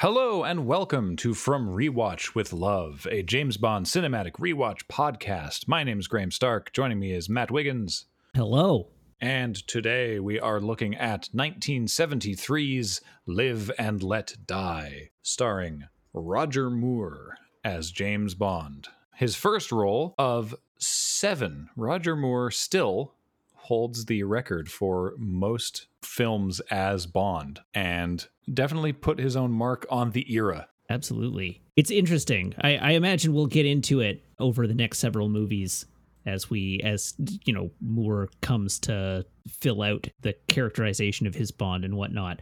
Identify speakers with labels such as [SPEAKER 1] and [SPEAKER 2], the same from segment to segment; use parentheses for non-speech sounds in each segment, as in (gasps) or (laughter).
[SPEAKER 1] Hello and welcome to From Rewatch with Love, a James Bond cinematic rewatch podcast. My name is Graham Stark. Joining me is Matt Wiggins.
[SPEAKER 2] Hello.
[SPEAKER 1] And today we are looking at 1973's Live and Let Die, starring Roger Moore as James Bond. His first role of seven. Roger Moore still holds the record for most films as Bond and definitely put his own mark on the era.
[SPEAKER 2] Absolutely. It's interesting. I, I imagine we'll get into it over the next several movies as we as you know Moore comes to fill out the characterization of his Bond and whatnot.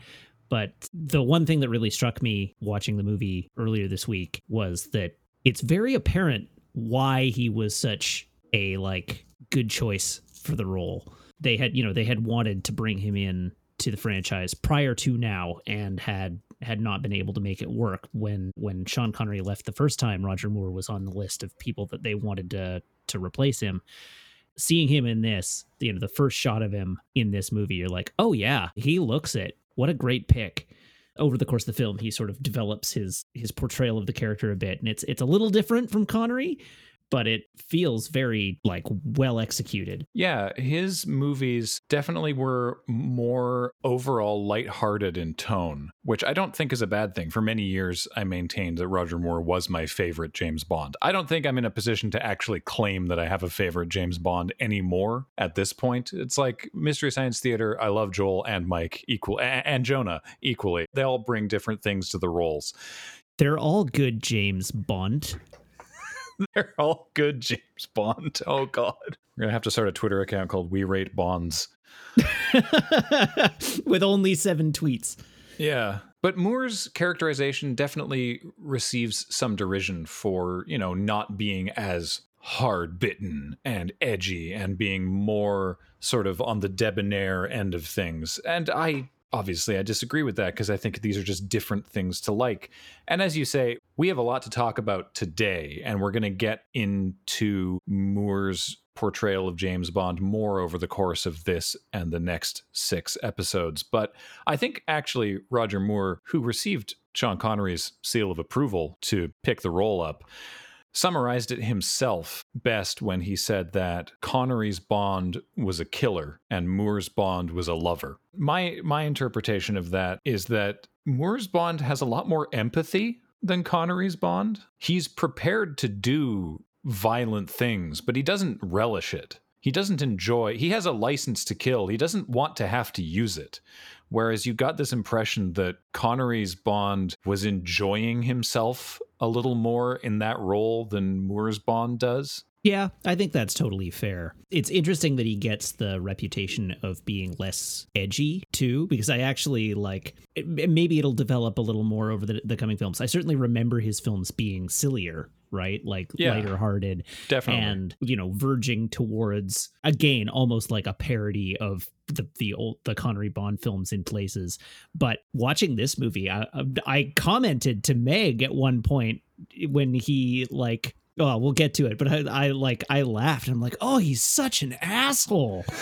[SPEAKER 2] But the one thing that really struck me watching the movie earlier this week was that it's very apparent why he was such a like good choice for the role. They had, you know, they had wanted to bring him in to the franchise prior to now and had had not been able to make it work when when Sean Connery left the first time Roger Moore was on the list of people that they wanted to to replace him. Seeing him in this you know the first shot of him in this movie you're like oh yeah he looks it. What a great pick. Over the course of the film he sort of develops his his portrayal of the character a bit and it's it's a little different from Connery but it feels very like well executed.
[SPEAKER 1] Yeah, his movies definitely were more overall lighthearted in tone, which I don't think is a bad thing. For many years, I maintained that Roger Moore was my favorite James Bond. I don't think I'm in a position to actually claim that I have a favorite James Bond anymore at this point. It's like Mystery Science Theater, I love Joel and Mike equal and Jonah equally. They all bring different things to the roles.
[SPEAKER 2] They're all good James Bond. (laughs)
[SPEAKER 1] They're all good James Bond. (laughs) Oh God. We're gonna have to start a Twitter account called We Rate Bonds. (laughs)
[SPEAKER 2] With only seven tweets.
[SPEAKER 1] Yeah. But Moore's characterization definitely receives some derision for, you know, not being as hard bitten and edgy and being more sort of on the debonair end of things. And I obviously I disagree with that because I think these are just different things to like. And as you say, we have a lot to talk about today, and we're going to get into Moore's portrayal of James Bond more over the course of this and the next six episodes. But I think actually Roger Moore, who received Sean Connery's seal of approval to pick the role up, summarized it himself best when he said that Connery's Bond was a killer and Moore's Bond was a lover. My my interpretation of that is that Moore's Bond has a lot more empathy than Connery's Bond. He's prepared to do violent things, but he doesn't relish it. He doesn't enjoy, he has a license to kill. He doesn't want to have to use it. Whereas you got this impression that Connery's Bond was enjoying himself a little more in that role than Moore's Bond does.
[SPEAKER 2] Yeah, I think that's totally fair. It's interesting that he gets the reputation of being less edgy too, because I actually like maybe it'll develop a little more over the, the coming films. I certainly remember his films being sillier right? Like yeah, lighter hearted.
[SPEAKER 1] Definitely.
[SPEAKER 2] And, you know, verging towards again, almost like a parody of the the old the Connery Bond films in places. But watching this movie, I I commented to Meg at one point when he like oh we'll get to it. But I, I like i laughed. I'm like oh he's such an asshole. (laughs)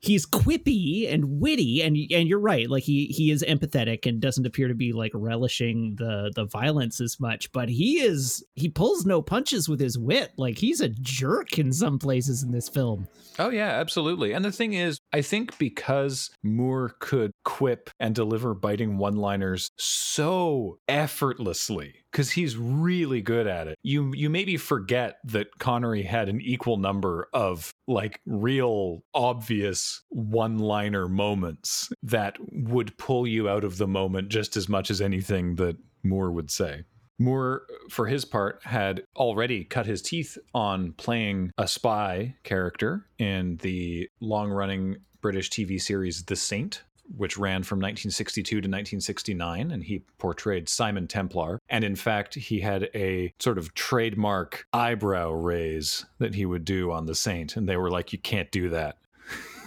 [SPEAKER 2] He's quippy and witty and and you're right. Like he he is empathetic and doesn't appear to be like relishing the the violence as much but he is he pulls no punches with his wit like he's a jerk in some places in this film.
[SPEAKER 1] Oh yeah absolutely. And the thing is i think because moore could quip and deliver biting one liners so effortlessly because he's really good at it. You you maybe forget that Connery had an equal number of like real obvious one-liner moments that would pull you out of the moment just as much as anything that Moore would say. Moore, for his part, had already cut his teeth on playing a spy character in the long running British TV series The Saint, which ran from 1962 to 1969, and he portrayed Simon Templar. And in fact, he had a sort of trademark eyebrow raise that he would do on the Saint, and they were like, "You can't do that."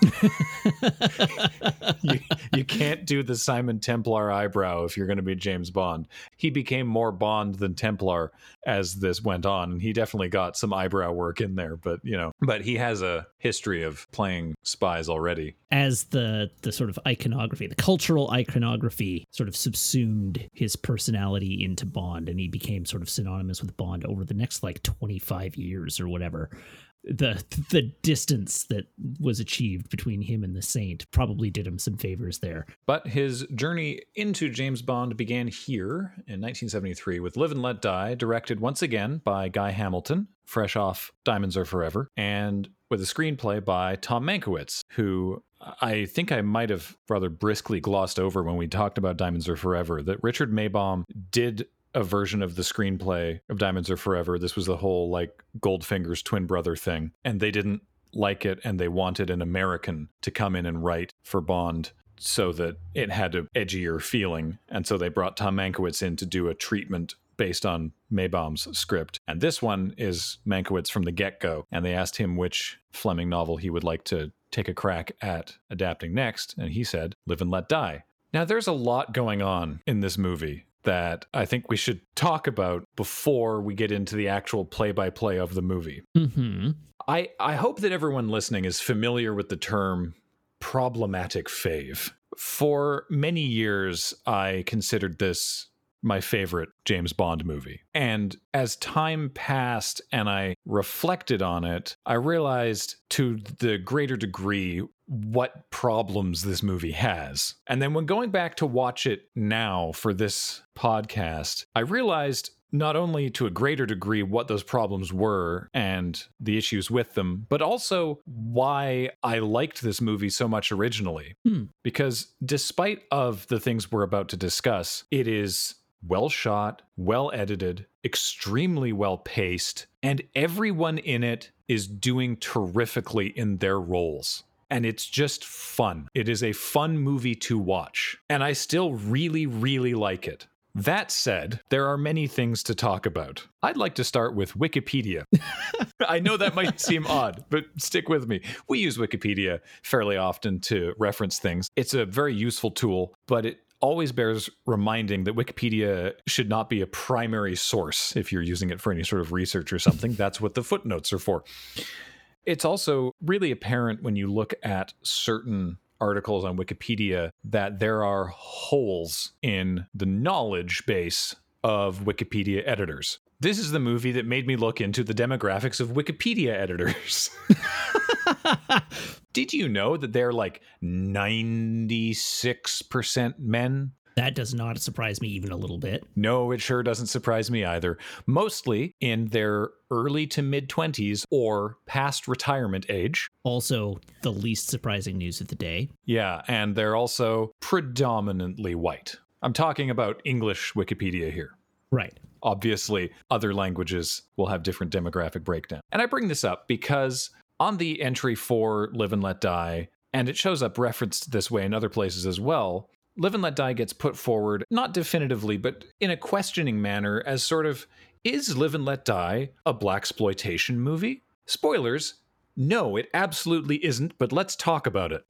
[SPEAKER 1] (laughs) you, you can't do the Simon Templar eyebrow if you're going to be James Bond. He became more Bond than Templar as this went on, and he definitely got some eyebrow work in there. But you know, but he has a history of playing spies already.
[SPEAKER 2] As the the sort of iconography, the cultural iconography, sort of subsumed his personality into Bond, and he became sort of synonymous with Bond over the next like 25 years or whatever the the distance that was achieved between him and the saint probably did him some favors there.
[SPEAKER 1] But his journey into James Bond began here in 1973 with Live and Let Die, directed once again by Guy Hamilton, fresh off Diamonds Are Forever, and with a screenplay by Tom Mankiewicz, who I think I might have rather briskly glossed over when we talked about Diamonds Are Forever that Richard Maibaum did a version of the screenplay of Diamonds Are Forever. This was the whole like Goldfinger's twin brother thing. And they didn't like it and they wanted an American to come in and write for Bond so that it had an edgier feeling. And so they brought Tom Mankiewicz in to do a treatment based on Maibaum's script. And this one is Mankiewicz from the get go. And they asked him which Fleming novel he would like to take a crack at adapting next. And he said, Live and Let Die. Now, there's a lot going on in this movie that I think we should talk about before we get into the actual play by play of the movie.
[SPEAKER 2] Mm-hmm.
[SPEAKER 1] I, I hope that everyone listening is familiar with the term problematic fave. For many years, I considered this my favorite James Bond movie. And as time passed and I reflected on it, I realized to the greater degree what problems this movie has. And then when going back to watch it now for this podcast, I realized not only to a greater degree what those problems were and the issues with them, but also why I liked this movie so much originally.
[SPEAKER 2] Hmm.
[SPEAKER 1] Because despite of the things we're about to discuss, it is well shot, well edited, extremely well paced, and everyone in it is doing terrifically in their roles. And it's just fun. It is a fun movie to watch. And I still really, really like it. That said, there are many things to talk about. I'd like to start with Wikipedia. (laughs) I know that might seem odd, but stick with me. We use Wikipedia fairly often to reference things. It's a very useful tool, but it always bears reminding that Wikipedia should not be a primary source if you're using it for any sort of research or something. That's what the footnotes are for. It's also really apparent when you look at certain articles on Wikipedia that there are holes in the knowledge base of Wikipedia editors. This is the movie that made me look into the demographics of Wikipedia editors. (laughs) Did you know that they're like 96% men?
[SPEAKER 2] That does not surprise me even a little bit.
[SPEAKER 1] No, it sure doesn't surprise me either. Mostly in their early to mid 20s or past retirement age.
[SPEAKER 2] Also, the least surprising news of the day.
[SPEAKER 1] Yeah, and they're also predominantly white. I'm talking about English Wikipedia here.
[SPEAKER 2] Right.
[SPEAKER 1] Obviously, other languages will have different demographic breakdown. And I bring this up because on the entry for Live and Let Die, and it shows up referenced this way in other places as well, Live and Let Die gets put forward, not definitively, but in a questioning manner, as sort of is Live and Let Die a blaxploitation movie? Spoilers, no, it absolutely isn't, but let's talk about it. (laughs)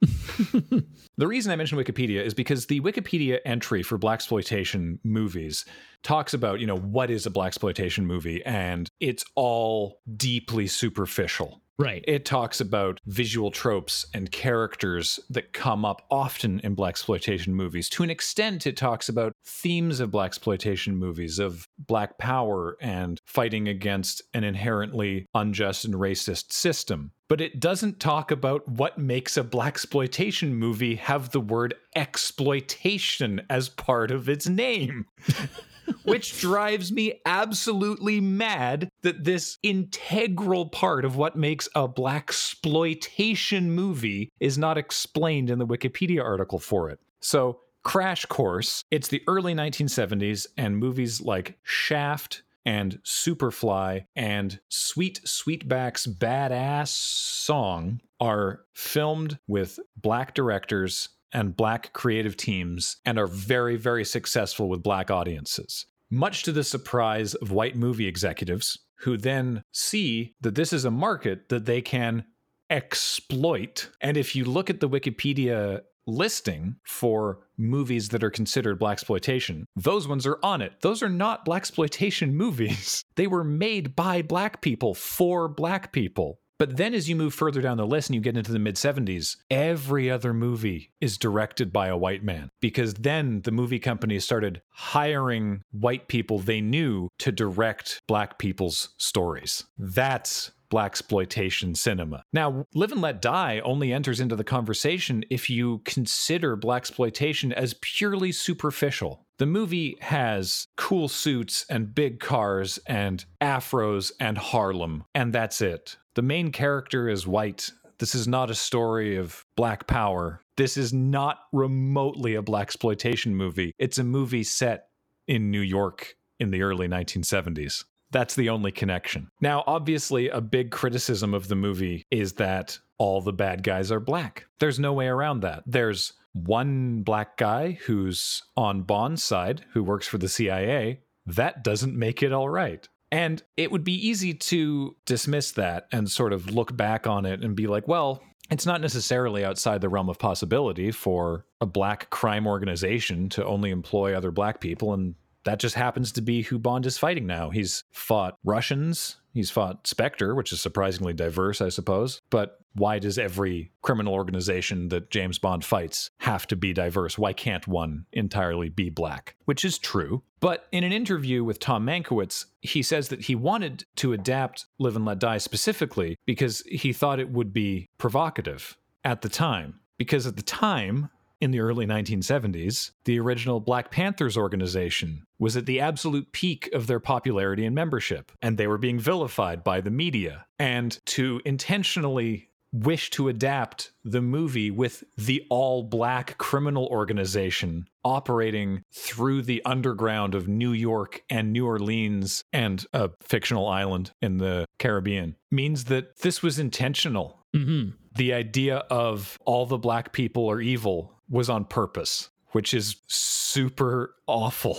[SPEAKER 1] the reason I mention Wikipedia is because the Wikipedia entry for blaxploitation movies talks about, you know, what is a blaxploitation movie and it's all deeply superficial.
[SPEAKER 2] Right.
[SPEAKER 1] It talks about visual tropes and characters that come up often in blaxploitation movies. To an extent, it talks about themes of blaxploitation movies of black power and fighting against an inherently unjust and racist system. But it doesn't talk about what makes a blaxploitation movie have the word exploitation as part of its name. (laughs) which drives me absolutely mad that this integral part of what makes a blaxploitation movie is not explained in the Wikipedia article for it. So, crash course, it's the early 1970s and movies like Shaft and Superfly and Sweet Sweetback's Badass Song are filmed with black directors and black creative teams and are very, very successful with black audiences. Much to the surprise of white movie executives, who then see that this is a market that they can exploit. And if you look at the Wikipedia listing for movies that are considered blaxploitation, those ones are on it. Those are not blaxploitation (laughs) movies. They were made by black people for black people. But then as you move further down the list and you get into the mid 70s, every other movie is directed by a white man because then the movie companies started hiring white people they knew to direct black people's stories. That's blaxploitation cinema. Now, Live and Let Die only enters into the conversation if you consider blaxploitation as purely superficial. The movie has cool suits and big cars and afros and Harlem, and that's it. The main character is white. This is not a story of black power. This is not remotely a blaxploitation movie. It's a movie set in New York in the early 1970s. That's the only connection. Now, obviously, a big criticism of the movie is that all the bad guys are black. There's no way around that. There's one black guy who's on Bond's side, who works for the CIA. That doesn't make it all right. And it would be easy to dismiss that and sort of look back on it and be like, well, it's not necessarily outside the realm of possibility for a black crime organization to only employ other black people and that just happens to be who Bond is fighting now. He's fought Russians, he's fought Spectre, which is surprisingly diverse, I suppose. But why does every criminal organization that James Bond fights have to be diverse? Why can't one entirely be black? Which is true. But in an interview with Tom Mankiewicz, he says that he wanted to adapt Live and Let Die specifically because he thought it would be provocative at the time. Because at the time, in the early 1970s, the original Black Panthers organization was at the absolute peak of their popularity and membership, and they were being vilified by the media. And to intentionally wish to adapt the movie with the all black criminal organization operating through the underground of New York and New Orleans and a fictional island in the Caribbean means that this was intentional.
[SPEAKER 2] Mm-hmm.
[SPEAKER 1] The idea of all the black people are evil was on purpose, which is super awful.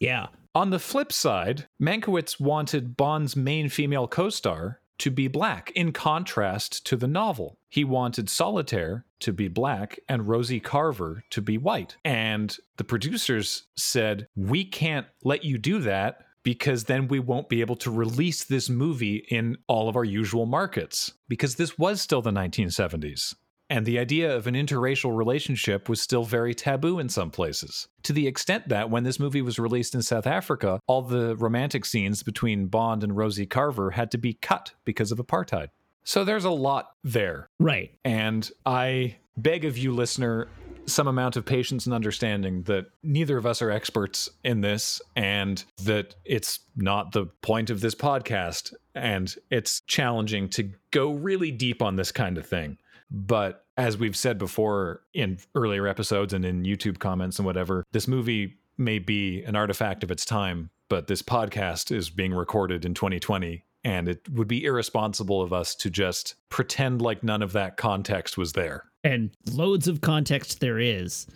[SPEAKER 2] Yeah.
[SPEAKER 1] On the flip side, Mankiewicz wanted Bond's main female co star to be black, in contrast to the novel. He wanted Solitaire to be black and Rosie Carver to be white. And the producers said, We can't let you do that because then we won't be able to release this movie in all of our usual markets because this was still the 1970s. And the idea of an interracial relationship was still very taboo in some places. To the extent that when this movie was released in South Africa, all the romantic scenes between Bond and Rosie Carver had to be cut because of apartheid. So there's a lot there.
[SPEAKER 2] Right.
[SPEAKER 1] And I beg of you, listener, some amount of patience and understanding that neither of us are experts in this and that it's not the point of this podcast. And it's challenging to go really deep on this kind of thing. But as we've said before in earlier episodes and in YouTube comments and whatever, this movie may be an artifact of its time, but this podcast is being recorded in 2020. And it would be irresponsible of us to just pretend like none of that context was there.
[SPEAKER 2] And loads of context there is.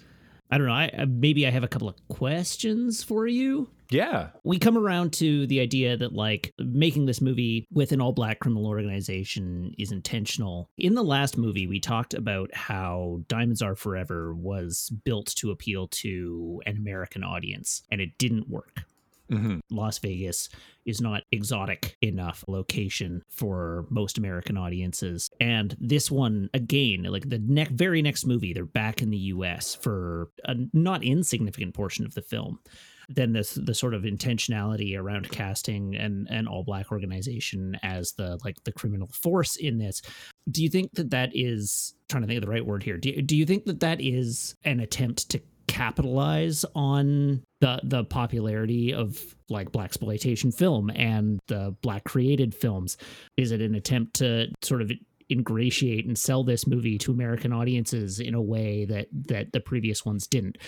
[SPEAKER 2] I don't know. I uh, maybe I have a couple of questions for you.
[SPEAKER 1] Yeah.
[SPEAKER 2] We come around to the idea that like making this movie with an all black criminal organization is intentional. In the last movie, we talked about how Diamonds Are Forever was built to appeal to an American audience and it didn't work.
[SPEAKER 1] Mm-hmm.
[SPEAKER 2] Las Vegas is not exotic enough location for most American audiences. And this one, again, like the ne- very next movie, they're back in the US for a not insignificant portion of the film. Then this the sort of intentionality around casting and an all black organization as the like the criminal force in this. Do you think that that is trying to think of the right word here? Do do you think that that is an attempt to capitalize on the the popularity of like blaxploitation film and the black created films? Is it an attempt to sort of ingratiate and sell this movie to american audiences in a way that that the previous ones didn't?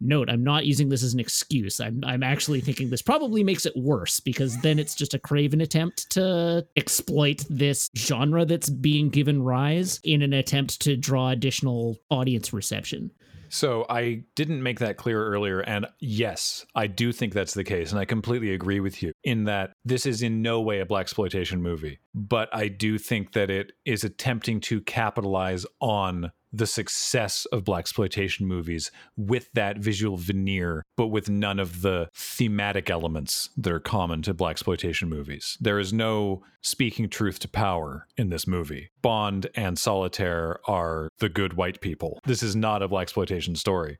[SPEAKER 2] Note i'm not using this as an excuse. I'm i'm actually thinking this probably makes it worse because then it's just a craven attempt to exploit this genre that's being given rise in an attempt to draw additional audience reception
[SPEAKER 1] so I didn't make that clear earlier. And yes, I do think that's the case. And I completely agree with you in that this is in no way a blaxploitation movie. But I do think that it is attempting to capitalize on the success of blaxploitation movies with that visual veneer, but with none of the thematic elements that are common to blaxploitation movies. There is no speaking truth to power in this movie. Bond and Solitaire are the good white people. This is not a blaxploitation story.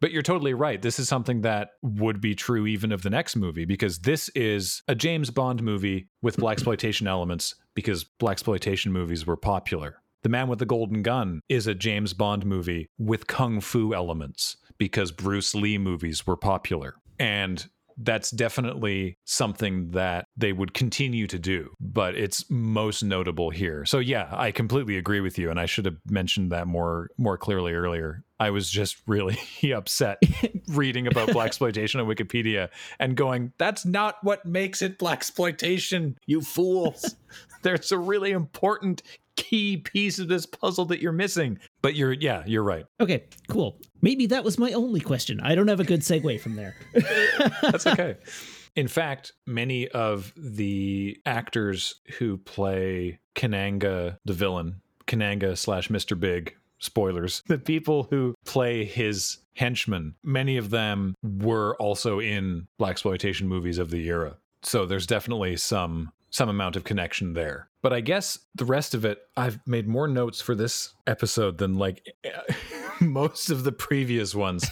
[SPEAKER 1] But you're totally right. This is something that would be true even of the next movie because this is a James Bond movie with blaxploitation elements because blaxploitation movies were popular. The Man with the Golden Gun is a James Bond movie with kung fu elements because Bruce Lee movies were popular. And that's definitely something that they would continue to do, but it's most notable here. So yeah, I completely agree with you and I should have mentioned that more more clearly earlier. I was just really (laughs) upset (laughs) reading about blaxploitation on Wikipedia and going, that's not what makes it blaxploitation, you fools. (laughs) There's a really important key piece of this puzzle that you're missing. But you're, yeah, you're right.
[SPEAKER 2] Okay, cool. Maybe that was my only question. I don't have a good segue from there. (laughs)
[SPEAKER 1] That's okay. (laughs) In fact, many of the actors who play Kananga, the villain, Kananga slash Mr. Big, spoilers, the people who play his henchmen, many of them were also in blaxploitation movies of the era. So there's definitely some some amount of connection there. But I guess the rest of it, I've made more notes for this episode than like (laughs) most of the previous ones.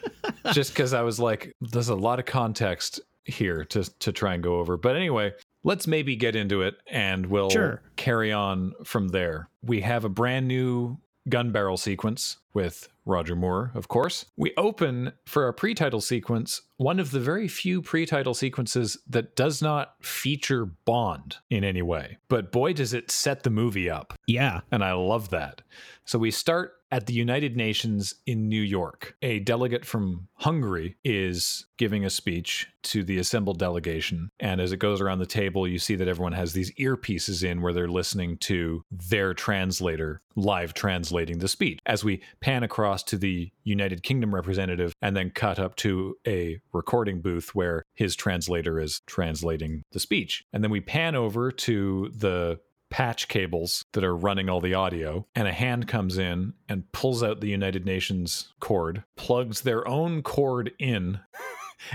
[SPEAKER 1] (laughs) just because I was like, there's a lot of context here to to try and go over. But anyway, let's maybe get into it and we'll
[SPEAKER 2] Sure.
[SPEAKER 1] carry on from there. We have a brand new gun barrel sequence with Roger Moore, of course. We open for our pre title sequence, one of the very few pre title sequences that does not feature Bond in any way. But boy, does it set the movie up.
[SPEAKER 2] yeah.
[SPEAKER 1] And I love that. So we start at the United Nations in New York. A delegate from Hungary is giving a speech to the assembled delegation. And as it goes around the table, you see that everyone has these earpieces in where they're listening to their translator live translating the speech. As we pan across to the United Kingdom representative and then cut up to a recording booth where his translator is translating the speech. And then we pan over to the patch cables that are running all the audio, and a hand comes in and pulls out the United Nations cord, plugs their own cord in. (laughs)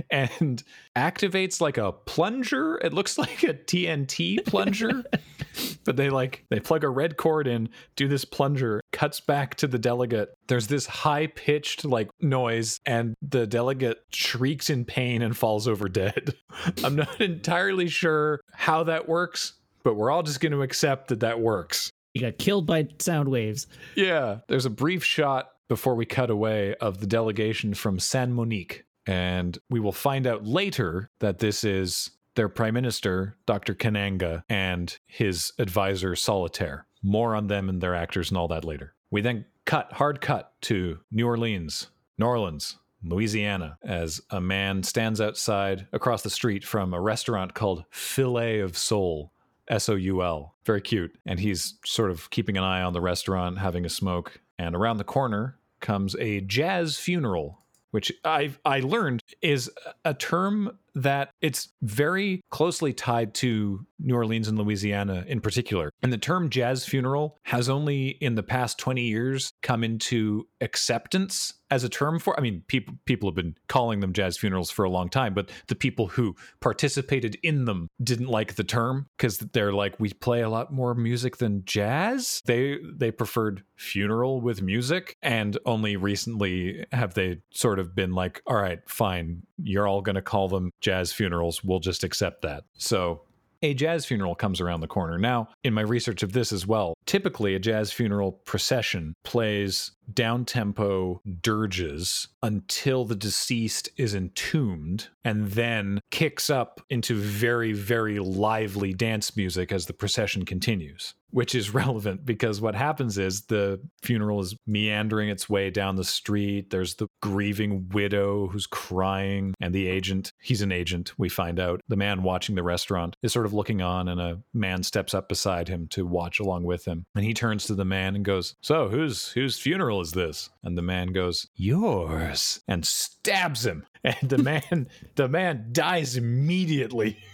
[SPEAKER 1] And activates like a plunger. It looks (laughs) like a TNT plunger, (laughs) but they like they plug a red cord in, do this plunger, cuts back to the delegate. There's this high pitched like noise, and the delegate shrieks in pain and falls over dead. I'm not entirely sure how that works, but we're all just going to accept that that works.
[SPEAKER 2] You got killed by sound waves.
[SPEAKER 1] Yeah. There's a brief shot before we cut away of the delegation from San Monique. And we will find out later that this is their prime minister, Dr. Kananga, and his advisor, Solitaire. More on them and their actors and all that later. We then cut, hard cut to New Orleans, New Orleans, Louisiana, as a man stands outside across the street from a restaurant called Filet of Soul. S O U L. Very cute. And he's sort of keeping an eye on the restaurant, having a smoke. And around the corner comes a jazz funeral, which I I learned is a term that it's very closely tied to New Orleans and Louisiana in particular. And the term jazz funeral has only in the past 20 years come into acceptance as a term for I mean people people have been calling them jazz funerals for a long time, but the people who participated in them didn't like the term because they're like we play a lot more music than jazz. They they preferred funeral with music and only recently have they sort of been like all right, fine, you're all going to call them jazz funerals. We'll just accept that. So a jazz funeral comes around the corner. Now, in my research of this as well, typically a jazz funeral procession plays down tempo dirges until the deceased is entombed and then kicks up into very, very lively dance music as the procession continues. Which is (laughs) relevant because what happens is the funeral is meandering its way down the street. There's the grieving widow who's crying, and the agent, he's an agent, we find out. The man watching the restaurant is sort of looking on, and a man steps up beside him to watch along with him. And he turns to the man and goes, So, whose whose funeral is this? And the man goes, Yours, and stabs him. (laughs) And the man the man dies immediately. (laughs)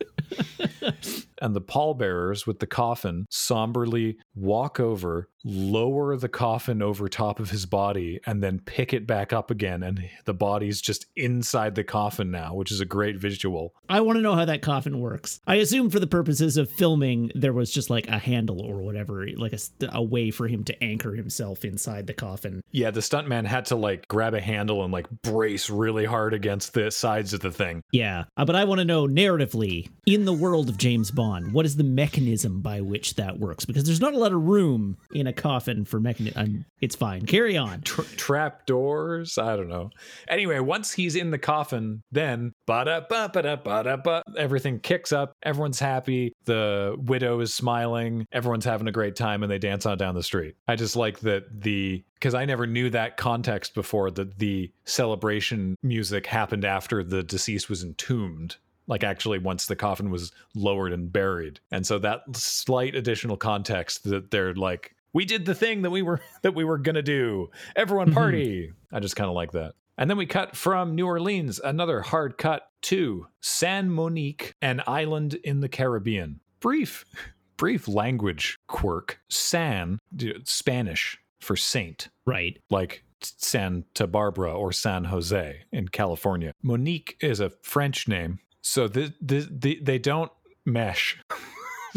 [SPEAKER 1] (laughs) and the pallbearers with the coffin somberly walk over, lower the coffin over top of his body, and then pick it back up again. And the body's just inside the coffin now, which is a great visual.
[SPEAKER 2] I want to know how that coffin works. I assume for the purposes of filming, there was just like a handle or whatever, like a, a way for him to anchor himself inside the coffin.
[SPEAKER 1] Yeah, the stuntman had to like grab a handle and like brace really hard against the sides of the thing.
[SPEAKER 2] Yeah, uh, but I want to know narratively in the world of James Bond, what is the mechanism by which that works? Because there's not a lot of room in a coffin for mechanism. Um, it's fine. Carry on.
[SPEAKER 1] Tra- trap doors. I don't know. Anyway, once he's in the coffin, then ba da ba ba da ba da. Everything kicks up. Everyone's happy. The widow is smiling. Everyone's having a great time, and they dance on down the street. I just like that the because I never knew that context before that the celebration music happened after the deceased was entombed like actually once the coffin was lowered and buried. And so that slight additional context that they're like we did the thing that we were (laughs) that we were gonna do. Everyone party. Mm-hmm. i just kind of like that. And then we cut from new orleans another hard cut to san monique an island in the caribbean. Brief (laughs) brief language quirk. San spanish for saint.
[SPEAKER 2] Right.
[SPEAKER 1] Like Santa Barbara or San Jose in California. Monique is a French name so the, the, the they don't mesh.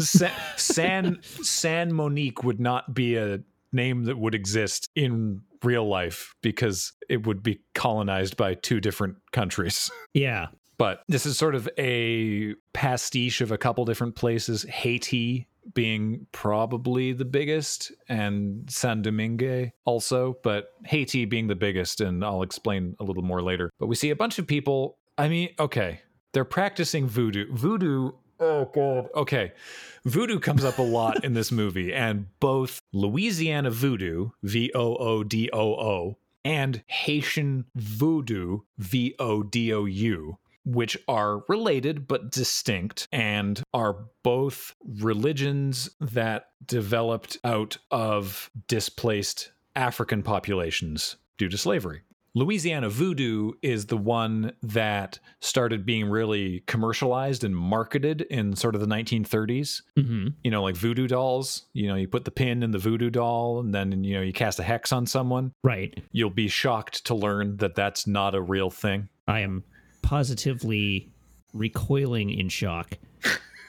[SPEAKER 1] San, San San Monique would not be a name that would exist in real life because it would be colonized by two different countries.
[SPEAKER 2] Yeah.
[SPEAKER 1] But this is sort of a pastiche of a couple different places. Haiti being probably the biggest and San Domingue also, but Haiti being the biggest and I'll explain a little more later. But we see a bunch of people, I mean, okay, they're practicing voodoo. Voodoo. Oh god. Okay. Voodoo comes up a lot in this movie, and both Louisiana voodoo, V O O D O O, and Haitian voodoo, V O D O U, which are related but distinct and are both religions that developed out of displaced African populations due to slavery. Louisiana voodoo is the one that started being really commercialized and marketed in sort of the 1930s. Mm-hmm. You know, like voodoo dolls. You know, you put the pin in the voodoo doll and then, you know, you cast a hex on someone.
[SPEAKER 2] Right.
[SPEAKER 1] You'll be shocked to learn that that's not a real thing.
[SPEAKER 2] I am positively recoiling in shock.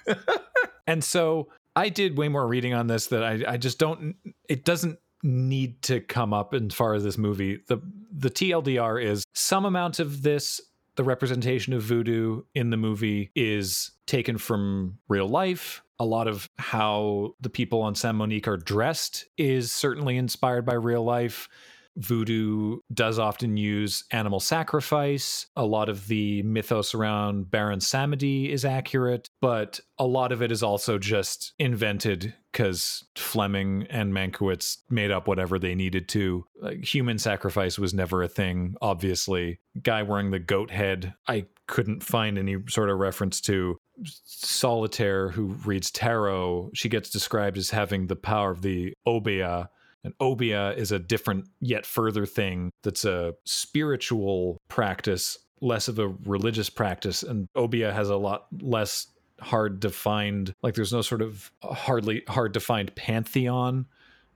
[SPEAKER 2] (laughs)
[SPEAKER 1] and so I did way more reading on this that I, I just don't, it doesn't need to come up as far as this movie. The the TLDR is some amount of this the representation of voodoo in the movie is taken from real life. A lot of how the people on San Monique are dressed is certainly inspired by real life. Voodoo does often use animal sacrifice. A lot of the mythos around Baron Samedi is accurate, but a lot of it is also just invented because Fleming and Mankiewicz made up whatever they needed to. Like, human sacrifice was never a thing, obviously. Guy wearing the goat head, I couldn't find any sort of reference to. Solitaire, who reads tarot, she gets described as having the power of the Obeah, and Obeah is a different, yet further thing that's a spiritual practice, less of a religious practice. And Obeah has a lot less hard defined, like there's no sort of hardly hard defined pantheon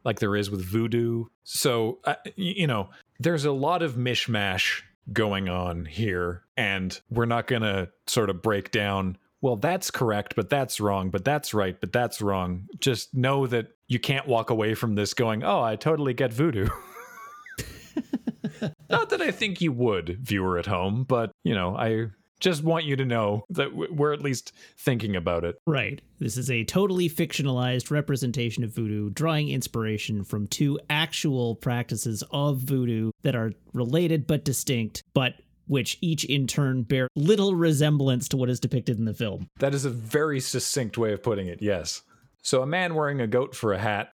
[SPEAKER 1] like there is with voodoo. So, uh, you know, there's a lot of mishmash going on here, and we're not going to sort of break down well, that's correct, but that's wrong, but that's right, but that's wrong. Just know that you can't walk away from this going, oh, I totally get voodoo. (laughs) Not that I think you would, viewer at home, but, you know, I just want you to know that we're at least thinking about it.
[SPEAKER 2] Right. This is a totally fictionalized representation of voodoo, drawing inspiration from two actual practices of voodoo that are related but distinct, but which each in turn bear little resemblance to what is depicted in the film.
[SPEAKER 1] That is a very succinct way of putting it, yes. So a man wearing a goat for a hat.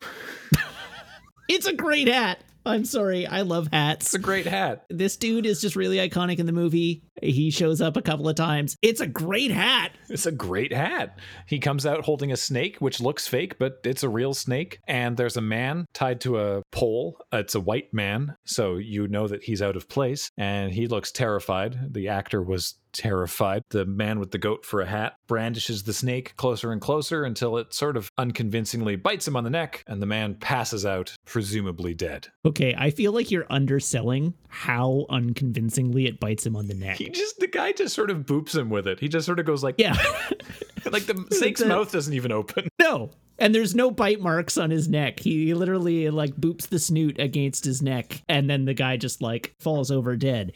[SPEAKER 1] (laughs)
[SPEAKER 2] it's a great hat. I'm sorry, I love hats.
[SPEAKER 1] It's a great hat.
[SPEAKER 2] This dude is just really iconic in the movie. He shows up a couple of times. It's a great hat.
[SPEAKER 1] It's a great hat. He comes out holding a snake, which looks fake, but it's a real snake. And there's a man tied to a pole. It's a white man, so you know that he's out of place. And he looks terrified. The actor was terrified. The man with the goat for a hat brandishes the snake closer and closer until it sort of unconvincingly bites him on the neck, and the man passes out, presumably dead.
[SPEAKER 2] Okay, I feel like you're underselling how unconvincingly it bites him on the neck. (laughs)
[SPEAKER 1] He just, the guy just sort of boops him with it. He just sort of goes like,
[SPEAKER 2] yeah. (laughs)
[SPEAKER 1] like the snake's
[SPEAKER 2] The-
[SPEAKER 1] mouth doesn't even open. (laughs)
[SPEAKER 2] no. And there's no bite marks on his neck. He literally like boops the snoot against his neck, and then the guy just like falls over dead.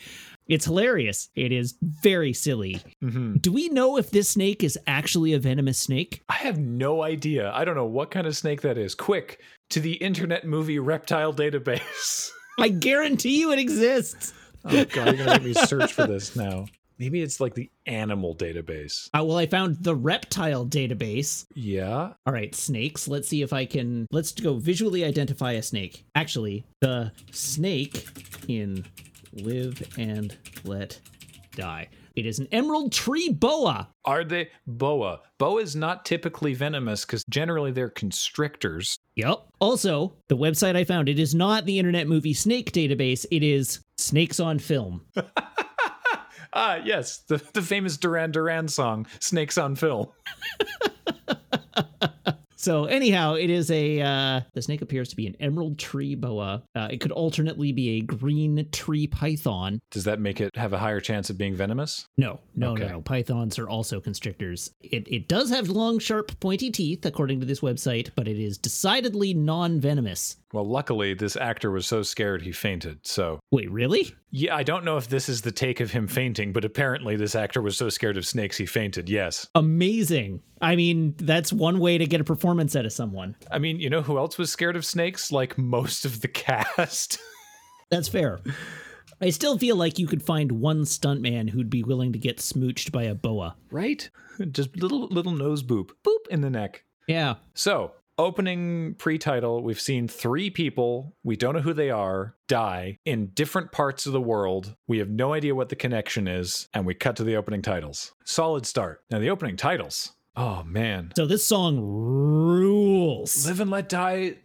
[SPEAKER 2] It's hilarious. It is very silly.
[SPEAKER 1] hmm
[SPEAKER 2] Do we know if this snake is actually a venomous snake?
[SPEAKER 1] I have no idea. I don't know what kind of snake that is. Quick, to the Internet Movie Reptile Database. (laughs)
[SPEAKER 2] I guarantee you it exists.
[SPEAKER 1] Oh, God, you're to make me search for this now. Maybe it's like the animal database.
[SPEAKER 2] Uh, well, I found the reptile database.
[SPEAKER 1] Yeah.
[SPEAKER 2] All right, snakes. Let's see if I can. Let's go visually identify a snake. Actually, the snake in Live and Let Die. It is an emerald tree boa.
[SPEAKER 1] Are they boa? Boa is not typically venomous because generally they're constrictors.
[SPEAKER 2] Yep. Also, the website I found, it is not the Internet Movie Snake database. It is Snakes on Film. (laughs)
[SPEAKER 1] Ah, yes, the, the famous Duran Duran song, Snakes on Film. (laughs)
[SPEAKER 2] So anyhow, it is a uh, the snake appears to be an emerald tree boa. Uh, it could alternately be a green tree python.
[SPEAKER 1] Does that make it have a higher chance of being venomous?
[SPEAKER 2] No, no,
[SPEAKER 1] Okay.
[SPEAKER 2] no, no. Pythons are also constrictors. It it does have long, sharp, pointy teeth, according to this website, but it is decidedly non-venomous.
[SPEAKER 1] Well, luckily, this actor was so scared he fainted. So,
[SPEAKER 2] Wait, really?
[SPEAKER 1] yeah, I don't know if this is the take of him fainting, but apparently, this actor was so scared of snakes he fainted. Yes.
[SPEAKER 2] Amazing. I mean, that's one way to get a performance out of someone.
[SPEAKER 1] I mean, you know who else was scared of snakes? Like most of the cast. (laughs)
[SPEAKER 2] That's fair. I still feel like you could find one stuntman who'd be willing to get smooched by a boa.
[SPEAKER 1] right? Just little little nose boop, boop in the neck.
[SPEAKER 2] Yeah.
[SPEAKER 1] So, opening pre-title, we've seen three people, we don't know who they are, die in different parts of the world. We have no idea what the connection is, and we cut to the opening titles. Solid start. Now the opening titles. Oh man.
[SPEAKER 2] So this song rules.
[SPEAKER 1] Live and Let Die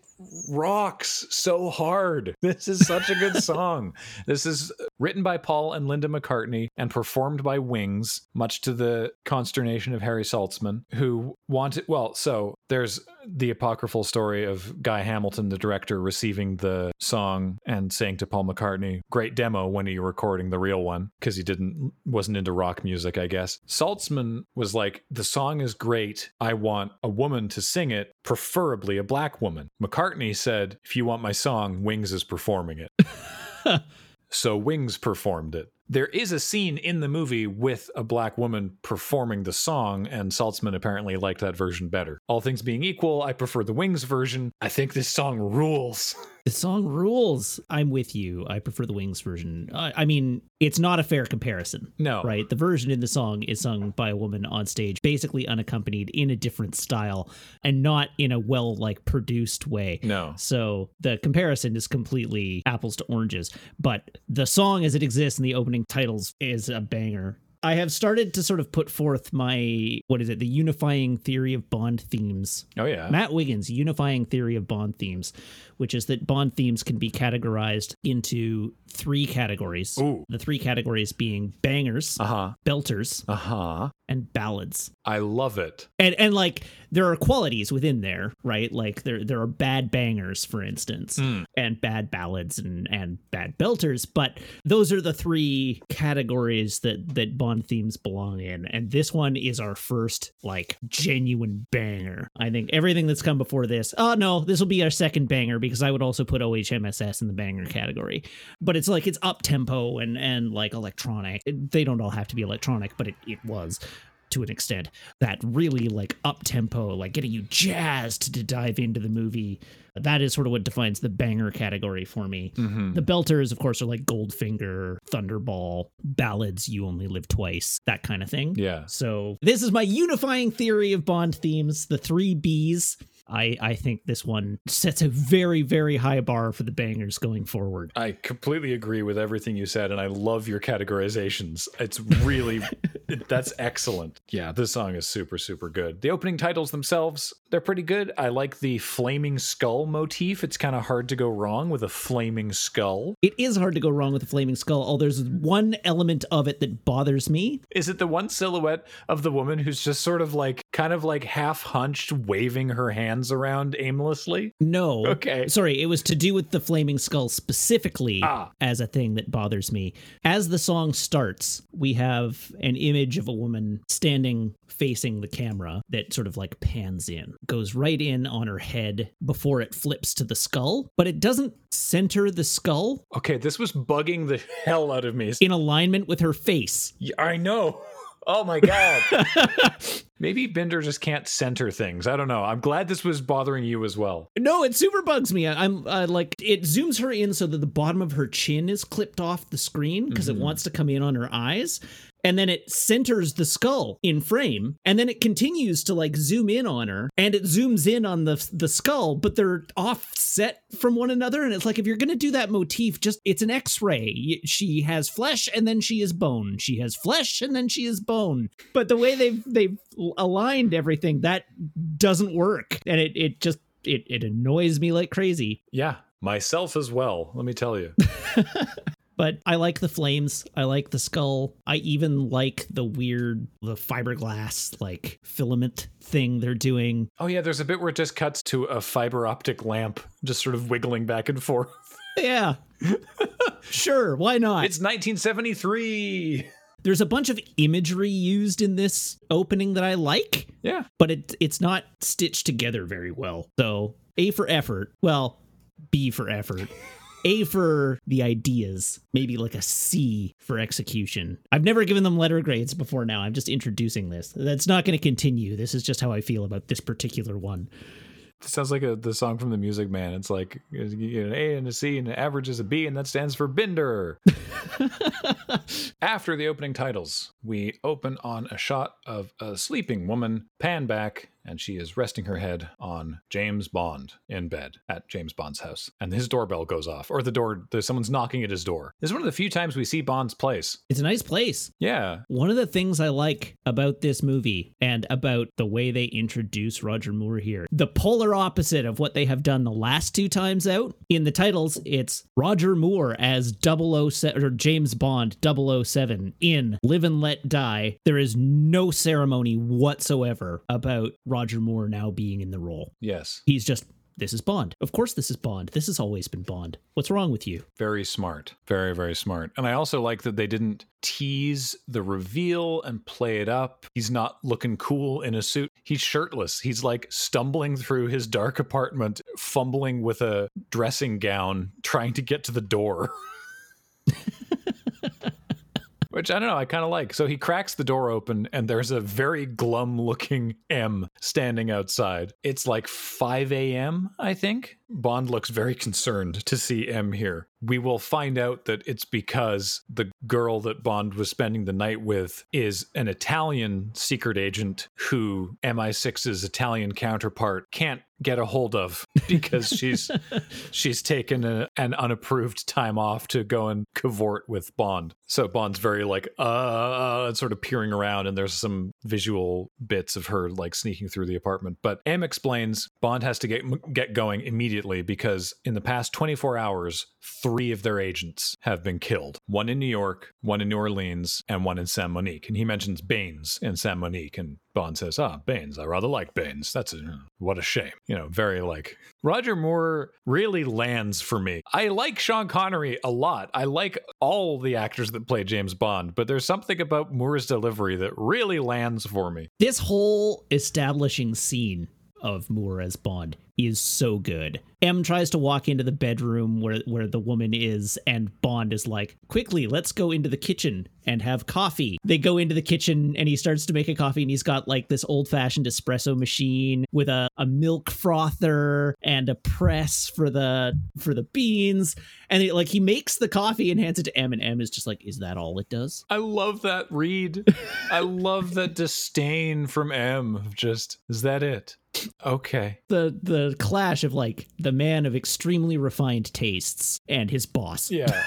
[SPEAKER 1] rocks so hard. (laughs) This is such a good (laughs) song. This is written by Paul and Linda McCartney and performed by Wings, much to the consternation of Harry Saltzman, who wanted. Well, so there's the apocryphal story of Guy Hamilton, the director, receiving the song and saying to Paul McCartney, "Great demo." When are you recording the real one, because he didn't wasn't into rock music, I guess. Saltzman was like, "The song is great. I want a woman to sing it, preferably a black woman." McCartney said, "If you want my song, Wings is performing it." (laughs) So Wings performed it. There is a scene in the movie with a black woman performing the song, and Saltzman apparently liked that version better. All things being equal, I prefer the Wings version. I think this song rules. (laughs)
[SPEAKER 2] The song rules. I'm with you. I prefer the Wings version. I, I mean, it's not a fair comparison.
[SPEAKER 1] No.
[SPEAKER 2] Right. The version in the song is sung by a woman on stage, basically unaccompanied in a different style and not in a well like produced way.
[SPEAKER 1] No.
[SPEAKER 2] So the comparison is completely apples to oranges. But the song as it exists in the opening titles is a banger. I have started to sort of put forth my what is it, the unifying theory of Bond themes
[SPEAKER 1] Oh, yeah.
[SPEAKER 2] Matt Wiggins' unifying theory of Bond themes, which is that Bond themes can be categorized into three categories.
[SPEAKER 1] Ooh.
[SPEAKER 2] The three categories being bangers,
[SPEAKER 1] Uh huh.
[SPEAKER 2] belters,
[SPEAKER 1] Uh huh.
[SPEAKER 2] And ballads.
[SPEAKER 1] I love it.
[SPEAKER 2] And and like there are qualities within there, right? Like there there are bad bangers, for instance,
[SPEAKER 1] Mm.
[SPEAKER 2] and bad ballads and and bad belters, but those are the three categories that that Bond themes belong in. And this one is our first like genuine banger. I think everything that's come before this, oh no, this will be our second banger because I would also put OHMSS in the banger category. But it's like it's up tempo and and like electronic. They don't all have to be electronic, but it, it was to an extent that really like up tempo like getting you jazzed to dive into the movie that is sort of what defines the banger category for me
[SPEAKER 1] Mm-hmm.
[SPEAKER 2] the belters of course are like goldfinger thunderball ballads you only live twice that kind of thing
[SPEAKER 1] Yeah.
[SPEAKER 2] so this is my unifying theory of bond themes the three b's I I think this one sets a very very high bar for the bangers going forward.
[SPEAKER 1] I completely agree with everything you said, and I love your categorizations. It's (laughs) really that's excellent. Yeah, this song is super super good. The opening titles themselves they're pretty good. I like the flaming skull motif. It's kind of hard to go wrong with a flaming skull.
[SPEAKER 2] It is hard to go wrong with a flaming skull. Oh, there's one element of it that bothers me.
[SPEAKER 1] Is it the one silhouette of the woman who's just sort of like kind of like half hunched, waving her hands around aimlessly?
[SPEAKER 2] No.
[SPEAKER 1] Okay.
[SPEAKER 2] Sorry, it was to do with the flaming skull specifically
[SPEAKER 1] Ah.
[SPEAKER 2] as a thing that bothers me. As the song starts, we have an image of a woman standing facing the camera that sort of like pans in, goes right in on her head before it flips to the skull, but it doesn't center the skull
[SPEAKER 1] Okay, this was bugging the hell out of me.
[SPEAKER 2] in alignment with her face.
[SPEAKER 1] Yeah, I know. (laughs) Oh my god. (laughs) Maybe Binder just can't center things. I don't know. I'm glad this was bothering you as well.
[SPEAKER 2] No, it super bugs me. I- I'm uh, like, it zooms her in so that the bottom of her chin is clipped off the screen because it wants to come in on her eyes. And then it centers the skull in frame, and then it continues to like zoom in on her, and it zooms in on the the skull, but they're offset from one another. And it's like if you're gonna do that motif, just it's an X-ray. She has flesh, and then she is bone. She has flesh, and then she is bone. But the way they've they've aligned everything, that doesn't work, and it it just it, it annoys me like crazy.
[SPEAKER 1] Yeah, myself as well, let me tell you. (laughs)
[SPEAKER 2] But I like the flames. I like the skull. I even like the weird, the fiberglass like filament thing they're doing.
[SPEAKER 1] Oh yeah, there's a bit where it just cuts to a fiber optic lamp just sort of wiggling back and forth. (laughs)
[SPEAKER 2] Yeah. (laughs) sure, why not?
[SPEAKER 1] It's 1973.
[SPEAKER 2] There's a bunch of imagery used in this opening that I like,
[SPEAKER 1] Yeah.
[SPEAKER 2] but it it's not stitched together very well. So, A for effort. Well, B for effort. (laughs) A for the ideas, maybe like a C for execution. I've never given them letter grades before now. I'm just introducing this. That's not going to continue. This is just how I feel about this particular one.
[SPEAKER 1] It sounds like a, the song from the Music Man. It's like you get an A and a C, and the average is a B, and that stands for Binder. (laughs) After the opening titles, we open on a shot of a sleeping woman, pan back, and she is resting her head on James Bond in bed at James Bond's house. And his doorbell goes off, or the door, there's someone's knocking at his door. This is one of the few times we see Bond's place.
[SPEAKER 2] It's a nice place.
[SPEAKER 1] Yeah.
[SPEAKER 2] One of the things I like about this movie and about the way they introduce Roger Moore here, the polar opposite of what they have done the last two times out. In the titles, it's Roger Moore as 007 or James Bond 007 in Live and Let Die. There is no ceremony whatsoever about Roger Moore now being in the role.
[SPEAKER 1] Yes.
[SPEAKER 2] He's just this is Bond. Of course this is Bond. This has always been Bond. What's wrong with you?
[SPEAKER 1] Very smart. Very, very smart. And I also like that they didn't tease the reveal and play it up. He's not looking cool in a suit. He's shirtless. He's like stumbling through his dark apartment, fumbling with a dressing gown, trying to get to the door. (laughs) Which I don't know, I kind of like. So he cracks the door open, and there's a very glum looking M standing outside. It's like 5 a.m., I think. Bond looks very concerned to see M here. We will find out that it's because the girl that Bond was spending the night with is an Italian secret agent who MI6's Italian counterpart can't get a hold of (laughs) because she's she's taken a, an unapproved time off to go and cavort with Bond. So Bond's very like uh sort of peering around and there's some visual bits of her like sneaking through the apartment. But M explains Bond has to get get going immediately because in the past 24 hours, three of their agents have been killed. One in New York, one in New Orleans, and one in San Monique. And he mentions Baines in San Monique and Bond says, "Ah, Baines. I rather like Baines. That's a, what a shame." You know, very like Roger Moore really lands for me. I like Sean Connery a lot. I like all the actors that play James Bond, but there's something about Moore's delivery that really lands for me.
[SPEAKER 2] This whole establishing scene of Moore as Bond is so good. M tries to walk into the bedroom where where the woman is and Bond is like, "Quickly, let's go into the kitchen and have coffee." They go into the kitchen and he starts to make a coffee and he's got like this old-fashioned espresso machine with a, a milk frother and a press for the for the beans and he, like he makes the coffee and hands it to M and M is just like, "Is that all it does?"
[SPEAKER 1] I love that read. (laughs) I love that disdain from M. Just is that it? Okay.
[SPEAKER 2] The the clash of like the man of extremely refined tastes and his boss.
[SPEAKER 1] Yeah.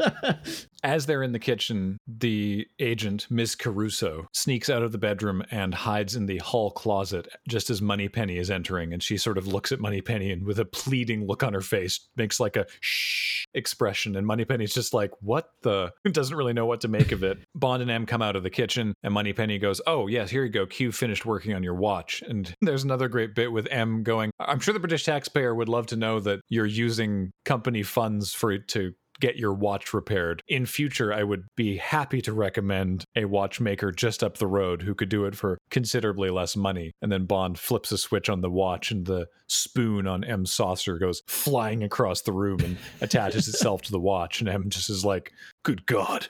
[SPEAKER 1] (laughs) As they're in the kitchen, the agent, Miss Caruso, sneaks out of the bedroom and hides in the hall closet just as Moneypenny is entering. And she sort of looks at Moneypenny and with a pleading look on her face makes like a shh expression. And Moneypenny's just like, what the? (laughs) Doesn't really know what to make of it. Bond and M come out of the kitchen and Moneypenny goes, oh, yes, here you go. Q finished working on your watch. And (laughs) there's another great bit with M going, I'm sure the British taxpayer would love to know that you're using company funds for to get your watch repaired. In future, I would be happy to recommend a watchmaker just up the road who could do it for considerably less money. And then Bond flips a switch on the watch and the spoon on M's saucer goes flying across the room and attaches itself to the watch. And M just is like, good God.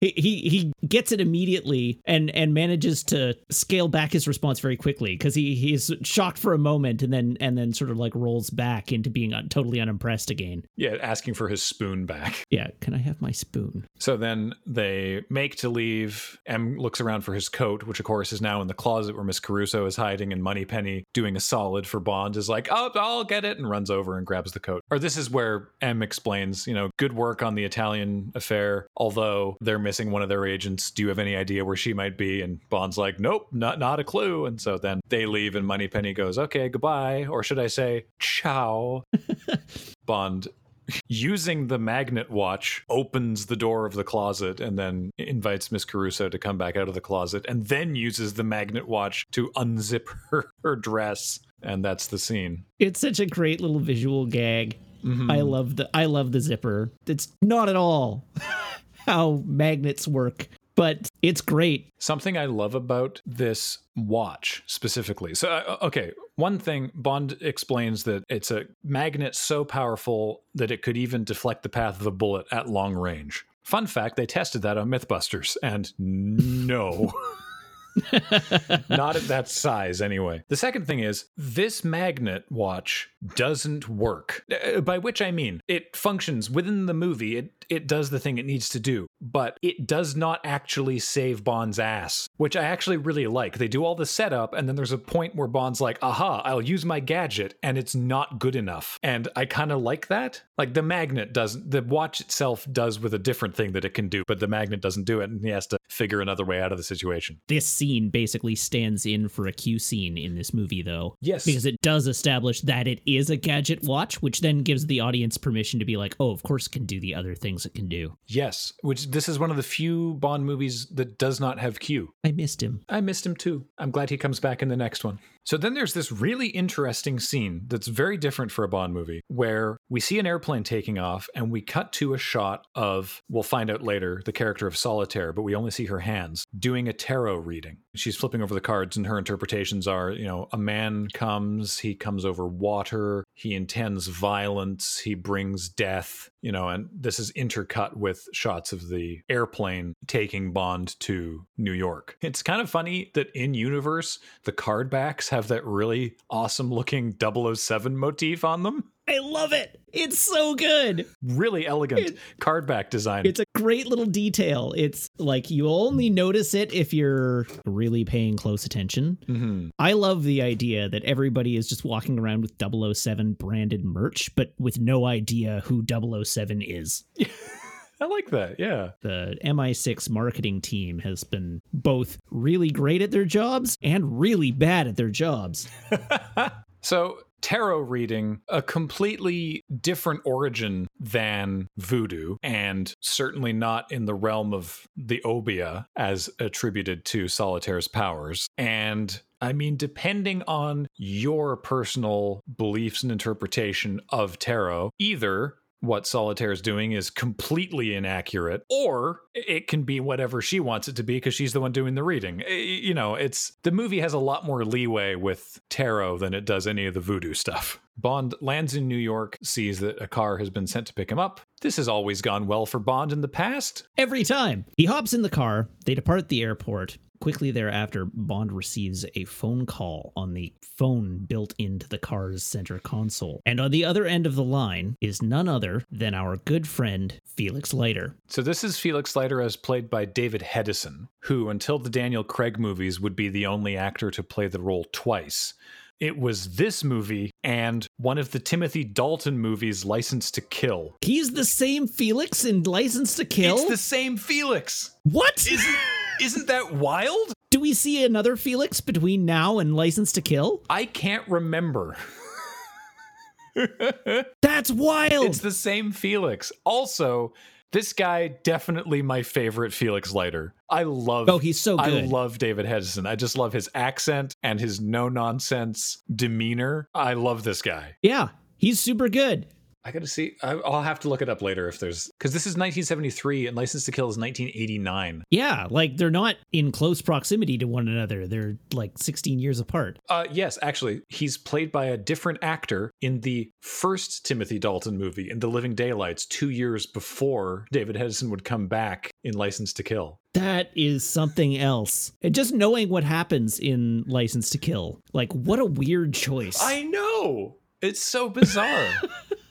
[SPEAKER 2] He, he he gets it immediately and and manages to scale back his response very quickly because he he's shocked for a moment and then and then sort of like rolls back into being un, totally unimpressed again.
[SPEAKER 1] Yeah, asking for his spoon back. (laughs)
[SPEAKER 2] Yeah, can I have my spoon?
[SPEAKER 1] So then they make to leave. M looks around for his coat, which of course is now in the closet where Miss Caruso is hiding, and Moneypenny, doing a solid for Bond, is like, "Oh, I'll get it," and runs over and grabs the coat. Or this is where M explains, you know, good work on the Italian affair. Although they're missing one of their agents, do you have any idea where she might be? And Bond's like, "Nope, not not a clue." And so then they leave, and Moneypenny goes, "Okay, goodbye," or should I say, "Ciao." (laughs) Bond using the magnet watch opens the door of the closet and then invites miss caruso to come back out of the closet and then uses the magnet watch to unzip (laughs) her, her dress and that's the scene
[SPEAKER 2] It's such a great little visual gag. I love the I love the zipper. It's not at all (laughs) how magnets work, but it's great.
[SPEAKER 1] Something I love about this watch specifically. So, uh, okay, one thing Bond explains that it's a magnet so powerful that it could even deflect the path of a bullet at long range. Fun fact, they tested that on Mythbusters, and no. (laughs) Not at that size, anyway. The second thing is this magnet watch doesn't work. Uh, By which I mean it functions within the movie. It it does the thing it needs to do, but it does not actually save Bond's ass, which I actually really like. They do all the setup, and then there's a point where Bond's like, "Aha! I'll use my gadget," and it's not good enough. And I kind of like that. Like the magnet doesn't. The watch itself does with a different thing that it can do, but the magnet doesn't do it, and he has to figure another way out of the situation.
[SPEAKER 2] This scene basically stands in for a Q scene in this movie, though.
[SPEAKER 1] Yes.
[SPEAKER 2] Because it does establish that it is a gadget watch, which then gives the audience permission to be like, oh, of course it can do the other things it can do.
[SPEAKER 1] Yes, which this is one of the few Bond movies that does not have Q.
[SPEAKER 2] I missed him.
[SPEAKER 1] I missed him too. I'm glad he comes back in the next one. So then there's this really interesting scene that's very different for a Bond movie where we see an airplane taking off and we cut to a shot of, we'll find out later, the character of Solitaire, but we only see her hands doing a tarot reading. She's flipping over the cards and her interpretations are, you know, a man comes, he comes over water, he intends violence, he brings death, you know, and this is intercut with shots of the airplane taking Bond to New York. It's kind of funny that in universe, the card backs have that really awesome looking 007 motif on them.
[SPEAKER 2] I love it. It's so good.
[SPEAKER 1] Really elegant
[SPEAKER 2] It-
[SPEAKER 1] card back design.
[SPEAKER 2] It's a great little detail. It's like you only notice it if you're really paying close attention.
[SPEAKER 1] Mhm.
[SPEAKER 2] I love the idea that everybody is just walking around with 007 branded merch, but with no idea who 007 is. (laughs)
[SPEAKER 1] I like that. Yeah.
[SPEAKER 2] The MI6 marketing team has been both really great at their jobs and really bad at their jobs. (laughs)
[SPEAKER 1] So, tarot reading, a completely different origin than voodoo, and certainly not in the realm of the obeah as attributed to Solitaire's powers. And I mean, depending on your personal beliefs and interpretation of tarot, either what Solitaire is doing is completely inaccurate, or it can be whatever she wants it to be because she's the one doing the reading. Eh, You know, it's the movie has a lot more leeway with tarot than it does any of the voodoo stuff. Bond lands in New York, sees that a car has been sent to pick him up. This has always gone well for Bond in the past.
[SPEAKER 2] Every time. He hops in the car, they depart the airport. Quickly thereafter, Bond receives a phone call on the phone built into the car's center console. And on the other end of the line is none other than our good friend, Felix Leiter.
[SPEAKER 1] So this is Felix Leiter as played by David Hedison, who until the Daniel Craig movies would be the only actor to play the role twice. It was this movie and one of the Timothy Dalton movies, License to Kill.
[SPEAKER 2] He's the same Felix in License to Kill?
[SPEAKER 1] It's the same Felix.
[SPEAKER 2] what?
[SPEAKER 1] Isn't (laughs) isn't that wild?
[SPEAKER 2] Do we see another Felix between now and License to Kill?
[SPEAKER 1] I can't remember.
[SPEAKER 2] That's wild.
[SPEAKER 1] It's the same Felix. Also, this guy definitely my favorite Felix Leiter. I love
[SPEAKER 2] oh, he's so good.
[SPEAKER 1] I love David Hedison. I just love his accent and his no nonsense demeanor. I love this guy.
[SPEAKER 2] yeah, he's super good.
[SPEAKER 1] I gotta see. I, I'll have to look it up later if there's because this is 1973 and License to Kill is 1989.
[SPEAKER 2] Yeah, like they're not in close proximity to one another. They're like 16 years apart.
[SPEAKER 1] Uh, yes, actually, he's played by a different actor in the first Timothy Dalton movie, in The Living Daylights, two years before David Hedison would come back in License to Kill.
[SPEAKER 2] That is something else. And just knowing what happens in License to Kill, like what a weird choice.
[SPEAKER 1] I know. It's so bizarre. (laughs)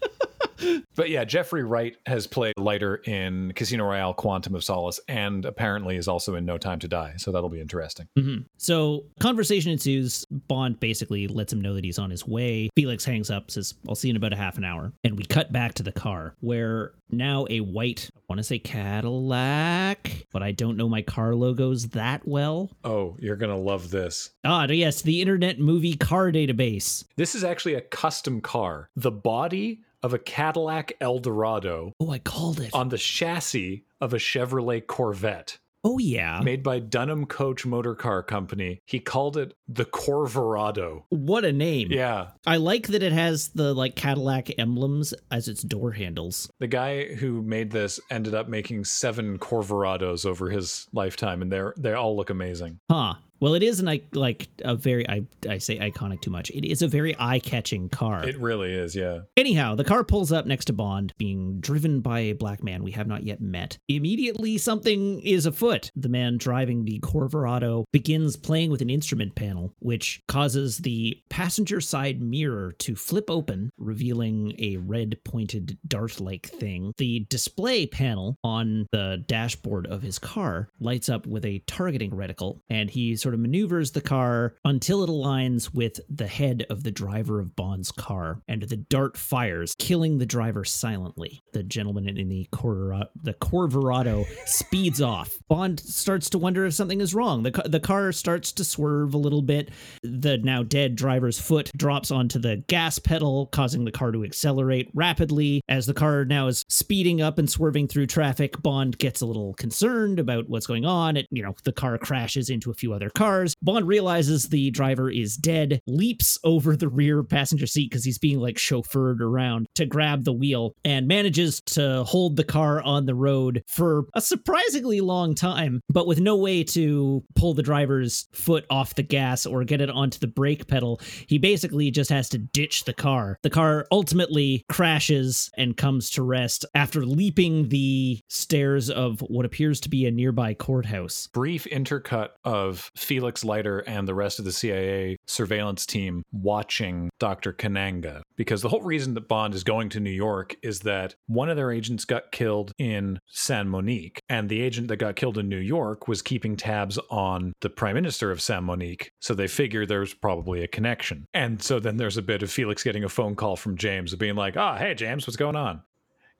[SPEAKER 1] but yeah, Jeffrey Wright has played Leiter in Casino Royale Quantum of Solace and apparently is also in No Time to Die. So that'll be interesting.
[SPEAKER 2] Mhm. So conversation ensues. Bond basically lets him know that he's on his way. Felix hangs up, says, I'll see you in about a half an hour. And we cut back to the car where now a white, I want to say Cadillac, but I don't know my car logos that well.
[SPEAKER 1] Oh, you're going to love this.
[SPEAKER 2] Ah, yes, the Internet Movie Car Database.
[SPEAKER 1] This is actually a custom car. The body of a Cadillac Eldorado
[SPEAKER 2] Oh, I called it.
[SPEAKER 1] on the chassis of a Chevrolet Corvette.
[SPEAKER 2] oh, yeah.
[SPEAKER 1] made by Dunham Coach Motor Car Company. He called it the Corverado.
[SPEAKER 2] What a name.
[SPEAKER 1] Yeah.
[SPEAKER 2] I like that it has the like Cadillac emblems as its door handles.
[SPEAKER 1] The guy who made this ended up making seven Corverados over his lifetime, and they're they all look amazing.
[SPEAKER 2] Huh. Well, it is an like a very I I say iconic too much. It is a very eye-catching car.
[SPEAKER 1] It really is, yeah.
[SPEAKER 2] Anyhow, the car pulls up next to Bond, being driven by a black man we have not yet met. Immediately, something is afoot. The man driving the Corverado begins playing with an instrument panel, which causes the passenger side mirror to flip open, revealing a red pointed dart like thing. The display panel on the dashboard of his car lights up with a targeting reticle, and he sort of maneuvers the car until it aligns with the head of the driver of Bond's car, and the dart fires, killing the driver silently. The gentleman in the Corvera- the Corverado (laughs) speeds off. Bond starts to wonder if something is wrong. The, ca- the car starts to swerve a little bit. The now dead driver's foot drops onto the gas pedal, causing the car to accelerate rapidly. As the car now is speeding up and swerving through traffic, Bond gets a little concerned about what's going on. It, you know, the car crashes into a few other cars. Bond realizes the driver is dead, leaps over the rear passenger seat because he's being like chauffeured around to grab the wheel and manages to hold the car on the road for a surprisingly long time, but with no way to pull the driver's foot off the gas or get it onto the brake pedal. He basically just has to ditch the car. The car ultimately crashes and comes to rest after leaping the stairs of what appears to be a nearby courthouse.
[SPEAKER 1] Brief intercut of Felix Leiter and the rest of the CIA surveillance team watching Dr. Kananga. Because the whole reason that Bond is going to New York is that one of their agents got killed in San Monique, and the agent that got killed in New York was keeping tabs on the prime minister of San Monique. So they figure there's probably a connection. And so then there's a bit of Felix getting a phone call from James being like, ah, hey, James, what's going on?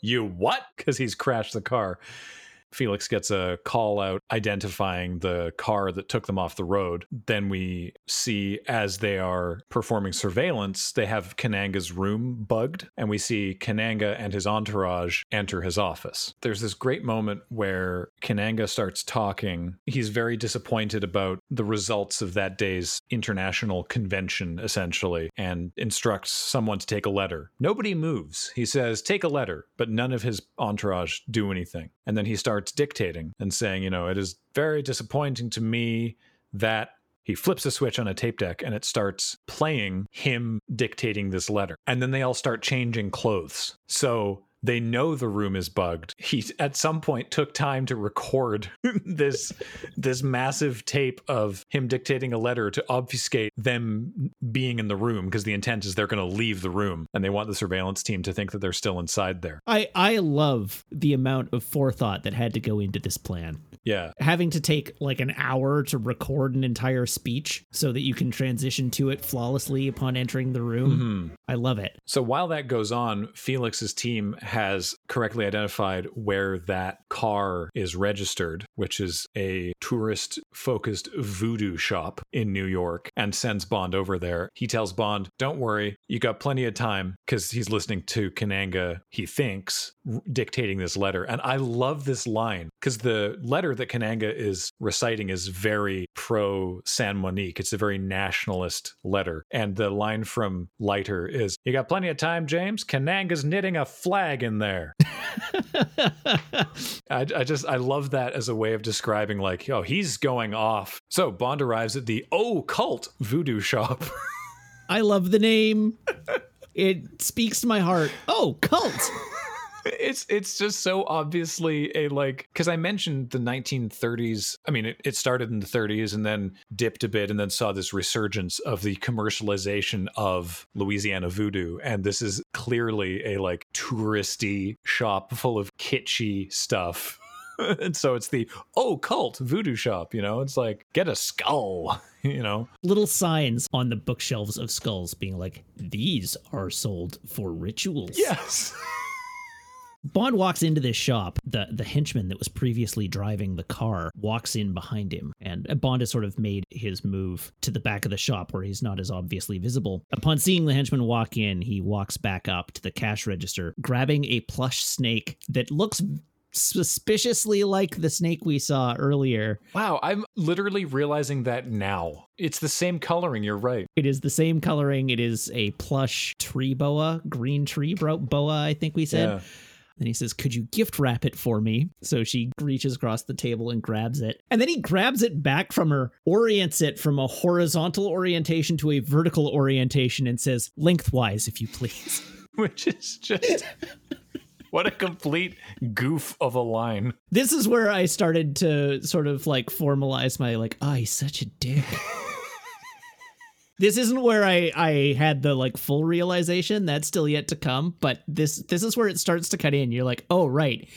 [SPEAKER 1] You what? Because he's crashed the car. Felix gets a call out identifying the car that took them off the road. Then we see as they are performing surveillance, they have Kananga's room bugged, and we see Kananga and his entourage enter his office. There's this great moment where Kananga starts talking. He's very disappointed about the results of that day's international convention, essentially, and instructs someone to take a letter. Nobody moves. He says, Take a letter, but none of his entourage do anything. And then he starts dictating and saying, You know, it is very disappointing to me that he flips a switch on a tape deck and it starts playing him dictating this letter. And then they all start changing clothes. So they know the room is bugged. He at some point took time to record (laughs) this this massive tape of him dictating a letter to obfuscate them being in the room because the intent is they're going to leave the room and they want the surveillance team to think that they're still inside there.
[SPEAKER 2] I I love the amount of forethought that had to go into this plan.
[SPEAKER 1] Yeah.
[SPEAKER 2] Having to take like an hour to record an entire speech so that you can transition to it flawlessly upon entering the room.
[SPEAKER 1] Mhm.
[SPEAKER 2] I love it.
[SPEAKER 1] So while that goes on, Felix's team has correctly identified where that car is registered, which is a tourist focused voodoo shop in New York, and sends Bond over there. He tells Bond, Don't worry, you got plenty of time because he's listening to Kananga, he thinks, r- dictating this letter. And I love this line because the letter that Kananga is reciting is very pro San Monique. It's a very nationalist letter. And the line from Leiter is, You got plenty of time, James? Kananga's knitting a flag in there. (laughs) I, I just I love that as a way of describing like, oh, he's going off. So Bond arrives at the oh cult voodoo shop. (laughs)
[SPEAKER 2] I love the name. it speaks to my heart. Oh, cult.
[SPEAKER 1] It's it's just so obviously a like because I mentioned the 1930s. I mean, it, it started in the 30s and then dipped a bit and then saw this resurgence of the commercialization of Louisiana voodoo. And this is clearly a like touristy shop full of kitschy stuff. (laughs) and so it's the oh cult voodoo shop, you know. It's like get a skull, (laughs) you know.
[SPEAKER 2] Little signs on the bookshelves of skulls being like, these are sold for rituals.
[SPEAKER 1] Yes. (laughs)
[SPEAKER 2] Bond walks into this shop. The the henchman that was previously driving the car walks in behind him, and Bond has sort of made his move to the back of the shop where he's not as obviously visible. Upon seeing the henchman walk in, he walks back up to the cash register, grabbing a plush snake that looks suspiciously like the snake we saw earlier.
[SPEAKER 1] Wow, I'm literally realizing that now. It's the same coloring, you're right.
[SPEAKER 2] It is the same coloring. It is a plush tree boa, green tree boa, I think we said.
[SPEAKER 1] Yeah.
[SPEAKER 2] Then he says, Could you gift wrap it for me? So she reaches across the table and grabs it. And then he grabs it back from her, orients it from a horizontal orientation to a vertical orientation, and says, Lengthwise, if you please. (laughs)
[SPEAKER 1] Which is just what a complete goof of a line.
[SPEAKER 2] This is where I started to sort of like formalize my, like, oh, he's such a dick. (laughs) This isn't where I I had the like full realization. That's still yet to come. But this this is where it starts to cut in. You're like, oh right,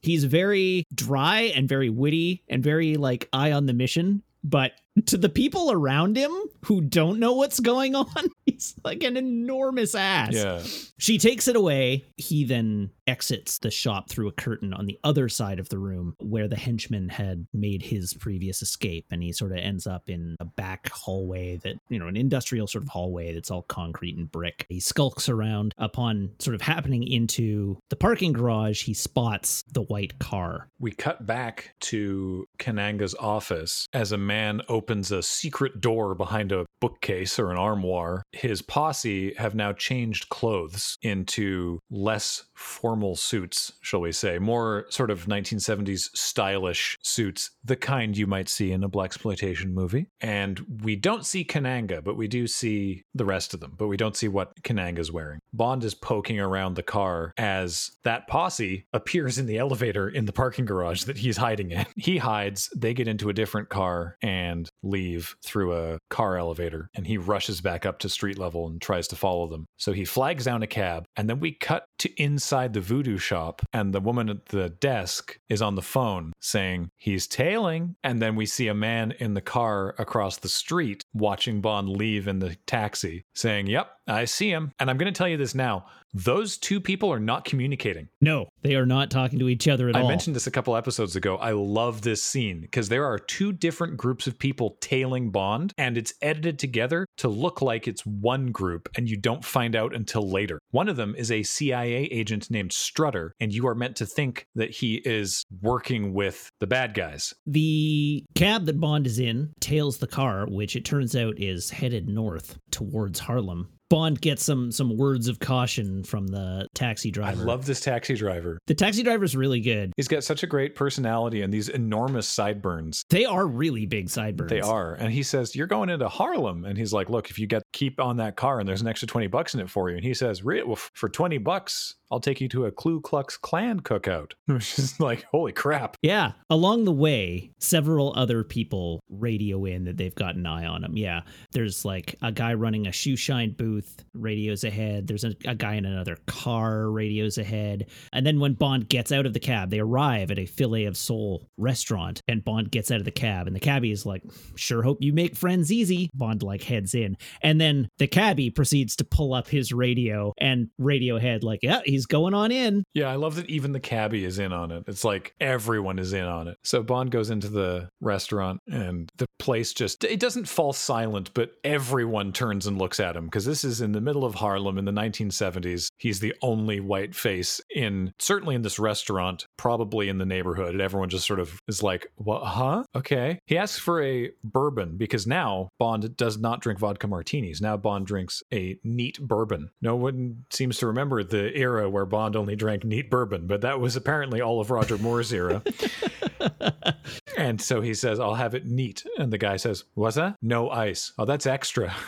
[SPEAKER 2] he's very dry and very witty and very like eye on the mission. But to the people around him who don't know what's going (laughs) on, he's like an enormous ass.
[SPEAKER 1] Yeah.
[SPEAKER 2] She takes it away. He then exits the shop through a curtain on the other side of the room where the henchman had made his previous escape. And he sort of ends up in a back hallway that, you know, an industrial sort of hallway that's all concrete and brick. He skulks around. Upon sort of happening into the parking garage, he spots the white car.
[SPEAKER 1] We cut back to Kananga's office as a man opens a secret door behind a bookcase or an armoire. His posse have now changed clothes into less formal suits, shall we say, more sort of 1970s stylish suits, the kind you might see in a blaxploitation movie. And we don't see Kananga, but we do see the rest of them, but we don't see what Kananga's wearing. Bond is poking around the car as that posse appears in the elevator in the parking garage that he's hiding in. He hides, they get into a different car and leave through a car elevator, and he rushes back up to street level and tries to follow them. So he flags down a cab, and then we cut to inside the voodoo shop, and the woman at the desk is on the phone saying he's tailing. And then we see a man in the car across the street watching Bond leave in the taxi saying, Yep, I see him. And I'm going to tell you this now those two people are not communicating.
[SPEAKER 2] No, they are not talking to each other at
[SPEAKER 1] I
[SPEAKER 2] all.
[SPEAKER 1] I mentioned this a couple episodes ago. I love this scene because there are two different groups of people tailing Bond, and it's edited together to look like it's one group, and you don't find out until later. One of them is a CIA agent named Strutter, and you are meant to think that he is working with the bad guys.
[SPEAKER 2] the cab that Bond is in tails the car, which it turns out is headed north towards Harlem. Bond gets some some words of caution from the taxi driver.
[SPEAKER 1] I love this taxi driver.
[SPEAKER 2] the taxi driver's really good.
[SPEAKER 1] He's got such a great personality and these enormous sideburns.
[SPEAKER 2] They are really big sideburns.
[SPEAKER 1] They are. And he says, You're going into Harlem. And he's like, Look, if you get keep on that car and there's an extra 20 bucks in it for you. And he says, well, For 20 bucks, I'll take you to a Ku Klux Klan cookout. (laughs) Which is like, Holy crap.
[SPEAKER 2] Yeah. Along the way, several other people radio in that they've got an eye on him. Yeah. There's like a guy running a shoe shine booth, radios ahead. There's a, a guy in another car, radios ahead. And then when Bond gets out of the cab, they arrive at a filet of soul restaurant and Bond gets out of the cab. And the cabbie is like, sure hope you make friends easy. Bond like heads in. And then the cabbie proceeds to pull up his radio and Radiohead, like, yeah, he's going on in.
[SPEAKER 1] Yeah, I love that even the cabbie is in on it. It's like everyone is in on it. So Bond goes into the restaurant and the place just it doesn't fall silent, but everyone turns and looks at him because this is in the middle of Harlem in the 1970s. He's the only white face in certainly in this restaurant, probably in the neighborhood. And everyone just sort of is like, "What? Huh? Okay." He asks for a bourbon because now Bond does not drink vodka martinis. Now Bond drinks a neat bourbon. No one seems to remember the era where Bond only drank neat bourbon, but that was apparently all of Roger Moore's era. (laughs) and so he says, I'll have it neat. And the guy says, What's that? No ice. Oh, that's extra. (laughs)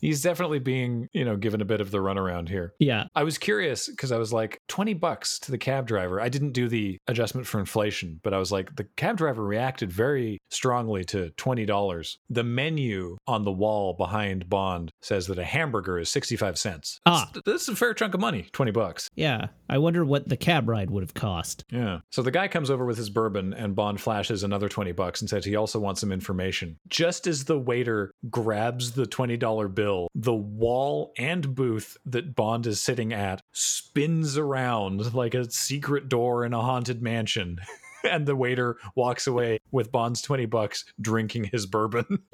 [SPEAKER 1] He's definitely being, you know, given a bit of the runaround here.
[SPEAKER 2] Yeah.
[SPEAKER 1] I was curious because I was like, 20 bucks to the cab driver. I didn't do the adjustment for inflation, but I was like, the cab driver reacted very strongly to $20. The menu on the wall behind Bond says that a hamburger is 65 cents.
[SPEAKER 2] Ah.
[SPEAKER 1] That's, a fair chunk of money, 20 bucks.
[SPEAKER 2] Yeah. I wonder what the cab ride would have cost.
[SPEAKER 1] Yeah. So the guy comes over with his bourbon and Bond flashes another 20 bucks and says he also wants some information. Just as the waiter grabs the $20 bill, the wall and booth that Bond is sitting at spins around like a secret door in a haunted mansion. (laughs) And the waiter walks away with Bond's 20 bucks drinking his bourbon. (laughs)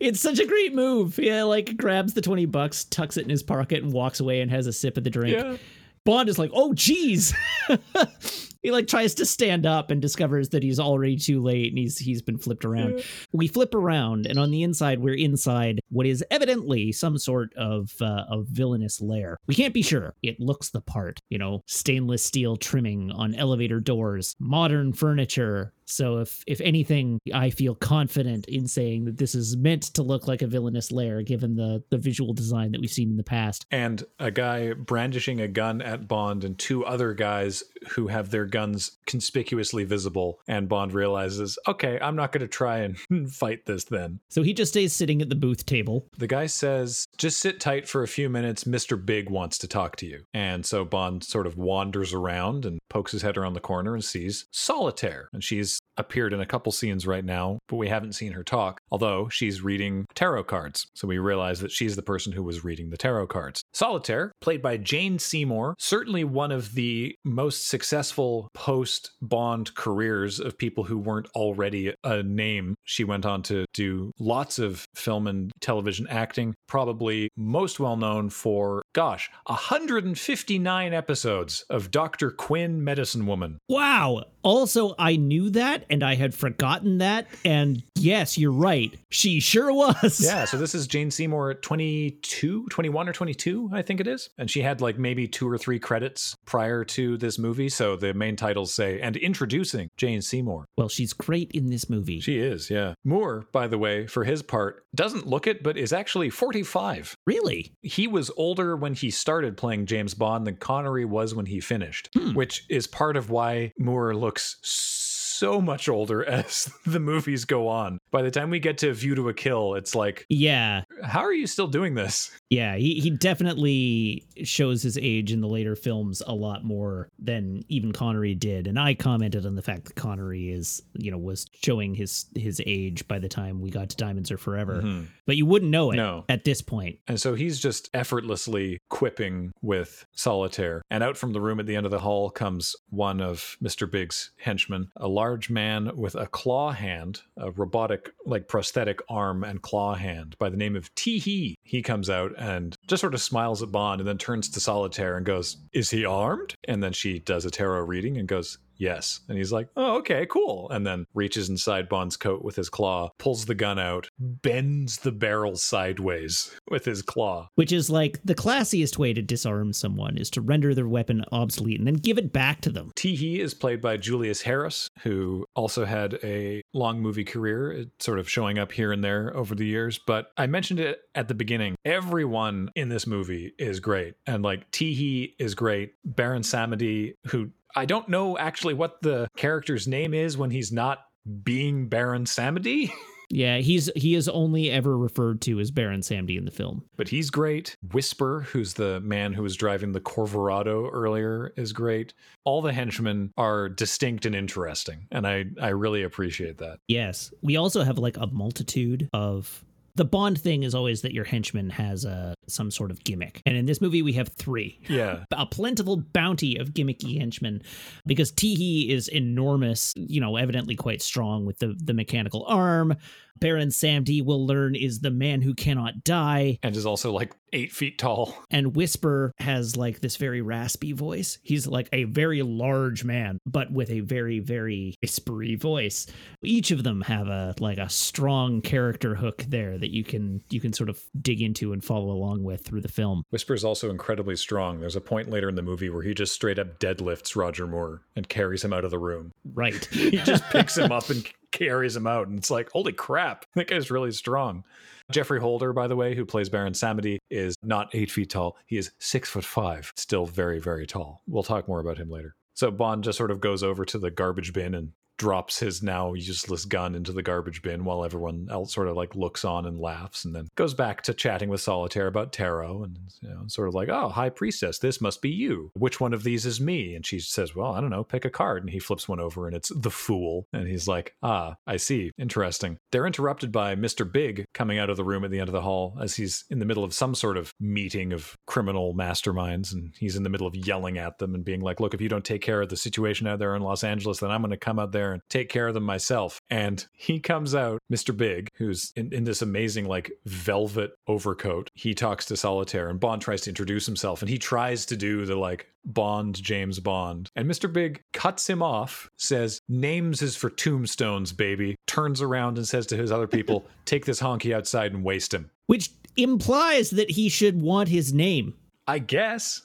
[SPEAKER 2] It's such a great move. Yeah, like grabs the 20 bucks, tucks it in his pocket, and walks away and has a sip of the drink.
[SPEAKER 1] Yeah.
[SPEAKER 2] Bond is like, oh, geez. (laughs) he like tries to stand up and discovers that he's already too late and he's he's been flipped around. We flip around, and on the inside, we're inside what is evidently some sort of uh, of villainous lair. We can't be sure. It looks the part, you know, stainless steel trimming on elevator doors, modern furniture. So if if anything, I feel confident in saying that this is meant to look like a villainous lair, given the the visual design that we've seen in the past.
[SPEAKER 1] and a guy brandishing a gun at Bond, and two other guys who have their guns conspicuously visible. And Bond realizes, okay, I'm not going to try and (laughs) fight this then.
[SPEAKER 2] So he just stays sitting at the booth table.
[SPEAKER 1] The guy says, just sit tight for a few minutes. Mr. Big wants to talk to you. And so Bond sort of wanders around and pokes his head around the corner and sees Solitaire. And she's appeared in a couple scenes right now, but we haven't seen her talk, although she's reading tarot cards. So we realize that she's the person who was reading the tarot cards. Solitaire, played by Jane Seymour, certainly one of the most successful post Bond careers of people who weren't already a name. She went on to do lots of film and television acting, probably most well known for, gosh, 159 episodes of Dr. Quinn Medicine Woman.
[SPEAKER 2] Wow. Also, I knew that and I had forgotten that. And yes, you're right. She sure was.
[SPEAKER 1] Yeah, so (laughs) this is Jane Seymour at 22, 21 or 22, I think it is. And she had like maybe two or three credits prior to this movie. So the main titles say, and introducing Jane Seymour.
[SPEAKER 2] Well, she's great in this movie.
[SPEAKER 1] She is, yeah. Moore, by the way, for his part, doesn't look it, but is actually 45.
[SPEAKER 2] really?
[SPEAKER 1] He was older when he started playing James Bond than Connery was when he finished, hmm. which is part of why Moore looks so much older (laughs) as the movies go on. By the time we get to View to a Kill, it's like,
[SPEAKER 2] Yeah,
[SPEAKER 1] how are you still doing this?
[SPEAKER 2] yeah, he he definitely shows his age in the later films a lot more than even Connery did. And I commented on the fact that Connery is, you know, was showing his his age by the time we got to Diamonds Are Forever.
[SPEAKER 1] Mhm.
[SPEAKER 2] But you wouldn't know it
[SPEAKER 1] No.
[SPEAKER 2] at this point.
[SPEAKER 1] And so he's just effortlessly quipping with Solitaire. And out from the room at the end of the hall comes one of Mr. Big's henchmen, a large man with a claw hand, a robotic, like prosthetic arm and claw hand by the name of Teehee. He comes out and just sort of smiles at Bond and then turns to Solitaire and goes, Is he armed? And then she does a tarot reading and goes, Yes. And he's like, Oh, okay, cool. And then reaches inside Bond's coat with his claw, pulls the gun out, bends the barrel sideways with his claw.
[SPEAKER 2] Which is like the classiest way to disarm someone is to render their weapon obsolete and then give it back to them.
[SPEAKER 1] Teehee is played by Julius Harris, who also had a long movie career, uh, sort of showing up here and there over the years. But I mentioned it at the beginning. Everyone in this movie is great. And like Teehee is great. Baron Samedi, who I don't know actually what the character's name is when he's not being Baron Samedi. (laughs)
[SPEAKER 2] Yeah, he's he is only ever referred to as Baron Samedi in the film.
[SPEAKER 1] but he's great. Whisper, who's the man who was driving the Corverado earlier, is great. All the henchmen are distinct and interesting, and I I really appreciate that.
[SPEAKER 2] Yes. We also have like a multitude of the Bond thing is always that your henchman has a some sort of gimmick. And in this movie we have 3.
[SPEAKER 1] Yeah, (laughs)
[SPEAKER 2] a plentiful bounty of gimmicky henchmen because Teehee is enormous, you know, evidently quite strong with the, the mechanical arm. Baron Samedi will learn is the man who cannot die.
[SPEAKER 1] and is also like eight feet tall.
[SPEAKER 2] And Whisper has like this very raspy voice. He's like a very large man, but with a very, very whispery voice. Each of them have a like a strong character hook there that you can you can sort of dig into and follow along with through the film.
[SPEAKER 1] Whisper is also incredibly strong. There's a point later in the movie where he just straight up deadlifts Roger Moore and carries him out of the room.
[SPEAKER 2] Right. (laughs)
[SPEAKER 1] He just picks him up and (laughs) carries him out, and it's like, holy crap, that guy's really strong. Geoffrey Holder, by the way, who plays Baron Samedi, is not eight feet tall. He is six foot five, still very, very tall. We'll talk more about him later. So Bond just sort of goes over to the garbage bin and drops his now useless gun into the garbage bin while everyone else sort of like looks on and laughs and then goes back to chatting with Solitaire about tarot and you know sort of like oh high priestess this must be you. Which one of these is me? And she says well I don't know pick a card. And he flips one over and it's the fool. And he's like ah I see. Interesting. They're interrupted by Mr. Big coming out of the room at the end of the hall as he's in the middle of some sort of meeting of criminal masterminds and he's in the middle of yelling at them and being like look if you don't take care of the situation out there in Los Angeles then I'm going to come out there and take care of them myself. And he comes out, Mr. Big, who's in, in this amazing, like, velvet overcoat. He talks to Solitaire, and Bond tries to introduce himself, and he tries to do the, like, Bond, James Bond. And Mr. Big cuts him off, says, Names is for tombstones, baby. Turns around and says to his other people, (laughs) Take this honky outside and waste him.
[SPEAKER 2] Which implies that he should want his name.
[SPEAKER 1] I guess.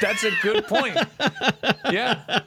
[SPEAKER 1] That's a good point. yeah.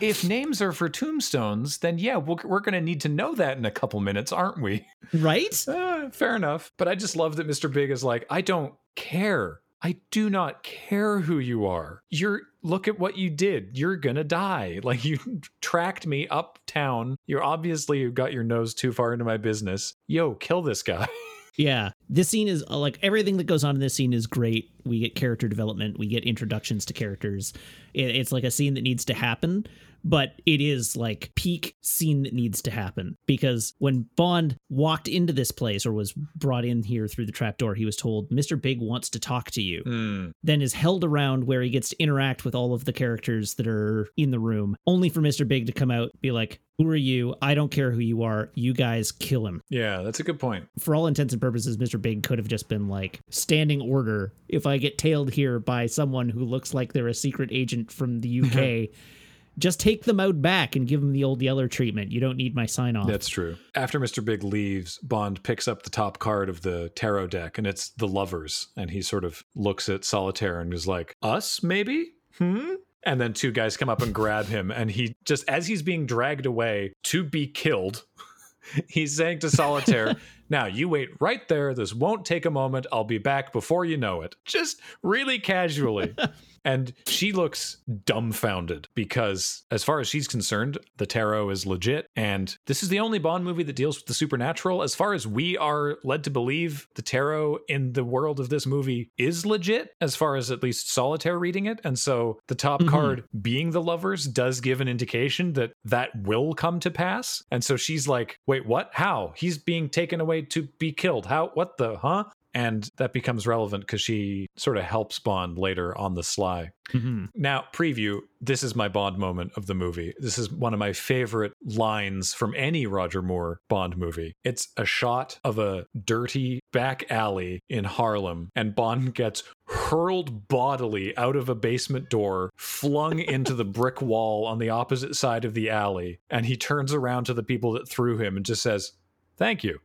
[SPEAKER 1] if names are for tombstones, then yeah, we're, we're going to need to know that in a couple minutes, aren't we?
[SPEAKER 2] Right?
[SPEAKER 1] Uh, fair enough. But I just love that Mr. Big is like, I don't care. I do not care who you are. You're look at what you did. You're gonna die. (laughs) Like you tracked me uptown. You're obviously you got your nose too far into my business. Yo, kill this guy. (laughs)
[SPEAKER 2] Yeah. This scene is uh, like everything that goes on in this scene is great. We get character development, we get introductions to characters. It, it's like a scene that needs to happen, but it is like peak scene that needs to happen because when Bond walked into this place or was brought in here through the trapdoor, he was told, Mr. Big wants to talk to you.
[SPEAKER 1] Hmm.
[SPEAKER 2] then is held around where he gets to interact with all of the characters that are in the room, only for Mr. Big to come out, be like, Who are you? I don't care who you are. You guys kill him.
[SPEAKER 1] Yeah, that's a good point.
[SPEAKER 2] For all intents and purposes, Mr. Big could have just been like, standing order. If I get tailed here by someone who looks like they're a secret agent from the UK, (laughs) just take them out back and give them the old Yeller treatment. You don't need my sign off.
[SPEAKER 1] That's true. After Mr. Big leaves, Bond picks up the top card of the tarot deck and it's the lovers. And he sort of looks at Solitaire and is like, Us, maybe? Hmm? And then two guys come up and grab him. And he just, as he's being dragged away to be killed, (laughs) he's saying to Solitaire, (laughs) Now you wait right there. This won't take a moment. I'll be back before you know it. Just really casually. (laughs) And she looks dumbfounded because, as far as she's concerned, the tarot is legit. And this is the only Bond movie that deals with the supernatural. As far as we are led to believe, the tarot in the world of this movie is legit, as far as at least solitaire reading it. And so the top
[SPEAKER 2] Mhm.
[SPEAKER 1] card being the lovers does give an indication that that will come to pass. And so she's like, wait, what? How? He's being taken away to be killed. How? What the? Huh? And that becomes relevant because she sort of helps Bond later on the sly.
[SPEAKER 2] Mhm.
[SPEAKER 1] Now, preview this is my Bond moment of the movie. This is one of my favorite lines from any Roger Moore Bond movie. It's a shot of a dirty back alley in Harlem, and Bond gets hurled bodily out of a basement door, flung into the brick wall on the opposite side of the alley, and he turns around to the people that threw him and just says, Thank you.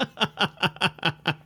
[SPEAKER 1] (laughs)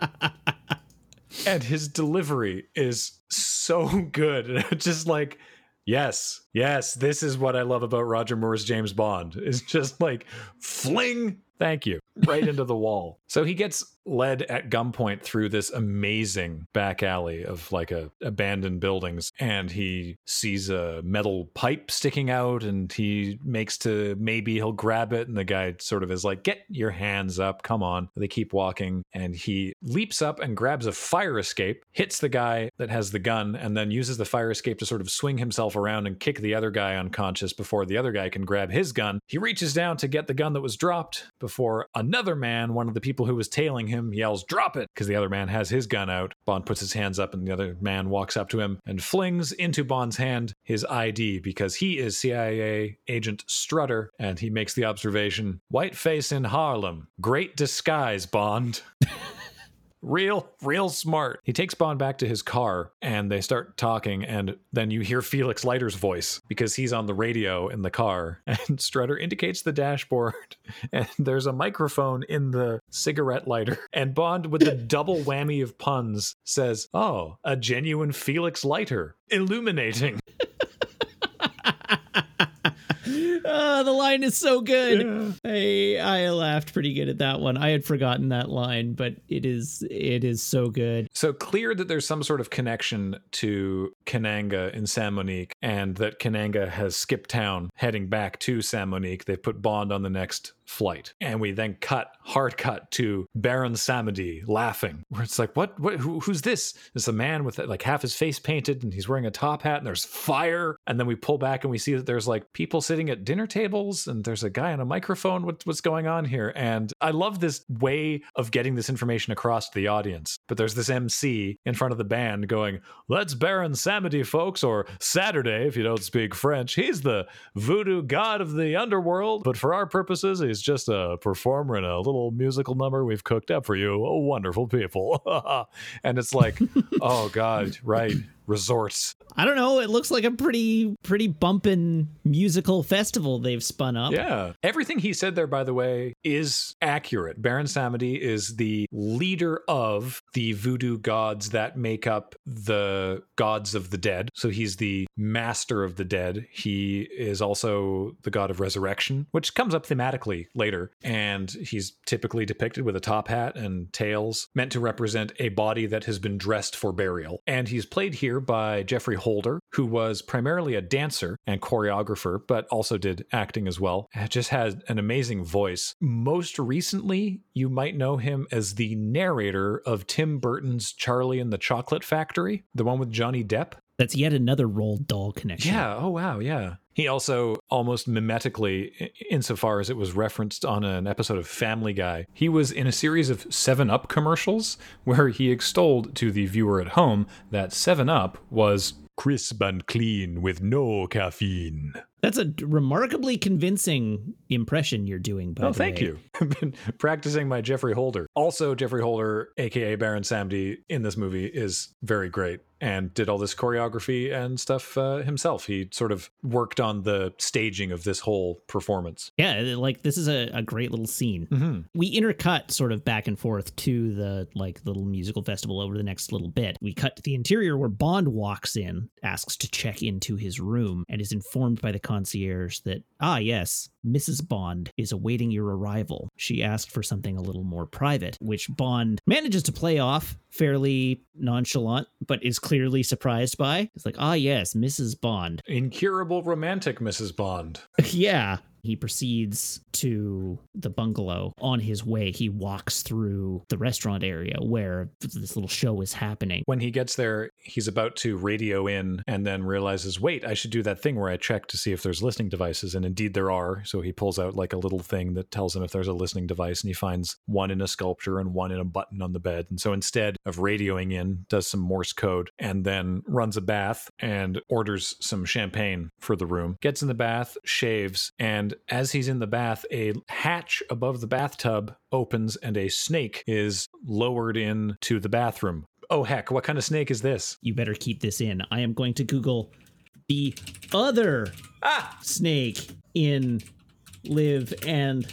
[SPEAKER 1] and his delivery is so (laughs) good. (laughs) Just like, yes, yes, this is what I love about Roger Moore's James Bond. It's just like fling, thank you, right into the wall. So he gets led at gunpoint through this amazing back alley of like a abandoned buildings and he sees a metal pipe sticking out and he makes to maybe he'll grab it and the guy sort of is like get your hands up come on. They keep walking and he leaps up and grabs a fire escape hits the guy that has the gun and then uses the fire escape to sort of swing himself around and kick the other guy unconscious before the other guy can grab his gun. He reaches down to get the gun that was dropped before another man one of the people who was tailing him yells drop it! Because the other man has his gun out. Bond puts his hands up and the other man walks up to him and flings into bond's hand his id because he is cia agent strutter and he makes the observation white face in harlem. Great disguise bond (laughs) Real, real smart. He takes Bond back to his car and they start talking. And then you hear Felix Leiter's voice because he's on the radio in the car. (laughs) And Strutter indicates the dashboard. (laughs) And there's a microphone in the cigarette lighter. (laughs) And Bond, with the double whammy of puns, says, Oh, a genuine Felix Leiter. Illuminating.
[SPEAKER 2] Ah, the line is so good. I I laughed pretty good at that one. I had forgotten that line, but it is it is so good.
[SPEAKER 1] So clear that there's some sort of connection to Kananga in San Monique, and that Kananga has skipped town heading back to San Monique. They put Bond on the next flight, and we then cut hard cut to Baron Samedi laughing, where it's like, what? What? Who, who's this? It's a man with like half his face painted, and he's wearing a top hat, and there's fire, and then we pull back and we see that there's like people sitting at dinner tables, and there's a guy on a microphone. What, what's going on here? And I love this way of getting this information across to the audience. But there's this MC in front of the band going, "Let's Baron Samedi, folks," or Saturday if you don't speak French. He's the voodoo god of the underworld, but for our purposes, he's just a performer in a little musical number we've cooked up for you. Oh, wonderful people! (laughs) and it's like, (laughs) oh god, right? Resorts.
[SPEAKER 2] I don't know. It looks like a pretty pretty bumpin' musical festival they've spun up.
[SPEAKER 1] Yeah. Everything he said there, by the way, is accurate. Baron Samedi is the leader of the voodoo gods that make up the gods of the dead. So he's the master of the dead. He is also the god of resurrection, which comes up thematically later. And he's typically depicted with a top hat and tails, meant to represent a body that has been dressed for burial. And he's played here by Geoffrey Holder, who was primarily a dancer and choreographer, but also did acting as well. Just had an amazing voice. Most recently, you might know him as the narrator of Tim Burton's Charlie and the Chocolate Factory, the one with Johnny Depp.
[SPEAKER 2] That's yet another Roald Dahl connection.
[SPEAKER 1] Yeah. Oh, wow. Yeah. He also, almost mimetically, insofar as it was referenced on an episode of Family Guy, he was in a series of 7 Up commercials where he extolled to the viewer at home that 7 Up was crisp and clean with no caffeine.
[SPEAKER 2] That's a remarkably convincing impression you're doing. By
[SPEAKER 1] Oh, thank
[SPEAKER 2] way.
[SPEAKER 1] you. (laughs) I've been practicing my Geoffrey Holder. Also, Geoffrey Holder, aka Baron Samedi, in this movie is very great and did all this choreography and stuff uh, himself. He sort of worked on the staging of this whole performance.
[SPEAKER 2] Yeah, like this is a, a great little scene.
[SPEAKER 1] Mm-hmm.
[SPEAKER 2] We intercut sort of back and forth to the like little musical festival over the next little bit. We cut to the interior where Bond walks in, asks to check into his room, and is informed by the concierge that, ah, yes, Mrs. Bond is awaiting your arrival. She asked for something a little more private, which Bond manages to play off fairly nonchalant, but is clearly surprised by. It's like, ah, yes, Mrs. Bond.
[SPEAKER 1] Incurable romantic Mrs. Bond. (laughs)
[SPEAKER 2] yeah. He proceeds to the bungalow. On his way, he walks through the restaurant area where this little show is happening.
[SPEAKER 1] When he gets there, he's about to radio in and then realizes, wait, I should do that thing where I check to see if there's listening devices. And indeed there are. So he pulls out like a little thing that tells him if there's a listening device and he finds one in a sculpture and one in a button on the bed. And so instead of radioing in, does some Morse code and then runs a bath and orders some champagne for the room, gets in the bath, shaves, and as he's in the bath, a hatch above the bathtub opens and a snake is lowered into the bathroom. Oh, heck, what kind of snake is this?
[SPEAKER 2] You better keep this in. I am going to Google the other
[SPEAKER 1] Ah!
[SPEAKER 2] snake in Live and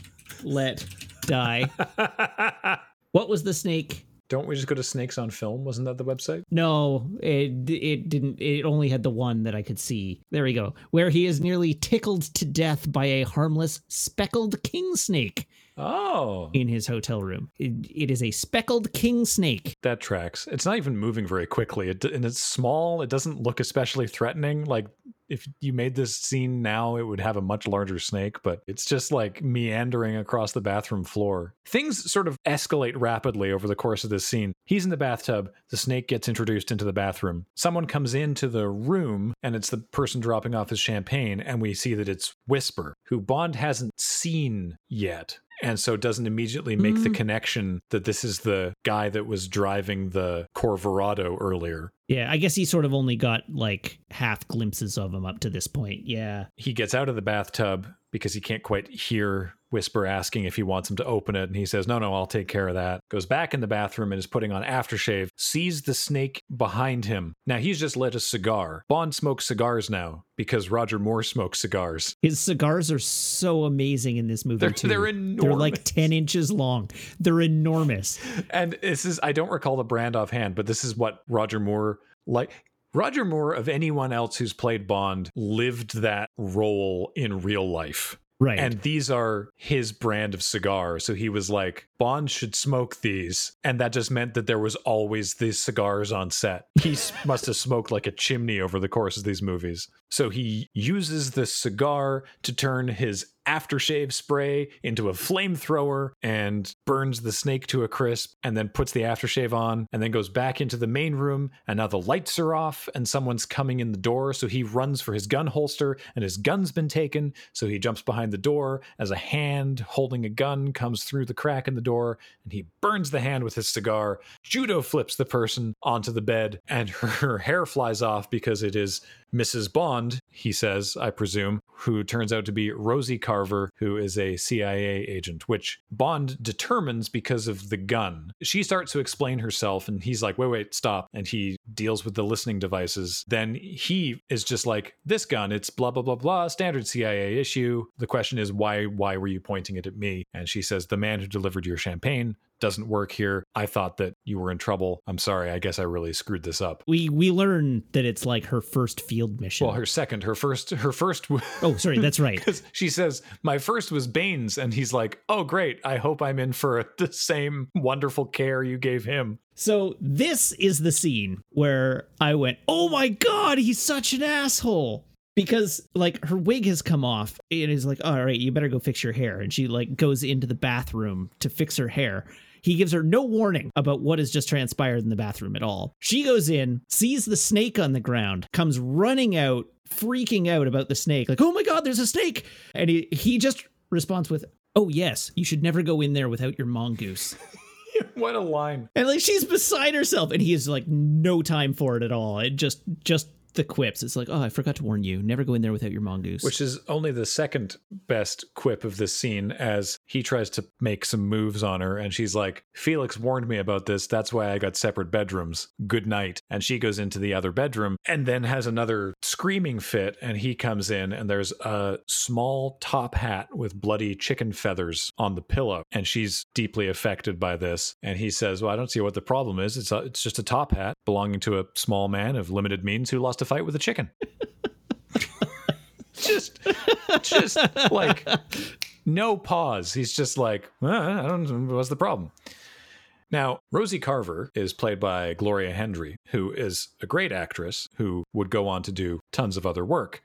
[SPEAKER 2] Let Die. (laughs) what was the snake?
[SPEAKER 1] Don't we just go to Snakes on Film? Wasn't that the website?
[SPEAKER 2] No, it it didn't. It only had the one that I could see. There we go. Where he is nearly tickled to death by a harmless speckled king snake
[SPEAKER 1] Oh,
[SPEAKER 2] in his hotel room. It, it is a speckled king snake.
[SPEAKER 1] that tracks. It's not even moving very quickly. It, and it's small. It doesn't look especially threatening. Like if you made this scene now, it would have a much larger snake, but it's just like meandering across the bathroom floor. Things sort of escalate rapidly over the course of this scene. He's in the bathtub. The snake gets introduced into the bathroom. Someone comes into the room, and it's the person dropping off his champagne, and we see that it's Whisper, who Bond hasn't seen yet and so doesn't immediately make the
[SPEAKER 2] Mm.
[SPEAKER 1] connection that this is the guy that was driving the Corverado earlier.
[SPEAKER 2] Yeah, I guess he sort of only got like half glimpses of him up to this point. Yeah.
[SPEAKER 1] He gets out of the bathtub because he can't quite hear Whisper asking if he wants him to open it. And he says, No, no, I'll take care of that. Goes back in the bathroom and is putting on aftershave, sees the snake behind him. Now he's just lit a cigar. Bond smokes cigars now because Roger Moore smokes cigars.
[SPEAKER 2] His cigars are so amazing in this movie
[SPEAKER 1] They're-
[SPEAKER 2] too.
[SPEAKER 1] they're
[SPEAKER 2] They're like 10 inches long. They're enormous.
[SPEAKER 1] And this is, I don't recall the brand offhand, but this is what Roger Moore like. Roger Moore, of anyone else who's played Bond, lived that role in real life.
[SPEAKER 2] Right.
[SPEAKER 1] And these are his brand of cigar. So he was like, Bond should smoke these. And that just meant that there was always these cigars on set. He (laughs) must have smoked like a chimney over the course of these movies. So he uses the cigar to turn his aftershave spray into a flamethrower and burns the snake to a crisp and then puts the aftershave on and then goes back into the main room. And now the lights are off and someone's coming in the door. So he runs for his gun holster and his gun's been taken. So he jumps behind the door as a hand holding a gun comes through the crack in the door and he burns the hand with his cigar. Judo flips the person onto the bed and (laughs) her hair flies off because it is Mrs. Bond, he says, I presume, who turns out to be Rosie Carver, who is a CIA agent, which Bond determines because of the gun. She starts to explain herself, and he's like, wait, wait, stop. And he deals with the listening devices. Then he is just like, this gun, it's blah, blah, blah, blah, standard CIA issue. The question is, why, why were you pointing it at me? And she says, the man who delivered your champagne doesn't work here. I thought that you were in trouble. I'm sorry. I guess I really screwed this up.
[SPEAKER 2] we we learn that it's like her first field mission.
[SPEAKER 1] Well, her second, her first, her first. (laughs)
[SPEAKER 2] oh, sorry, that's right.
[SPEAKER 1] Because she says, My first was Baines. And he's like, Oh, great. I hope I'm in for (laughs) the same wonderful care you gave him.
[SPEAKER 2] So this is the scene where I went, "Oh my god, he's such an asshole." Because like her wig has come off and is like, "All right, you better go fix your hair." And she like goes into the bathroom to fix her hair. He gives her no warning about what has just transpired in the bathroom at all. She goes in, sees the snake on the ground, comes running out, freaking out about the snake, like, "Oh my god, there's a snake." And he he just responds with, "Oh yes, you should never go in there without your mongoose." (laughs)
[SPEAKER 1] what a line.
[SPEAKER 2] And like she's beside herself, and he is like no time for it at all. It just just the quips. It's like, oh, I forgot to warn you. Never go in there without your mongoose.
[SPEAKER 1] Which is only the second best quip of this scene as he tries to make some moves on her. And she's like, Felix warned me about this. That's why I got separate bedrooms. Good night. And she goes into the other bedroom and then has another screaming fit. And he comes in and there's a small top hat with bloody chicken feathers on the pillow. And she's deeply affected by this. And he says, Well, I don't see what the problem is. It's, a, it's just a top hat belonging to a small man of limited means who lost a fight with a chicken. (laughs) just just like no pause. He's just like, I don't know what's the problem. Now, Rosie Carver is played by Gloria Hendry, who is a great actress who would go on to do tons of other work.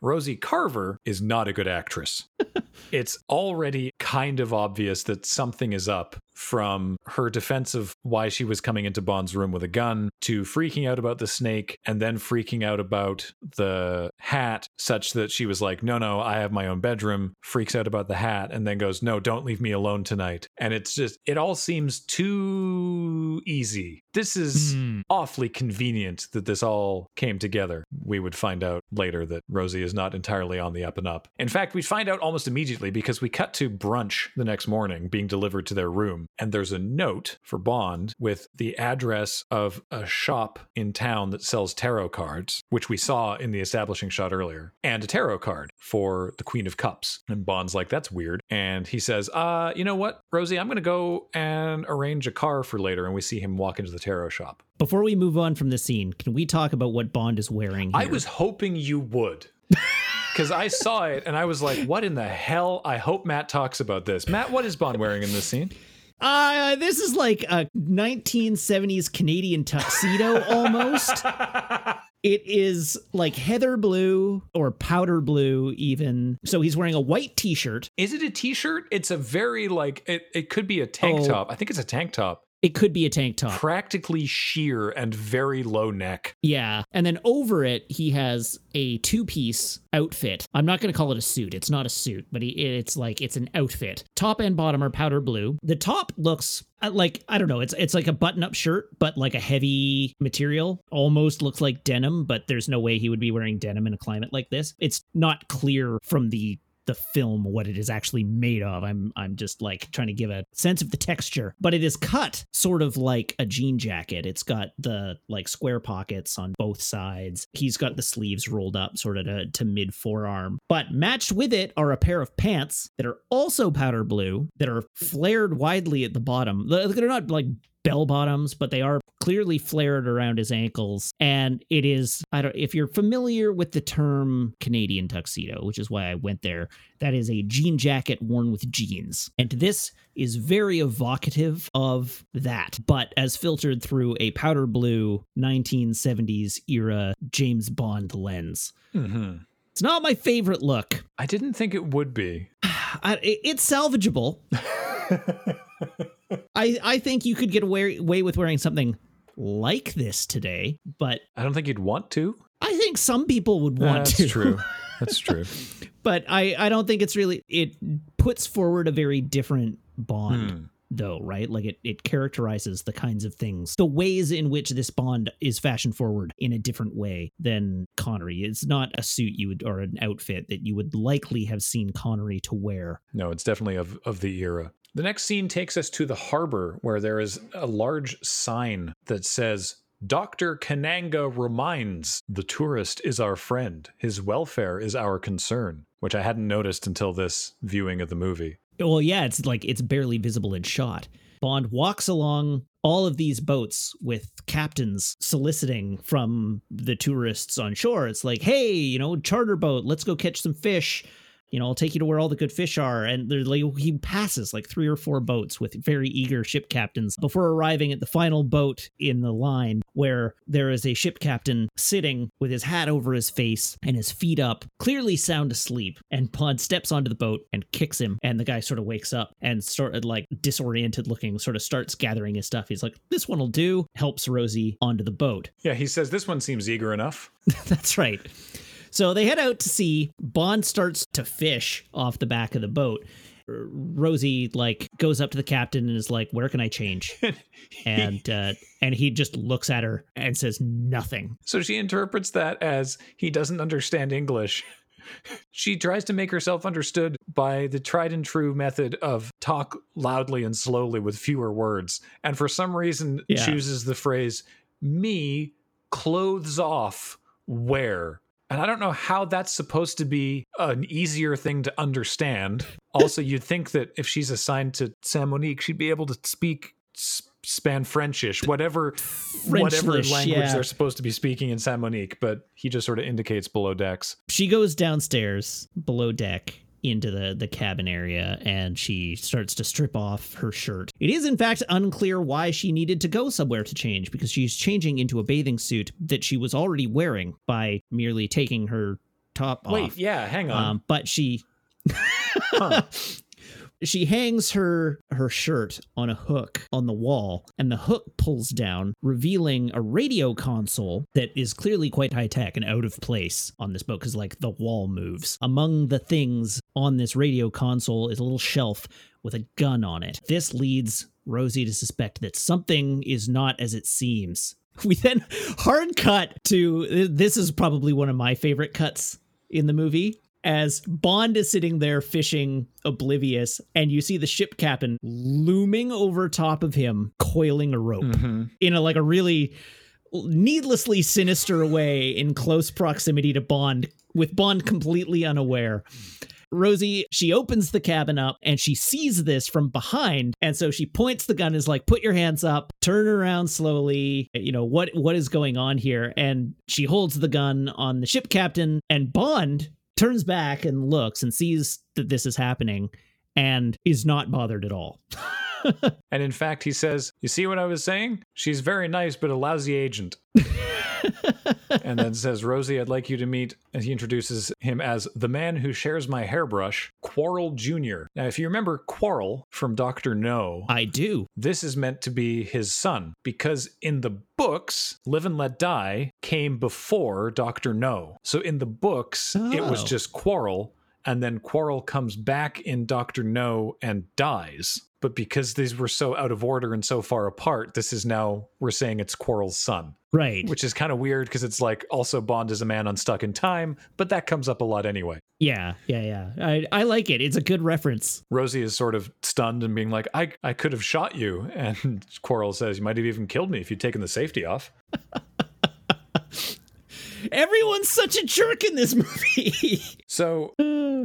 [SPEAKER 1] Rosie Carver is not a good actress. (laughs) it's already kind of obvious that something is up from her defense of why she was coming into Bond's room with a gun to freaking out about the snake and then freaking out about the hat, such that she was like, No, no, I have my own bedroom, freaks out about the hat, and then goes, No, don't leave me alone tonight. And it's just, it all seems too easy. This is
[SPEAKER 2] Hmm.
[SPEAKER 1] awfully convenient that this all came together. We would find out later that Rosie is not entirely on the up and up. In fact, we find out almost immediately because we cut to brunch the next morning being delivered to their room, and there's a note for Bond with the address of a shop in town that sells tarot cards, which we saw in the establishing shot earlier, and a tarot card for the Queen of Cups. And Bond's like, that's weird. And he says, uh, you know what, Rosie, I'm going to go and arrange a car for later. And we see him walk into the tarot shop.
[SPEAKER 2] Before we move on from the scene, can we talk about what Bond is wearing?
[SPEAKER 1] I was hoping you would. (laughs) Because I saw it and I was like, what in the hell? I hope Matt talks about this. Matt, what is Bond wearing in this scene?
[SPEAKER 2] Uh, this is like a 1970s Canadian tuxedo (laughs) almost. It is like heather blue or powder blue, even. So he's wearing a white t shirt.
[SPEAKER 1] Is it a t shirt? It's a very, like, it, it could be a tank
[SPEAKER 2] Oh.
[SPEAKER 1] top. I think it's a tank top.
[SPEAKER 2] It could be a tank top.
[SPEAKER 1] Practically sheer and very low neck.
[SPEAKER 2] Yeah. And then over it, he has a two piece outfit. I'm not going to call it a suit. It's not a suit, but he, it's like it's an outfit. Top and bottom are powder blue. The top looks uh, like I don't know. It's it's like a button up shirt, but like a heavy material. Almost looks like denim, but there's no way he would be wearing denim in a climate like this. It's not clear from the the film what it is actually made of. I'm I'm just like trying to give a sense of the texture, but it is cut sort of like a jean jacket. It's got the like square pockets on both sides. He's got the sleeves rolled up sort of to, to mid forearm. But matched with it are a pair of pants that are also powder blue that are flared widely at the bottom. They're not like bell bottoms, but they are clearly flared around his ankles. And it is, I don't, if you're familiar with the term Canadian tuxedo, which is why I went there, that is a jean jacket worn with jeans. And this is very evocative of that, but as filtered through a powder blue 1970s era James Bond lens.
[SPEAKER 1] hmm
[SPEAKER 2] It's not my favorite look.
[SPEAKER 1] I didn't think it would be. (sighs)
[SPEAKER 2] I, it's salvageable. (laughs) (laughs) I I think you could get away, away with wearing something like this today, but
[SPEAKER 1] I don't think you'd want to.
[SPEAKER 2] I think some people would want
[SPEAKER 1] That's
[SPEAKER 2] to.
[SPEAKER 1] true. (laughs) That's true.
[SPEAKER 2] But I I don't think it's really it puts forward a very different bond.
[SPEAKER 1] Hmm.
[SPEAKER 2] Though, right? Like it, it characterizes the kinds of things, the ways in which this Bond is fashion forward in a different way than Connery. It's not a suit you would, or an outfit that you would likely have seen Connery to wear.
[SPEAKER 1] No, it's definitely of, of the era. The next scene takes us to the harbor where there is a large sign that says, Dr. Kananga reminds the tourist is our friend. His welfare is our concern, which I hadn't noticed until this viewing of the movie.
[SPEAKER 2] Well, yeah, it's like it's barely visible in shot. Bond walks along all of these boats with captains soliciting from the tourists on shore. It's like, hey, you know, charter boat, let's go catch some fish. You know, I'll take you to where all the good fish are. And they're like, he passes like three or four boats with very eager ship captains before arriving at the final boat in the line, where there is a ship captain sitting with his hat over his face and his feet up, clearly sound asleep. And Bond steps onto the boat and kicks him. And the guy sort of wakes up and sort of like disoriented looking, sort of starts gathering his stuff. He's like, this one will do, helps Rosie onto the boat.
[SPEAKER 1] Yeah, he says this one seems eager enough. (laughs)
[SPEAKER 2] That's right. So they head out to sea. Bond starts to fish off the back of the boat. Rosie like goes up to the captain and is like, "Where can I change?" (laughs) and uh, and he just looks at her and says nothing.
[SPEAKER 1] So she interprets that as he doesn't understand English. (laughs) She tries to make herself understood by the tried and true method of talk loudly and slowly with fewer words. And for some reason,
[SPEAKER 2] Yeah.
[SPEAKER 1] chooses the phrase, me clothes off where? And I don't know how that's supposed to be an easier thing to understand. Also, you'd think that if she's assigned to San Monique, she'd be able to speak s- span Frenchish, whatever whatever language
[SPEAKER 2] yeah.
[SPEAKER 1] they're supposed to be speaking in San Monique, but he just sort of indicates below decks.
[SPEAKER 2] she goes downstairs below deck into the the cabin area and she starts to strip off her shirt. It is in fact unclear why she needed to go somewhere to change because she's changing into a bathing suit that she was already wearing by merely taking her top
[SPEAKER 1] Wait,
[SPEAKER 2] off.
[SPEAKER 1] Wait, yeah, hang on.
[SPEAKER 2] Um, but she
[SPEAKER 1] Huh. (laughs)
[SPEAKER 2] she hangs her her shirt on a hook on the wall and the hook pulls down revealing a radio console that is clearly quite high tech and out of place on this boat because like the wall moves. Among the things on this radio console is a little shelf with a gun on it. This leads rosie to suspect that something is not as it seems. (laughs) We then hard cut to this is probably one of my favorite cuts in the movie as Bond is sitting there fishing oblivious, and you see the ship captain looming over top of him, coiling a rope
[SPEAKER 1] Mhm.
[SPEAKER 2] in a like a really needlessly sinister way in close proximity to Bond, with Bond completely unaware. Rosie, she opens the cabin up and she sees this from behind. And so she points the gun, is like, put your hands up, turn around slowly. You know, what what is going on here? And she holds the gun on the ship captain, and Bond turns back and looks and sees that this is happening and is not bothered at all. (laughs) (laughs)
[SPEAKER 1] And in fact, he says, You see what I was saying? She's very nice, but a lousy agent. (laughs) and then says, Rosie, I'd like you to meet. And he introduces him as the man who shares my hairbrush, Quarrel Jr. Now, if you remember Quarrel from Dr. No,
[SPEAKER 2] I do.
[SPEAKER 1] this is meant to be his son because in the books, Live and Let Die came before Dr. No. So in the books, it was
[SPEAKER 2] Oh.
[SPEAKER 1] just Quarrel, and then Quarrel comes back in Dr. No and dies. But because these were so out of order and so far apart, this is now we're saying it's Quarrel's son,
[SPEAKER 2] Right.
[SPEAKER 1] which is kind of weird because it's like also Bond is a man unstuck in time, but that comes up a lot anyway.
[SPEAKER 2] Yeah, yeah, yeah. I, I like it. It's a good reference.
[SPEAKER 1] Rosie is sort of stunned and being like, I, I could have shot you. (laughs) And Quarrel says, You might have even killed me if you'd taken the safety off. (laughs)
[SPEAKER 2] Everyone's such a jerk in this movie. (laughs)
[SPEAKER 1] So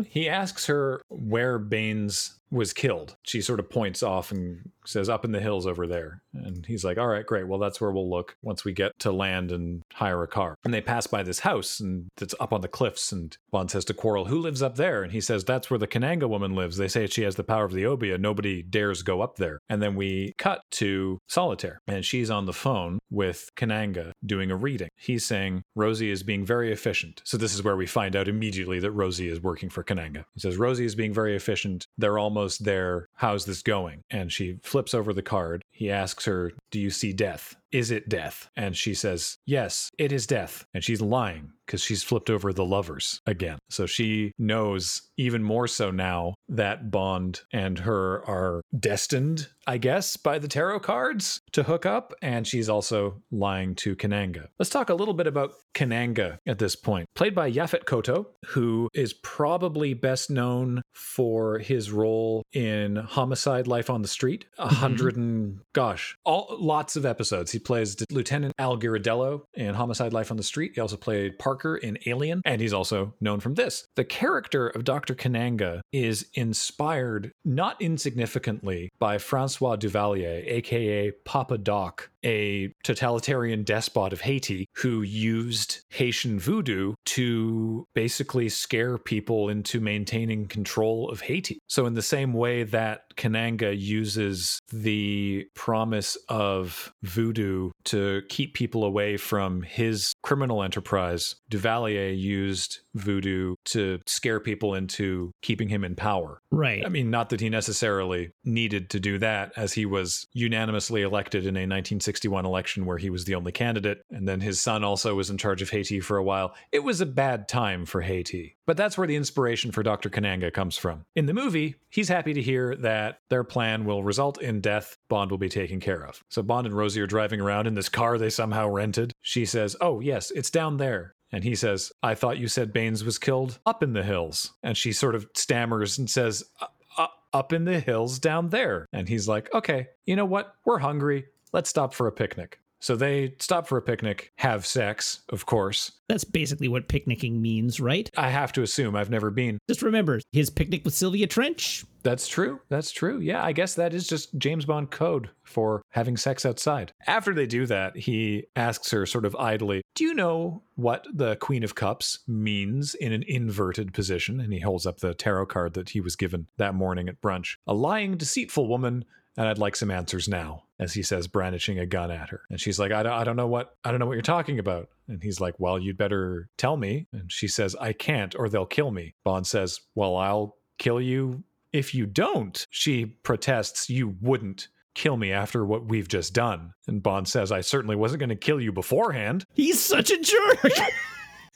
[SPEAKER 1] he asks her where Baines was killed. She sort of points off and says, Up in the hills over there. And he's like, All right, great. Well, that's where we'll look once we get to land and hire a car. And they pass by this house and it's up on the cliffs. And Bond says to Quarrel, Who lives up there? And he says, That's where the Kananga woman lives. They say she has the power of the obeah. Nobody dares go up there. And then we cut to Solitaire. And she's on the phone with Kananga doing a reading. He's saying, Rosie is being very efficient. So this is where we find out immediately that Rosie is working for Kananga. He says, Rosie is being very efficient. They're almost there. How's this going? And she flips over the card. He asks her, Do you see death? Is it death? And she says, Yes, it is death. And she's lying because she's flipped over the lovers again. So she knows even more so now that Bond and her are destined, I guess, by the tarot cards to hook up. And she's also lying to Kananga. Let's talk a little bit about Kananga at this point. Played by Yaphet Kotto, who is probably best known for his role in Homicide Life on the Street. A mm-hmm. hundred and gosh, all lots of episodes. He plays Lieutenant Al Giardello in Homicide Life on the Street. He also played Parker in Alien, and he's also known from this. The character of Dr. Kananga is inspired not insignificantly by Francois Duvalier, aka Papa Doc, a totalitarian despot of Haiti who used Haitian voodoo to basically scare people into maintaining control of Haiti. So, in the same way that Kananga uses the promise of voodoo to keep people away from his criminal enterprise, Duvalier used voodoo to scare people into keeping him in power.
[SPEAKER 2] right.
[SPEAKER 1] I mean, not that he necessarily needed to do that, as he was unanimously elected in a 1961 election where he was the only candidate, and then his son also was in charge of Haiti for a while. It was a bad time for Haiti. But that's where the inspiration for Dr. Kananga comes from. In the movie, he's happy to hear that their plan will result in death Bond will be taken care of. So Bond and Rosie are driving around in this car they somehow rented. She says, Oh, yes, it's down there. And he says, I thought you said Baines was killed up in the hills. And she sort of stammers and says, "Uh, uh, Up in the hills down there. And he's like, Okay, you know what? We're hungry. Let's stop for a picnic. So they stop for a picnic, have sex, of course.
[SPEAKER 2] That's basically what picnicking means, right?
[SPEAKER 1] I have to assume I've never been.
[SPEAKER 2] Just remember his picnic with Sylvia Trench.
[SPEAKER 1] That's true. That's true. Yeah, I guess that is just James Bond code for having sex outside. After they do that, he asks her sort of idly, Do you know what the Queen of Cups means in an inverted position? And he holds up the tarot card that he was given that morning at brunch. A lying, deceitful woman and I'd like some answers now, as he says, brandishing a gun at her. And she's like, I don't, I don't know what, I don't know what you're talking about. And he's like, Well, you'd better tell me. And she says, I can't, or they'll kill me. Bond says, Well, I'll kill you if you don't. She protests, You wouldn't kill me after what we've just done. And Bond says, I certainly wasn't going to kill you beforehand.
[SPEAKER 2] He's such a jerk. (laughs)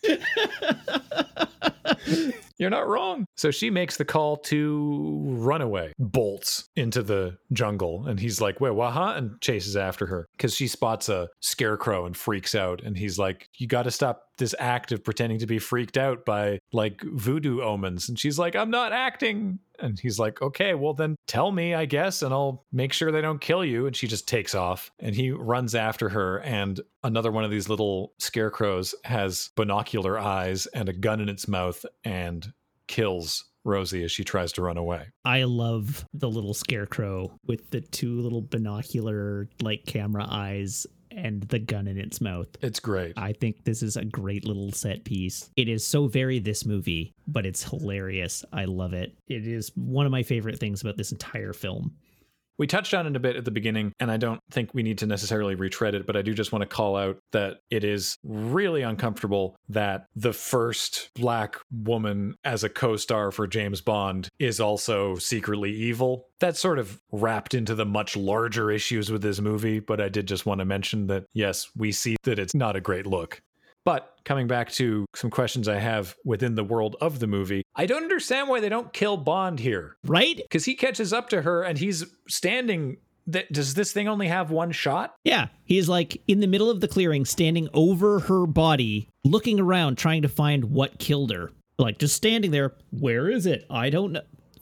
[SPEAKER 2] (laughs)
[SPEAKER 1] You're not wrong. So she makes the call to run away, bolts into the jungle. And he's like, wait? Huh? And chases after her because she spots a scarecrow and freaks out. And he's like, you got to stop this act of pretending to be freaked out by like voodoo omens. And she's like, I'm not acting. And he's like, okay, well, then tell me, I guess, and I'll make sure they don't kill you. And she just takes off and he runs after her. And another one of these little scarecrows has binocular eyes and a gun in its mouth and kills Rosie as she tries to run away.
[SPEAKER 2] I love the little scarecrow with the two little binocular like camera eyes and the gun in its mouth.
[SPEAKER 1] It's great.
[SPEAKER 2] I think this is a great little set piece. It is so very this movie, but it's hilarious. I love it. It is one of my favorite things about this entire film.
[SPEAKER 1] We touched on it a bit at the beginning, and I don't think we need to necessarily retread it, but I do just want to call out that it is really uncomfortable that the first black woman as a co star for James Bond is also secretly evil. That's sort of wrapped into the much larger issues with this movie, but I did just want to mention that, yes, we see that it's not a great look. But coming back to some questions I have within the world of the movie, I don't understand why they don't kill Bond here.
[SPEAKER 2] Right?
[SPEAKER 1] Because he catches up to her and he's standing. Th- does this thing only have one shot?
[SPEAKER 2] Yeah. He's like in the middle of the clearing, standing over her body, looking around, trying to find what killed her. Like just standing there. Where is it? I don't know.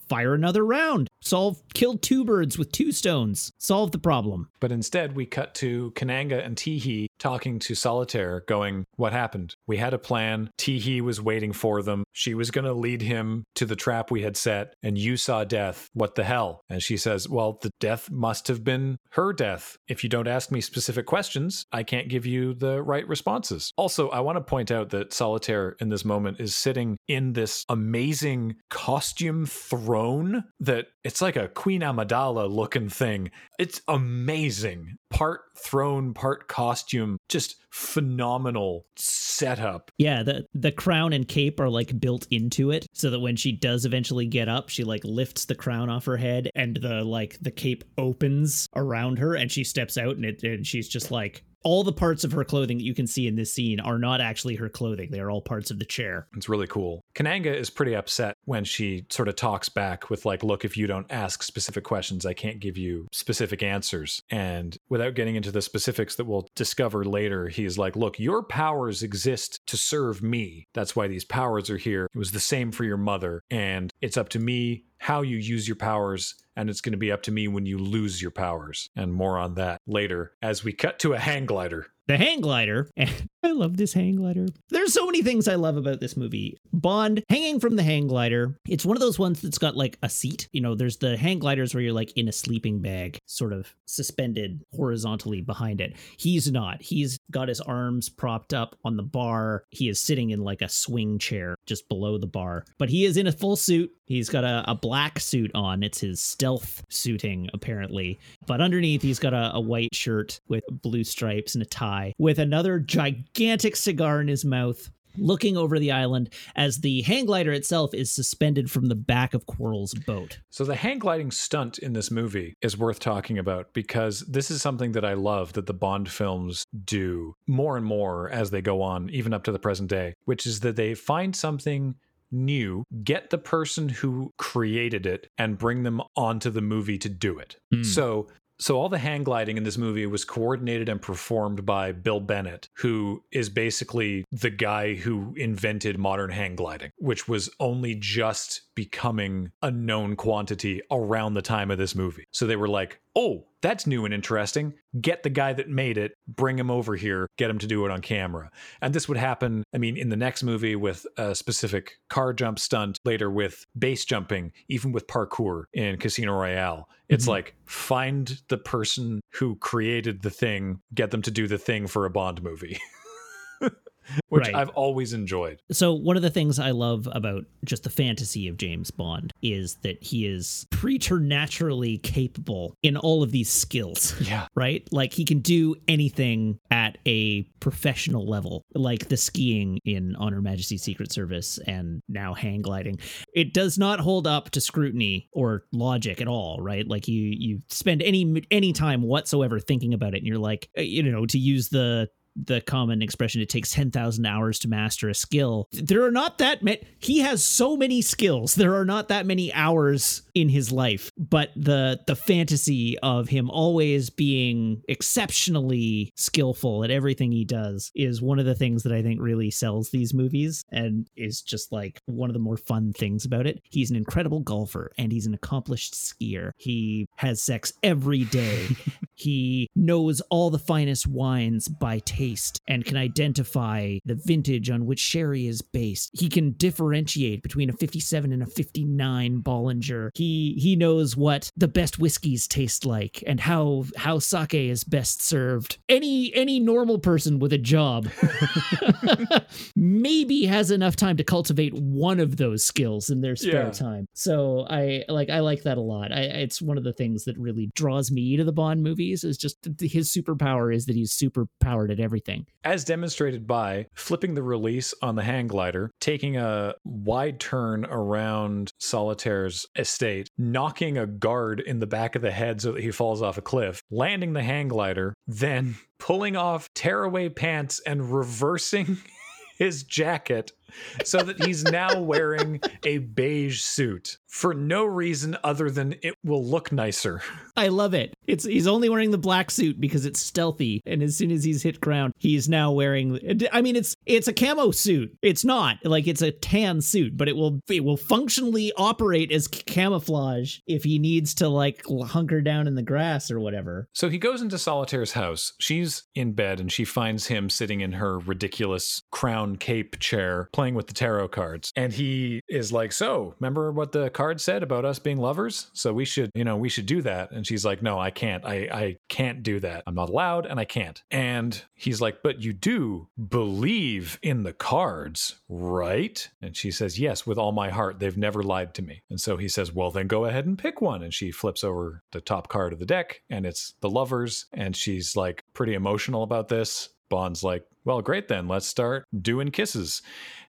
[SPEAKER 2] Fire another round. Solve, kill two birds with two stones. Solve the problem.
[SPEAKER 1] But instead, we cut to Kananga and Teehee talking to Solitaire, going, What happened? We had a plan. Teehee was waiting for them. She was going to lead him to the trap we had set, and you saw death. What the hell? And she says, Well, the death must have been her death. If you don't ask me specific questions, I can't give you the right responses. Also, I want to point out that Solitaire in this moment is sitting in this amazing costume throne that it's like a Queen Amidala looking thing. It's amazing. Part throne, part costume, just phenomenal setup.
[SPEAKER 2] Yeah, the the crown and cape are like built into it so that when she does eventually get up, she like lifts the crown off her head and the like the cape opens around her and she steps out and it and she's just like all the parts of her clothing that you can see in this scene are not actually her clothing. They are all parts of the chair.
[SPEAKER 1] It's really cool. Kananga is pretty upset when she sort of talks back with, like, look, if you don't ask specific questions, I can't give you specific answers. And without getting into the specifics that we'll discover later, he's like, look, your powers exist to serve me. That's why these powers are here. It was the same for your mother. And it's up to me how you use your powers, and it's going to be up to me when you lose your powers. And more on that later as we cut to a hang glider.
[SPEAKER 2] The hang glider, (laughs) I love this hang glider. There's so many things I love about this movie. Bond hanging from the hang glider. It's one of those ones that's got like a seat. You know, there's the hang gliders where you're like in a sleeping bag, sort of suspended horizontally behind it. He's not. He's got his arms propped up on the bar. He is sitting in like a swing chair just below the bar, but he is in a full suit. He's got a, a black suit on. It's his stealth suiting, apparently. But underneath, he's got a, a white shirt with blue stripes and a tie with another gigantic cigar in his mouth looking over the island as the hang glider itself is suspended from the back of Quarrel's boat.
[SPEAKER 1] So the hang gliding stunt in this movie is worth talking about because this is something that I love that the Bond films do more and more as they go on, even up to the present day, which is that they find something new, get the person who created it and bring them onto the movie to do it.
[SPEAKER 2] Mm.
[SPEAKER 1] So so all the hang gliding in this movie was coordinated and performed by Bill Bennett, who is basically the guy who invented modern hang gliding, which was only just becoming a known quantity around the time of this movie. So they were like, oh, that's new and interesting. Get the guy that made it, bring him over here, get him to do it on camera. And this would happen, I mean, in the next movie with a specific car jump stunt, later with base jumping, even with parkour in Casino Royale. It's
[SPEAKER 2] Mhm.
[SPEAKER 1] like find the person who created the thing, get them to do the thing for a Bond movie. (laughs) (laughs) Which
[SPEAKER 2] Right.
[SPEAKER 1] I've always enjoyed.
[SPEAKER 2] So one of the things I love about just the fantasy of James Bond is that he is preternaturally capable in all of these skills. (laughs)
[SPEAKER 1] Yeah.
[SPEAKER 2] Right? Like he can do anything at a professional level, like the skiing in On Her Majesty's Secret Service and now hang gliding. It does not hold up to scrutiny or logic at all, right? Like you you spend any any time whatsoever thinking about it and you're like, uh, you know, to use the the common expression it takes 10,000 hours to master a skill. There are not that many he has so many skills. There are not that many hours in his life, but the the fantasy of him always being exceptionally skillful at everything he does is one of the things that I think really sells these movies and is just like one of the more fun things about it. He's an incredible golfer and he's an accomplished skier. He has sex every day. (laughs) he knows all the finest wines by taste and can identify the vintage on which sherry is based. He can differentiate between a 57 and a 59 Bollinger. He he knows what the best whiskeys taste like and how how sake is best served. Any any normal person with a job (laughs) maybe has enough time to cultivate one of those skills in their spare
[SPEAKER 1] Yeah.
[SPEAKER 2] time. So I like I like that a lot. I it's one of the things that really draws me to the Bond movies is just his superpower is that he's super powered at everything.
[SPEAKER 1] As demonstrated by flipping the release on the hang glider, taking a wide turn around Solitaire's estate, knocking a guard in the back of the head so that he falls off a cliff, landing the hang glider, then pulling off tearaway pants and reversing (laughs) his jacket so that he's now wearing a beige suit for no reason other than it will look nicer.
[SPEAKER 2] I love it. It's he's only wearing the black suit because it's stealthy, and as soon as he's hit ground, he's now wearing. I mean, it's it's a camo suit. It's not like it's a tan suit, but it will it will functionally operate as camouflage if he needs to like hunker down in the grass or whatever.
[SPEAKER 1] So he goes into Solitaire's house. She's in bed and she finds him sitting in her ridiculous crown cape chair playing with the tarot cards. And he is like, So, remember what the card said about us being lovers? So we should, you know, we should do that. And she's like, No, I can't. I, I can't do that. I'm not allowed and I can't. And he's like, But you do believe in the cards, right? And she says, Yes, with all my heart. They've never lied to me. And so he says, Well, then go ahead and pick one. And she flips over the top card of the deck and it's the lovers. And she's like pretty emotional about this. Bond's like, Well, great then. Let's start doing kisses.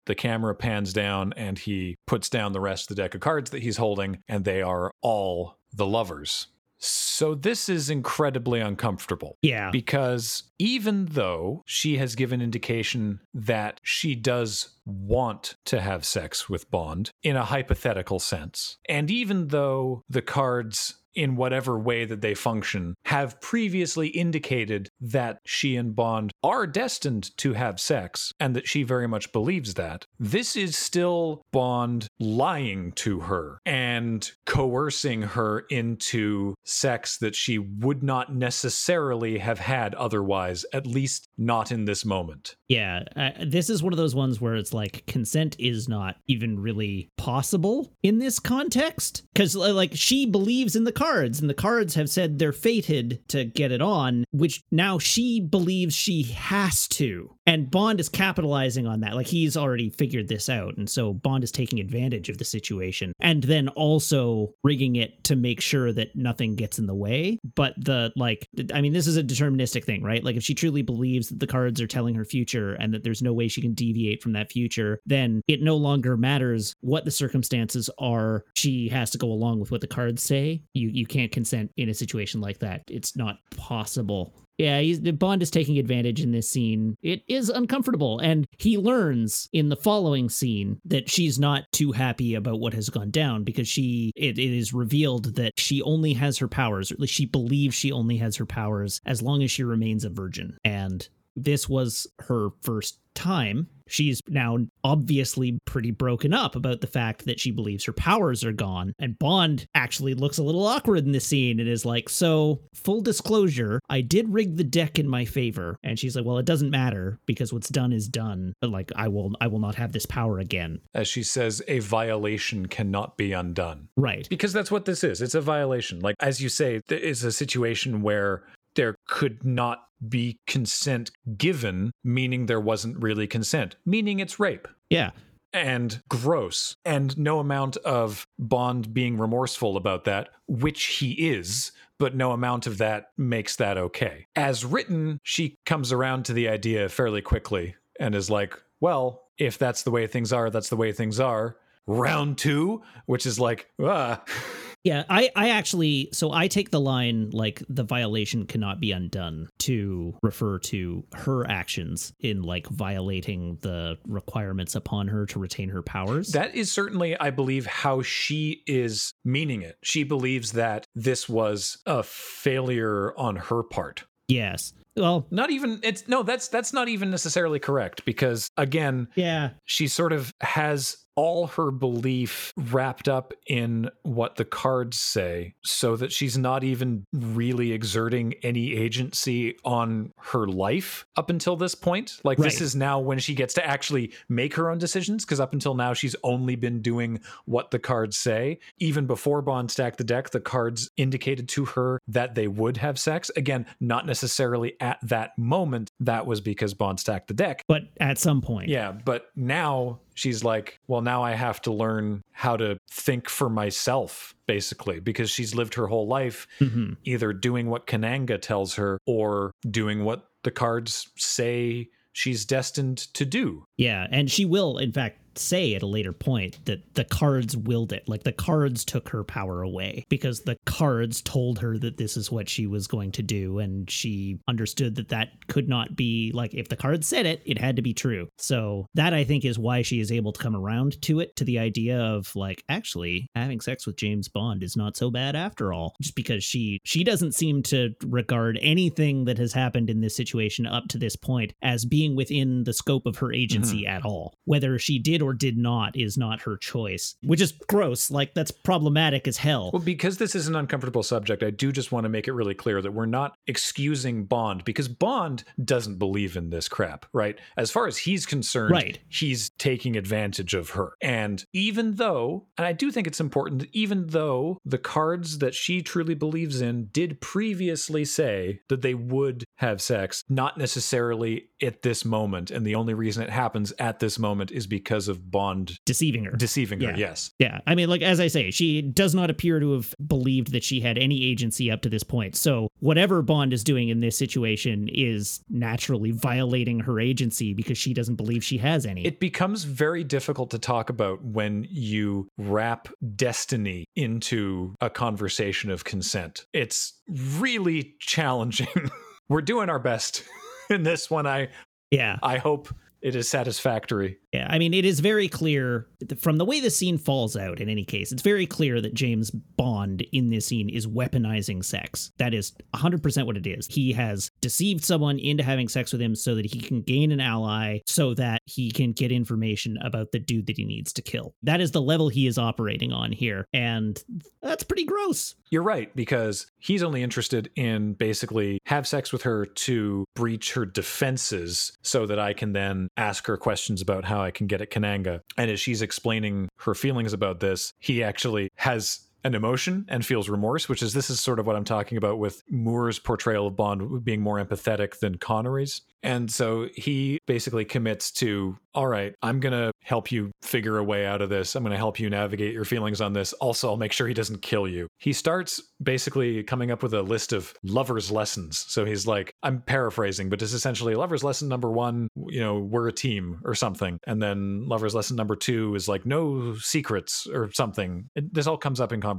[SPEAKER 1] The camera pans down and he puts down the rest of the deck of cards that he's holding, and they are all the lovers. So this is incredibly uncomfortable
[SPEAKER 2] Yeah,
[SPEAKER 1] because even though she has given indication that she does want to have sex with Bond in a hypothetical sense, and even though the cards in whatever way that they function have previously indicated that she and Bond are destined to have sex and that she very much believes that, this is still Bond lying to her and coercing her into sex that she would not necessarily have had otherwise, at least not in this moment.
[SPEAKER 2] Yeah, uh, this is one of those ones where it's like consent is not even really possible in this context because like she believes in the cards and the cards have said they're fated to get it on which now she believes she has to. And Bond is capitalizing on that. Like he's already figured this out and so Bond is taking advantage of the situation and then also rigging it to make sure that nothing gets in the way. But the like I mean this is a deterministic thing right? Like if she truly believes that the cards are telling her future and that there's no way she can deviate from that future then it no longer matters what the circumstances are. She has to go along with what the cards say. You you can't consent in a situation like that it's not possible yeah, Bond is taking advantage in this scene. It is uncomfortable, and he learns in the following scene that she's not too happy about what has gone down because she it, it is revealed that she only has her powers, or at least she believes she only has her powers as long as she remains a virgin. And this was her first time. She's now obviously pretty broken up about the fact that she believes her powers are gone. And Bond actually looks a little awkward in this scene and is like, So, full disclosure, I did rig the deck in my favor. And she's like, Well, it doesn't matter because what's done is done. But like, I will I will not have this power again.
[SPEAKER 1] As she says, a violation cannot be undone.
[SPEAKER 2] Right.
[SPEAKER 1] Because that's what this is. It's a violation. Like, as you say, it's a situation where there could not be consent given, meaning there wasn't really consent, meaning it's rape.
[SPEAKER 2] Yeah.
[SPEAKER 1] And gross. And no amount of Bond being remorseful about that, which he is, but no amount of that makes that okay. As written, she comes around to the idea fairly quickly and is like, well, if that's the way things are, that's the way things are. Round two, which is like, ah. (laughs)
[SPEAKER 2] Yeah, I, I actually, so I take the line like the violation cannot be undone to refer to her actions in like violating the requirements upon her to retain her powers.
[SPEAKER 1] That is certainly, I believe, how she is meaning it. She believes that this was a failure on her part.
[SPEAKER 2] yes. Well,
[SPEAKER 1] Not even it's no, that's that's not even necessarily correct because again,
[SPEAKER 2] yeah.
[SPEAKER 1] she sort of has all her belief wrapped up in what the cards say so that she's not even really exerting any agency on her life up until this point. Like this is now when she gets to actually make her own decisions because up until now she's only been doing what the cards say. Even before bond stacked the deck the cards indicated to her that they would have sex. Again not necessarily at that moment that was because bond stacked the deck
[SPEAKER 2] But at some point.
[SPEAKER 1] yeah, but now she's like, well, now I have to learn how to think for myself, basically, because she's lived her whole life
[SPEAKER 2] Mhm.
[SPEAKER 1] either doing what Kananga tells her or doing what the cards say she's destined to do.
[SPEAKER 2] Yeah, and she will, in fact, say at a later point that the cards willed it. Like the cards took her power away because the cards told her that this is what she was going to do. And she understood that that could not be like if the cards said it, it had to be true. So that I think is why she is able to come around to it, to the idea of like, actually, having sex with James Bond is not so bad after all. Just because she she doesn't seem to regard anything that has happened in this situation up to this point as being within the scope of her mm-hmm. agency at all. Whether she did or did not is not her choice, which is gross. Like that's problematic as hell.
[SPEAKER 1] Well, because this is an uncomfortable subject, I do just want to make it really clear that we're not excusing Bond because Bond doesn't believe in this crap, right? As far as he's concerned,
[SPEAKER 2] Right.
[SPEAKER 1] he's taking advantage of her. And even though, and I do think it's important that even though the cards that she truly believes in did previously say that they would have sex, not necessarily at this moment. And the only reason it happens at this moment is because of Bond
[SPEAKER 2] Deceiving her.
[SPEAKER 1] deceiving her,
[SPEAKER 2] Yeah.
[SPEAKER 1] yes.
[SPEAKER 2] Yeah, I mean, like as I say, she does not appear to have believed that she had any agency up to this point. So whatever Bond is doing in this situation is naturally violating her agency because she doesn't believe she has any.
[SPEAKER 1] It becomes very difficult to talk about when you wrap destiny into a conversation of consent. It's really challenging. (laughs) We're doing our best (laughs) in this one. I
[SPEAKER 2] yeah,
[SPEAKER 1] I hope it is satisfactory.
[SPEAKER 2] yeah. I mean, it is very clear from the way the scene falls out. In any case, it's very clear that James Bond in this scene is weaponizing sex. That is 100% what it is. He has deceived someone into having sex with him so that he can gain an ally, so that he can get information about the dude that he needs to kill. That is the level he is operating on here, and that's pretty gross.
[SPEAKER 1] You're right because he's only interested in basically have sex with her to breach her defenses so that I can then ask her questions about how I can get at Kananga. And as she's explaining her feelings about this, he actually has an emotion and feels remorse, which is this is sort of what I'm talking about with Moore's portrayal of Bond being more empathetic than Connery's. And so he basically commits to, all right, I'm going to help you figure a way out of this. I'm going to help you navigate your feelings on this. Also, I'll make sure he doesn't kill you. He starts basically coming up with a list of lover's lessons. So he's like, I'm paraphrasing, but it's essentially lover's lesson number one, you know, we're a team or something. And then lover's lesson number two is like, no secrets or something. It, this all comes up in conversation.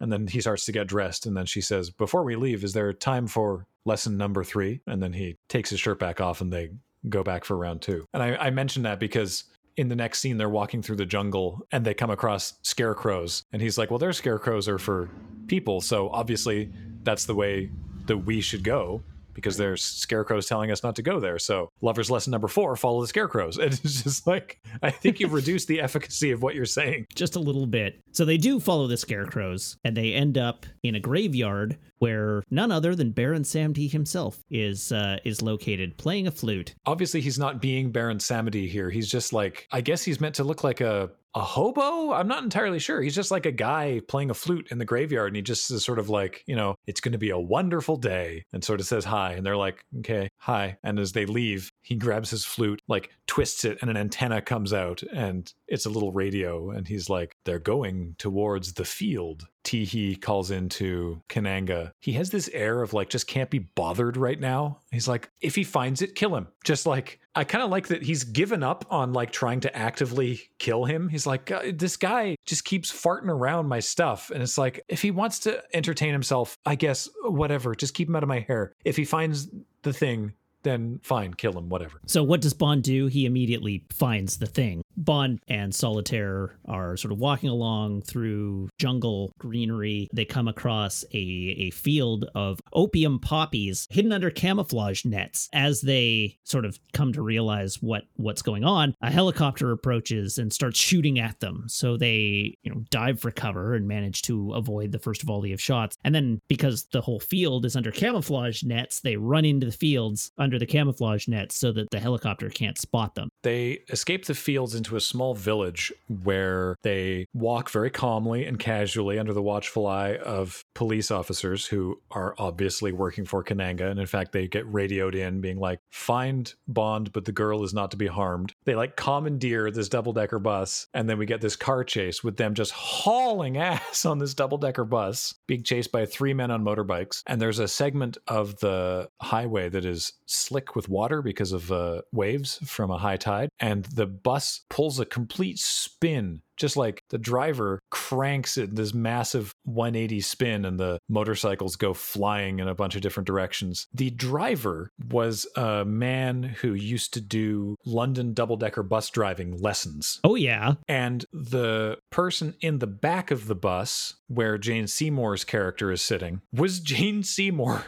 [SPEAKER 1] And then he starts to get dressed. And then she says, Before we leave, is there time for lesson number three? And then he takes his shirt back off and they go back for round two. And I, I mention that because in the next scene, they're walking through the jungle and they come across scarecrows. And he's like, Well, their scarecrows are for people. So obviously, that's the way that we should go because there's scarecrows telling us not to go there. So, lover's lesson number four follow the scarecrows. (laughs) And it's just like, I think you've reduced the efficacy of what you're saying.
[SPEAKER 2] Just a little bit. So they do follow the scarecrows, and they end up in a graveyard where none other than Baron Samedi himself is uh, is located, playing a flute.
[SPEAKER 1] Obviously, he's not being Baron Samedi here. He's just like, I guess he's meant to look like a a hobo? I'm not entirely sure. He's just like a guy playing a flute in the graveyard, and he just is sort of like, you know, it's going to be a wonderful day, and sort of says hi. And they're like, okay, hi. And as they leave, he grabs his flute, like twists it, and an antenna comes out, and it's a little radio. And he's like, they're going towards the field. Teehee calls into Kananga. He has this air of like just can't be bothered right now. He's like, if he finds it, kill him. Just like I kind of like that he's given up on like trying to actively kill him. He's like, uh, this guy just keeps farting around my stuff. And it's like, if he wants to entertain himself, I guess whatever, just keep him out of my hair. If he finds the thing, then fine, kill him, whatever.
[SPEAKER 2] So what does Bond do? He immediately finds the thing. Bond and Solitaire are sort of walking along through jungle greenery. They come across a, a field of opium poppies hidden under camouflage nets. As they sort of come to realize what what's going on, a helicopter approaches and starts shooting at them. So they, you know, dive for cover and manage to avoid the first volley of shots. And then because the whole field is under camouflage nets, they run into the fields under the camouflage nets so that the helicopter can't spot them.
[SPEAKER 1] They escape the fields into a small village where they walk very calmly and casually under the watchful eye of police officers who are obviously working for Kananga. And in fact, they get radioed in being like, find Bond, but the girl is not to be harmed. They like commandeer this double decker bus. And then we get this car chase with them just hauling (laughs) ass on this double decker bus, being chased by three men on motorbikes. And there's a segment of the highway that is slick with water because of uh, waves from a high tide. And the bus pulls a complete spin just like the driver cranks it this massive 180 spin and the motorcycles go flying in a bunch of different directions. The driver was a man who used to do London double decker bus driving lessons.
[SPEAKER 2] Oh, yeah.
[SPEAKER 1] And the person in the back of the bus, where Jane Seymour's character is sitting, was (laughs) Jane Seymour.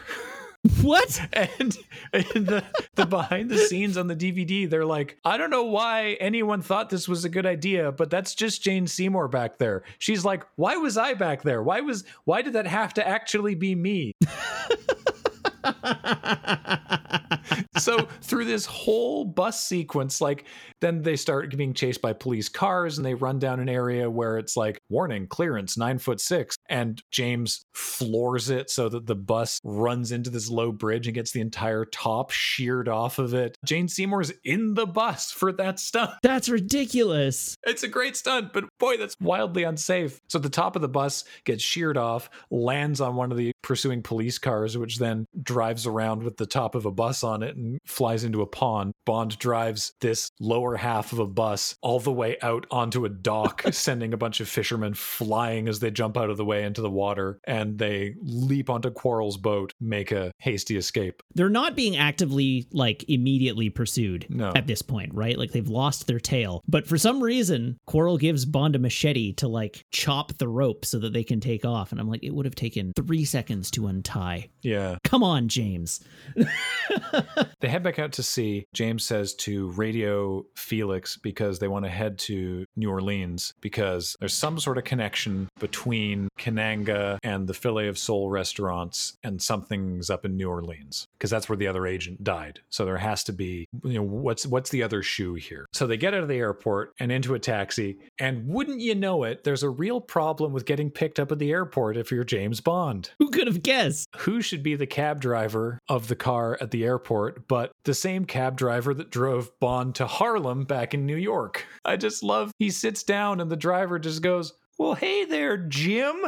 [SPEAKER 1] (laughs)
[SPEAKER 2] What?
[SPEAKER 1] And, and the, the behind the scenes on the DVD, they're like, I don't know why anyone thought this was a good idea, but that's just Jane Seymour back there. She's like, why was I back there? Why was why did that have to actually be me? (laughs) so through this whole bus sequence, like then they start being chased by police cars and they run down an area where it's like warning, clearance, nine foot six. And James floors it so that the bus runs into this low bridge and gets the entire top sheared off of it. Jane Seymour's in the bus for that stunt. (laughs)
[SPEAKER 2] That's ridiculous.
[SPEAKER 1] It's a great stunt, but boy, that's wildly unsafe. So the top of the bus gets sheared off, lands on one of the pursuing police cars, which then drives around with the top of a bus on it and flies into a pond. Bond drives this lower half of a bus all the way out onto a dock, (laughs) sending a bunch of fishermen flying as they jump out of the way into the water and they leap onto Quarrel's boat, make a hasty escape.
[SPEAKER 2] They're not being actively like immediately pursued
[SPEAKER 1] no.
[SPEAKER 2] at this point, right? Like they've lost their tail. But for some reason, Quarrel gives Bond a machete to like chop the rope so that they can take off. And I'm like, it would have taken three seconds to untie.
[SPEAKER 1] Yeah.
[SPEAKER 2] Come on, James. (laughs)
[SPEAKER 1] they head back out to sea. James says to radio Felix because they want to head to New Orleans because there's some sort of connection between Kananga and the Filet of Soul restaurants and something's up in New Orleans because that's where the other agent died. So there has to be, you know, what's what's the other shoe here? So they get out of the airport and into a taxi and wouldn't you know it, there's a real problem with getting picked up at the airport if you're James Bond.
[SPEAKER 2] Who could have guessed?
[SPEAKER 1] Who should be the cab driver of the car at the airport but the same cab driver that drove Bond to Harlem back in New York? I just love he sits down and the driver just goes, well, hey there, Jim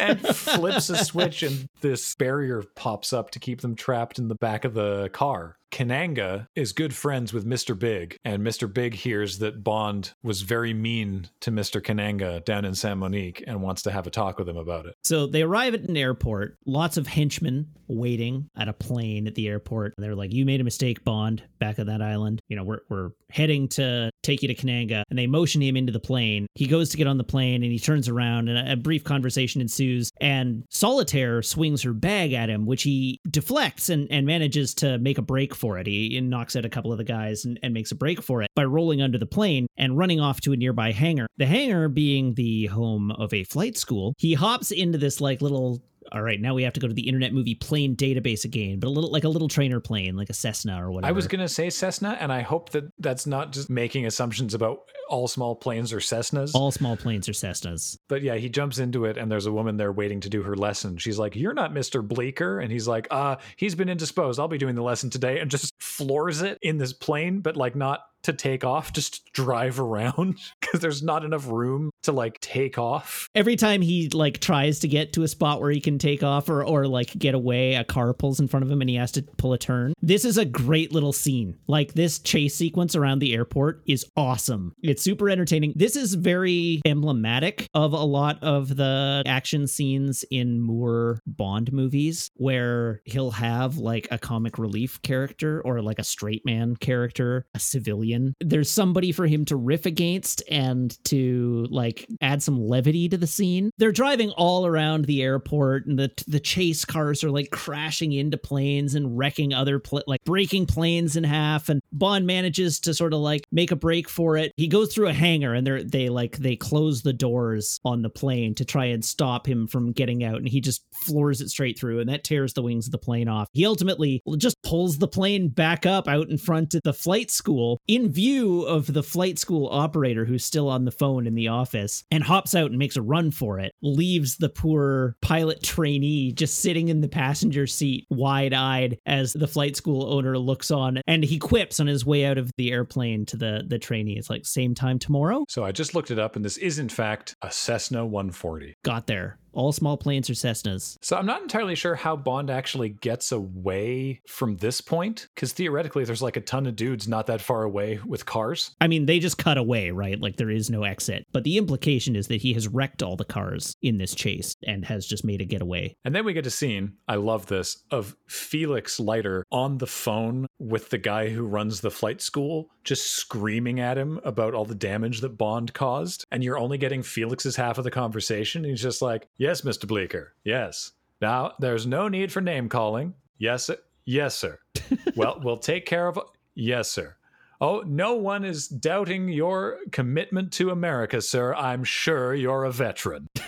[SPEAKER 1] and flips a switch and this barrier pops up to keep them trapped in the back of the car. Kananga is good friends with Mr. Big, and Mr. Big hears that Bond was very mean to Mr. Kananga down in San Monique and wants to have a talk with him about it.
[SPEAKER 2] So they arrive at an airport, lots of henchmen waiting at a plane at the airport. They're like, You made a mistake, Bond, back at that island. You know, we're, we're heading to take you to Kananga. And they motion him into the plane. He goes to get on the plane and he turns around, and a brief conversation confrontation ensues, and Solitaire swings her bag at him, which he deflects and, and manages to make a break for it. He knocks out a couple of the guys and, and makes a break for it by rolling under the plane and running off to a nearby hangar. The hangar being the home of a flight school, he hops into this like little all right, now we have to go to the Internet Movie Plane database again, but a little like a little trainer plane, like a Cessna or whatever.
[SPEAKER 1] I was gonna say Cessna, and I hope that that's not just making assumptions about all small planes are Cessnas.
[SPEAKER 2] All small planes are Cessnas.
[SPEAKER 1] But yeah, he jumps into it, and there's a woman there waiting to do her lesson. She's like, "You're not Mr. Bleeker," and he's like, "Uh, he's been indisposed. I'll be doing the lesson today," and just (laughs) floors it in this plane, but like not to take off, just drive around (laughs) because there's not enough room to like take off.
[SPEAKER 2] Every time he like tries to get to a spot where he can take off or or like get away, a car pulls in front of him and he has to pull a turn. This is a great little scene. Like this chase sequence around the airport is awesome. It's super entertaining. This is very emblematic of a lot of the action scenes in Moore Bond movies where he'll have like a comic relief character or like a straight man character, a civilian there's somebody for him to riff against and to like add some levity to the scene. They're driving all around the airport and the the chase cars are like crashing into planes and wrecking other pl- like breaking planes in half and Bond manages to sort of like make a break for it. He goes through a hangar and they're they like they close the doors on the plane to try and stop him from getting out and he just floors it straight through and that tears the wings of the plane off. He ultimately just pulls the plane back up out in front of the flight school in view of the flight school operator who's still on the phone in the office and hops out and makes a run for it, leaves the poor pilot trainee just sitting in the passenger seat, wide eyed, as the flight school owner looks on and he quips on his way out of the airplane to the, the trainee. It's like, same time tomorrow?
[SPEAKER 1] So I just looked it up, and this is, in fact, a Cessna 140.
[SPEAKER 2] Got there. All small planes are Cessnas.
[SPEAKER 1] So I'm not entirely sure how Bond actually gets away from this point, because theoretically there's like a ton of dudes not that far away with cars.
[SPEAKER 2] I mean, they just cut away, right? Like there is no exit. But the implication is that he has wrecked all the cars in this chase and has just made a getaway.
[SPEAKER 1] And then we get a scene, I love this, of Felix Leiter on the phone with the guy who runs the flight school, just screaming at him about all the damage that Bond caused. And you're only getting Felix's half of the conversation. He's just like, Yes, Mr. Bleeker. Yes. Now, there's no need for name calling. Yes, sir. Yes, sir. (laughs) well, we'll take care of. Yes, sir. Oh, no one is doubting your commitment to America, sir. I'm sure you're a veteran. (laughs)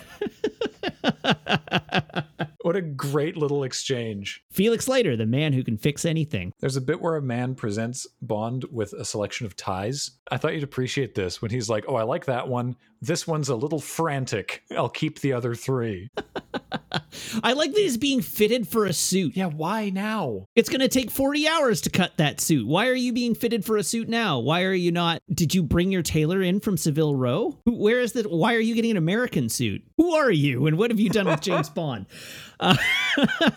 [SPEAKER 1] what a great little exchange.
[SPEAKER 2] Felix Leiter, the man who can fix anything.
[SPEAKER 1] There's a bit where a man presents Bond with a selection of ties. I thought you'd appreciate this when he's like, Oh, I like that one. This one's a little frantic. I'll keep the other three. (laughs)
[SPEAKER 2] I like that he's being fitted for a suit.
[SPEAKER 1] Yeah, why now?
[SPEAKER 2] It's going to take 40 hours to cut that suit. Why are you being fitted for a suit now? Why are you not? Did you bring your tailor in from Savile Row? Where is that? Why are you getting an American suit? Who are you? And what have you done with (laughs) James Bond? Uh, (laughs)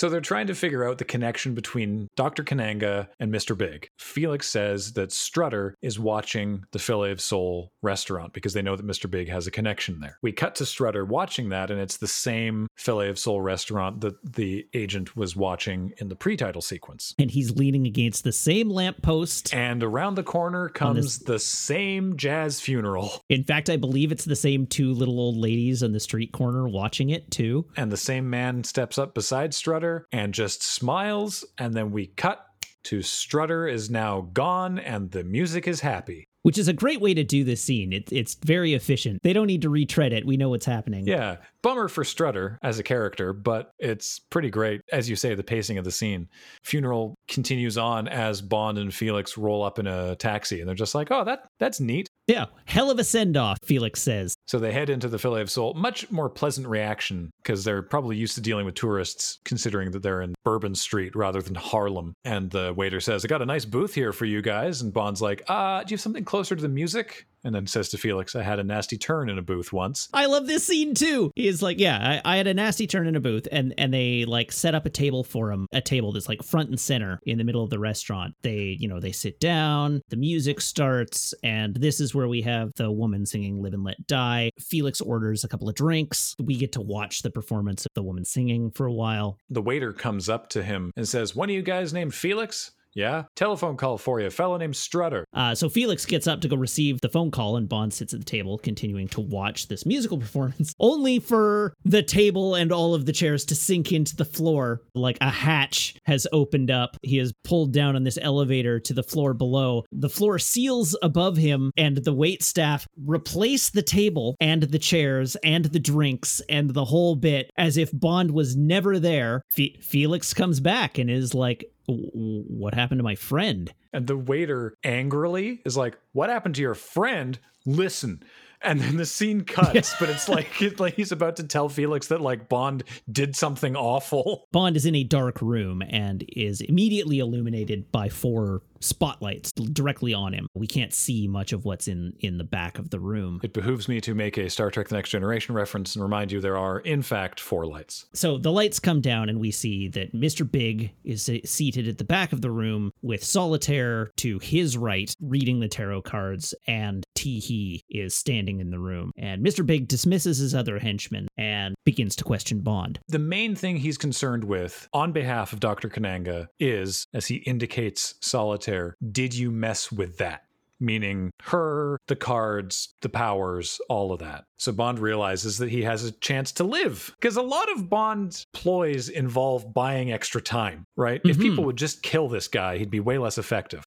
[SPEAKER 1] So they're trying to figure out the connection between Dr. Kananga and Mr. Big. Felix says that Strutter is watching the Filet of Soul restaurant because they know that Mr. Big has a connection there. We cut to Strutter watching that, and it's the same Filet of Soul restaurant that the agent was watching in the pre-title sequence.
[SPEAKER 2] And he's leaning against the same lamppost.
[SPEAKER 1] And around the corner comes the same jazz funeral.
[SPEAKER 2] In fact, I believe it's the same two little old ladies on the street corner watching it too.
[SPEAKER 1] And the same man steps up beside Strutter and just smiles, and then we cut to Strutter is now gone and the music is happy.
[SPEAKER 2] Which is a great way to do this scene. It, it's very efficient. They don't need to retread it. We know what's happening.
[SPEAKER 1] Yeah. Bummer for Strutter as a character, but it's pretty great. As you say, the pacing of the scene. Funeral continues on as Bond and Felix roll up in a taxi, and they're just like, oh, that that's neat.
[SPEAKER 2] Yeah, hell of a send off, Felix says.
[SPEAKER 1] So they head into the Filet of Soul. Much more pleasant reaction because they're probably used to dealing with tourists, considering that they're in Bourbon Street rather than Harlem. And the waiter says, I got a nice booth here for you guys. And Bond's like, uh, do you have something closer to the music? And then says to Felix, I had a nasty turn in a booth once.
[SPEAKER 2] I love this scene too. He is like, Yeah, I, I, had a nasty turn in a booth, and and they like set up a table for him, a table that's like front and center in the middle of the restaurant. They, you know, they sit down, the music starts, and this is where we have the woman singing Live and Let Die. Felix orders a couple of drinks. We get to watch the performance of the woman singing for a while.
[SPEAKER 1] The waiter comes up to him and says, One of you guys named Felix? Yeah? Telephone call for you. A fellow named Strutter.
[SPEAKER 2] Uh, so Felix gets up to go receive the phone call, and Bond sits at the table, continuing to watch this musical (laughs) performance, only for the table and all of the chairs to sink into the floor. Like a hatch has opened up. He is pulled down on this elevator to the floor below. The floor seals above him, and the wait staff replace the table and the chairs and the drinks and the whole bit as if Bond was never there. Fe- Felix comes back and is like, "W- What happened to my friend?
[SPEAKER 1] And the waiter angrily is like, What happened to your friend? Listen. And then the scene cuts, but it's (laughs) like, it's like he's about to tell Felix that like Bond did something awful.
[SPEAKER 2] Bond is in a dark room and is immediately illuminated by four spotlights directly on him. We can't see much of what's in in the back of the room.
[SPEAKER 1] It behooves me to make a Star Trek The Next Generation reference and remind you there are, in fact, four lights.
[SPEAKER 2] So the lights come down and we see that Mr. Big is seated at the back of the room with Solitaire to his right reading the tarot cards and Teehee is standing in the room. And Mr. Big dismisses his other henchmen and begins to question Bond.
[SPEAKER 1] The main thing he's concerned with on behalf of Dr. Kananga is, as he indicates Solitaire, did you mess with that? Meaning her, the cards, the powers, all of that. So Bond realizes that he has a chance to live. Because a lot of Bond's ploys involve buying extra time, right? If mm-hmm. people would just kill this guy, he'd be way less effective.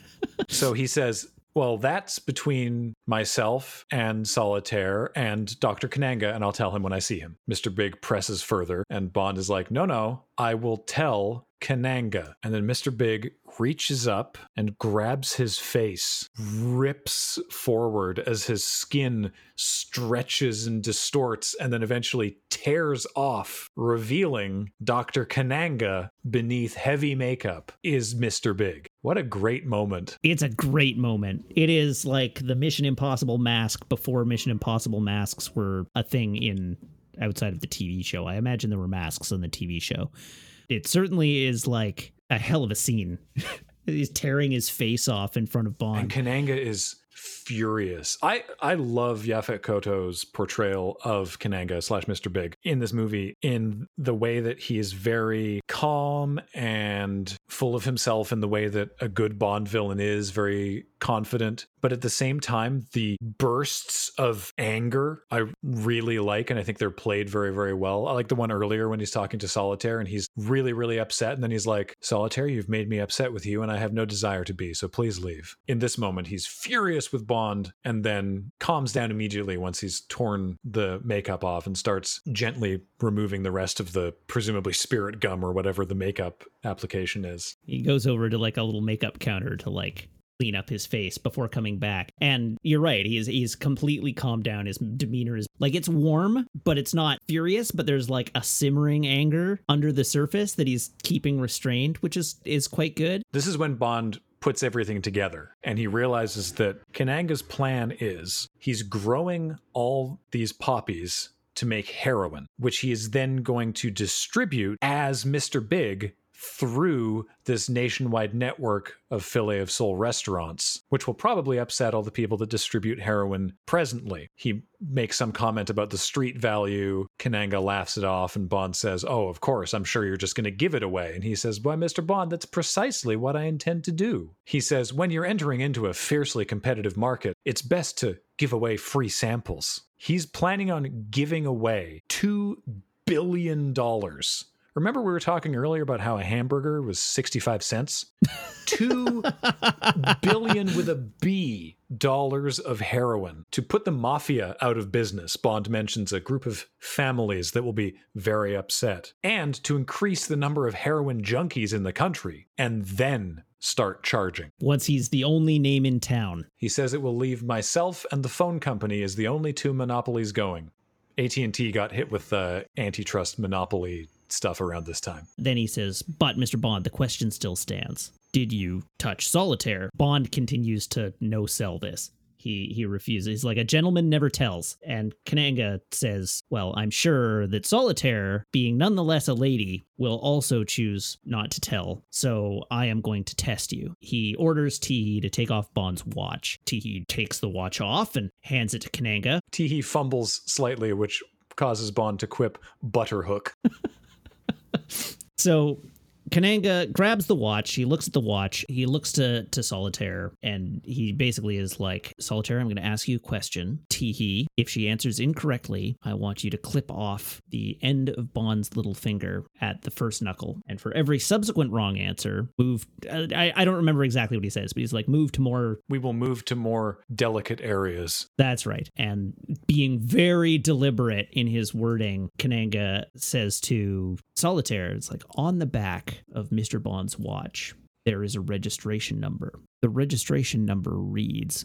[SPEAKER 1] (laughs) so he says, well, that's between myself and Solitaire and Dr. Kananga, and I'll tell him when I see him. Mr. Big presses further, and Bond is like, no, no, I will tell Kananga. And then Mr. Big reaches up and grabs his face, rips forward as his skin stretches and distorts, and then eventually tears off, revealing Dr. Kananga beneath heavy makeup is Mr. Big. What a great moment.
[SPEAKER 2] It's a great moment. It is like the Mission Impossible mask before Mission Impossible masks were a thing in outside of the TV show. I imagine there were masks on the TV show. It certainly is like a hell of a scene. (laughs) He's tearing his face off in front of Bond.
[SPEAKER 1] And Kananga is furious. I I love Yaphet Kotto's portrayal of Kananga slash Mr. Big in this movie in the way that he is very calm and full of himself in the way that a good Bond villain is, very confident. But at the same time, the bursts of anger I really like, and I think they're played very, very well. I like the one earlier when he's talking to Solitaire and he's really, really upset. And then he's like, Solitaire, you've made me upset with you, and I have no desire to be, so please leave. In this moment, he's furious with Bond and then calms down immediately once he's torn the makeup off and starts gently removing the rest of the presumably spirit gum or whatever the makeup application is.
[SPEAKER 2] He goes over to like a little makeup counter to like clean up his face before coming back. And you're right, he's he's completely calmed down. His demeanor is like it's warm, but it's not furious, but there's like a simmering anger under the surface that he's keeping restrained, which is is quite good.
[SPEAKER 1] This is when Bond puts everything together and he realizes that Kananga's plan is he's growing all these poppies to make heroin, which he is then going to distribute as Mr. Big through this nationwide network of Filet of Soul restaurants, which will probably upset all the people that distribute heroin presently. He makes some comment about the street value. Kananga laughs it off, and Bond says, Oh, of course, I'm sure you're just going to give it away. And he says, Why, Mr. Bond, that's precisely what I intend to do. He says, When you're entering into a fiercely competitive market, it's best to give away free samples. He's planning on giving away $2 billion. Remember, we were talking earlier about how a hamburger was 65 cents? (laughs) Two billion with a B dollars of heroin. To put the mafia out of business, Bond mentions a group of families that will be very upset. And to increase the number of heroin junkies in the country, and then start charging.
[SPEAKER 2] Once he's the only name in town.
[SPEAKER 1] He says it will leave myself and the phone company as the only two monopolies going. AT&T got hit with the antitrust monopoly stuff around this time.
[SPEAKER 2] Then he says, But Mr. Bond, the question still stands. Did you touch solitaire? Bond continues to no sell this. He he refuses. He's like a gentleman never tells. And Kananga says, "Well, I'm sure that Solitaire, being nonetheless a lady, will also choose not to tell. So I am going to test you." He orders Teehee to take off Bond's watch. Teehee takes the watch off and hands it to Kananga.
[SPEAKER 1] Teehee fumbles slightly, which causes Bond to quip butterhook. (laughs) (gasps)
[SPEAKER 2] So Kananga grabs the watch. He looks at the watch. He looks to to Solitaire, and he basically is like, "Solitaire, I'm going to ask you a question. Teehee, if she answers incorrectly, I want you to clip off the end of Bond's little finger at the first knuckle, and for every subsequent wrong answer, move. uh, I I don't remember exactly what he says, but he's like, move to more.
[SPEAKER 1] We will move to more delicate areas.
[SPEAKER 2] That's right. And being very deliberate in his wording, Kananga says to Solitaire, it's like on the back of Mr. Bond's watch, there is a registration number. The registration number reads,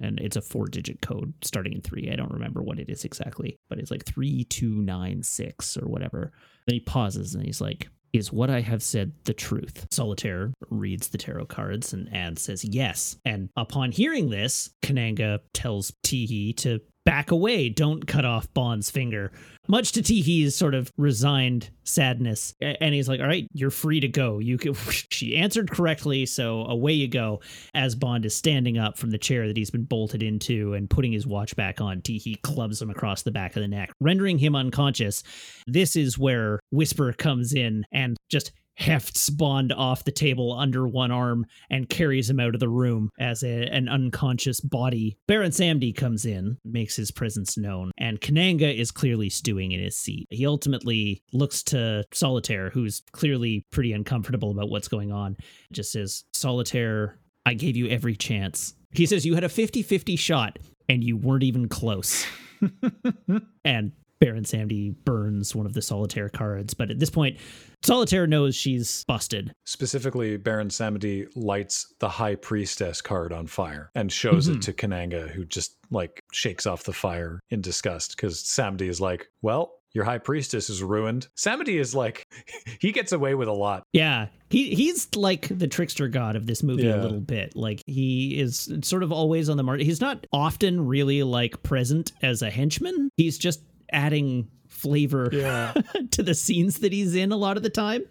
[SPEAKER 2] and it's a four digit code starting in three. I don't remember what it is exactly, but it's like 3296 or whatever. Then he pauses and he's like, is what I have said the truth? Solitaire reads the tarot cards and, says yes. And upon hearing this, Kananga tells Teehee to back away, don't cut off Bond's finger. Much to Teehee's sort of resigned sadness. And he's like, all right, you're free to go. You can (laughs) (laughs) she answered correctly, so away you go. As Bond is standing up from the chair that he's been bolted into and putting his watch back on, Teehee clubs him across the back of the neck, rendering him unconscious. This is where Whisper comes in and just hefts Bond off the table under one arm and carries him out of the room as a, an unconscious body. Baron Samedi comes in, makes his presence known, and Kananga is clearly stewing in his seat. He ultimately looks to Solitaire, who's clearly pretty uncomfortable about what's going on, just says, Solitaire, I gave you every chance. He says, You had a 50 50 shot and you weren't even close. (laughs) and Baron Samedi burns one of the solitaire cards. But at this point, Solitaire knows she's busted.
[SPEAKER 1] Specifically, Baron Samedi lights the High Priestess card on fire and shows
[SPEAKER 2] Mhm.
[SPEAKER 1] it to Kananga, who just like shakes off the fire in disgust because Samedi is like, Well, your High Priestess is ruined. Samedi is like, (laughs) he gets away with a lot.
[SPEAKER 2] Yeah, he he's like the trickster god of this movie a little bit. Like he is sort of always on the mark. He's not often really like present as a henchman. He's just adding flavor
[SPEAKER 1] Yeah. (laughs)
[SPEAKER 2] to the scenes that he's in a lot of the time.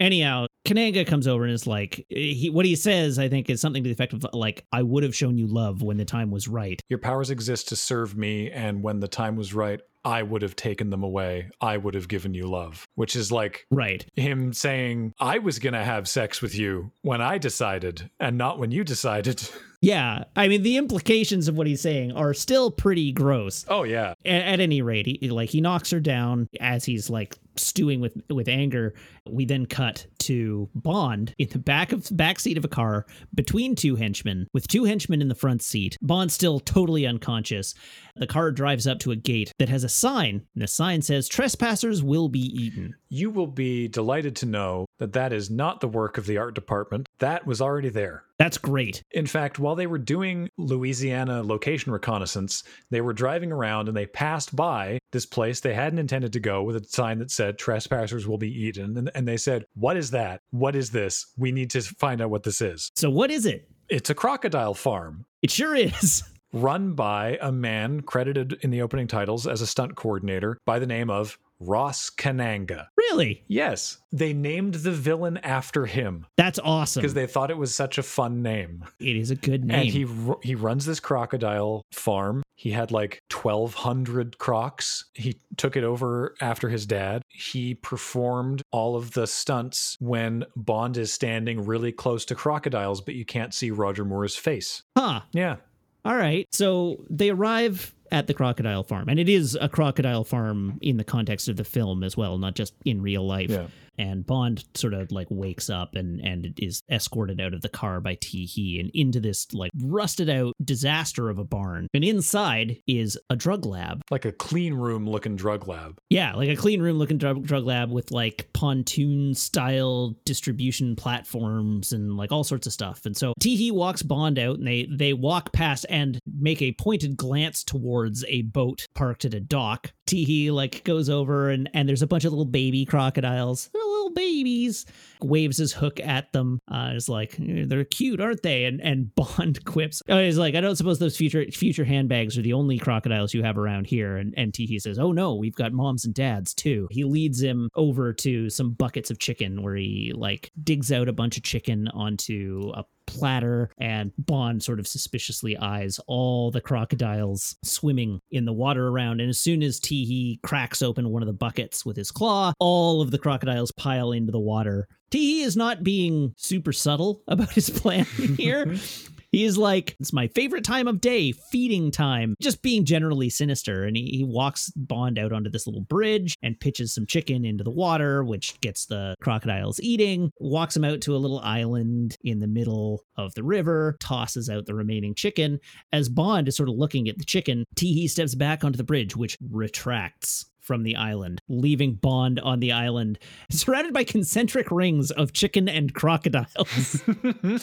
[SPEAKER 2] Anyhow, Kananga comes over and is like, he what he says, I think, is something to the effect of like, "I would have shown you love when the time was right."
[SPEAKER 1] Your powers exist to serve me, and when the time was right, I would have taken them away. I would have given you love, which is like
[SPEAKER 2] Right.
[SPEAKER 1] him saying, I was going to have sex with you when I decided, and not when you decided. (laughs)
[SPEAKER 2] Yeah, I mean, the implications of what he's saying are still pretty gross.
[SPEAKER 1] oh, yeah.
[SPEAKER 2] at, at any rate, he, like he knocks her down as he's like stewing with with anger. We then cut to Bond in the back of back seat of a car between two henchmen, with two henchmen in the front seat. Bond still totally unconscious. The car drives up to a gate that has a sign, and the sign says "Trespassers will be eaten."
[SPEAKER 1] You will be delighted to know that that is not the work of the art department. That was already there.
[SPEAKER 2] That's great.
[SPEAKER 1] In fact, while they were doing Louisiana location reconnaissance, they were driving around and they passed by this place they hadn't intended to go with a sign that said trespassers will be eaten. And, and they said, What is that? What is this? We need to find out what this is.
[SPEAKER 2] So what is it?
[SPEAKER 1] It's a crocodile farm
[SPEAKER 2] It sure is. (laughs)
[SPEAKER 1] run by a man credited in the opening titles as a stunt coordinator by the name of Ross Kananga.
[SPEAKER 2] really?
[SPEAKER 1] Yes, they named the villain after him
[SPEAKER 2] That's awesome.
[SPEAKER 1] because they thought it was such a fun name.
[SPEAKER 2] it is a good name.
[SPEAKER 1] And he ru- he runs this crocodile farm. He had like 1200 crocs. He took it over after his dad. He performed all of the stunts when Bond is standing really close to crocodiles but you can't see Roger Moore's face.
[SPEAKER 2] huh.
[SPEAKER 1] Yeah.
[SPEAKER 2] All right. So they arrive at the crocodile farm, and it is a crocodile farm in the context of the film as well, not just in real life.
[SPEAKER 1] Yeah.
[SPEAKER 2] And Bond sort of like wakes up and and is escorted out of the car by Teehee and into this like rusted out disaster of a barn. And inside is a drug lab.
[SPEAKER 1] Like a clean room looking drug lab.
[SPEAKER 2] Yeah, like a clean room looking drug, drug lab with like pontoon style distribution platforms and like all sorts of stuff. And so Teehee walks Bond out and they they walk past and make a pointed glance towards a boat parked at a dock. Teehee like goes over and and there's a bunch of little baby crocodiles. They're little babies. Waves his hook at them. Uh is like they're cute, aren't they? And and (laughs) Bond quips. Oh, he's like, I don't suppose those future future handbags are the only crocodiles you have around here. And and Teehee says, Oh no, we've got moms and dads too. He leads him over to some buckets of chicken where he like digs out a bunch of chicken onto a platter and Bond sort of suspiciously eyes all the crocodiles swimming in the water around and as soon as Teehee cracks open one of the buckets with his claw all of the crocodiles pile into the water T is not being super subtle about his plan (laughs) here. (laughs) He's like, it's my favorite time of day, feeding time, just being generally sinister. And he, he walks Bond out onto this little bridge and pitches some chicken into the water, which gets the crocodiles eating, walks him out to a little island in the middle of the river, tosses out the remaining chicken. As Bond is sort of looking at the chicken, Teehee steps back onto the bridge, which retracts from the island, leaving Bond on the island, (laughs) surrounded by concentric rings of chicken and crocodiles.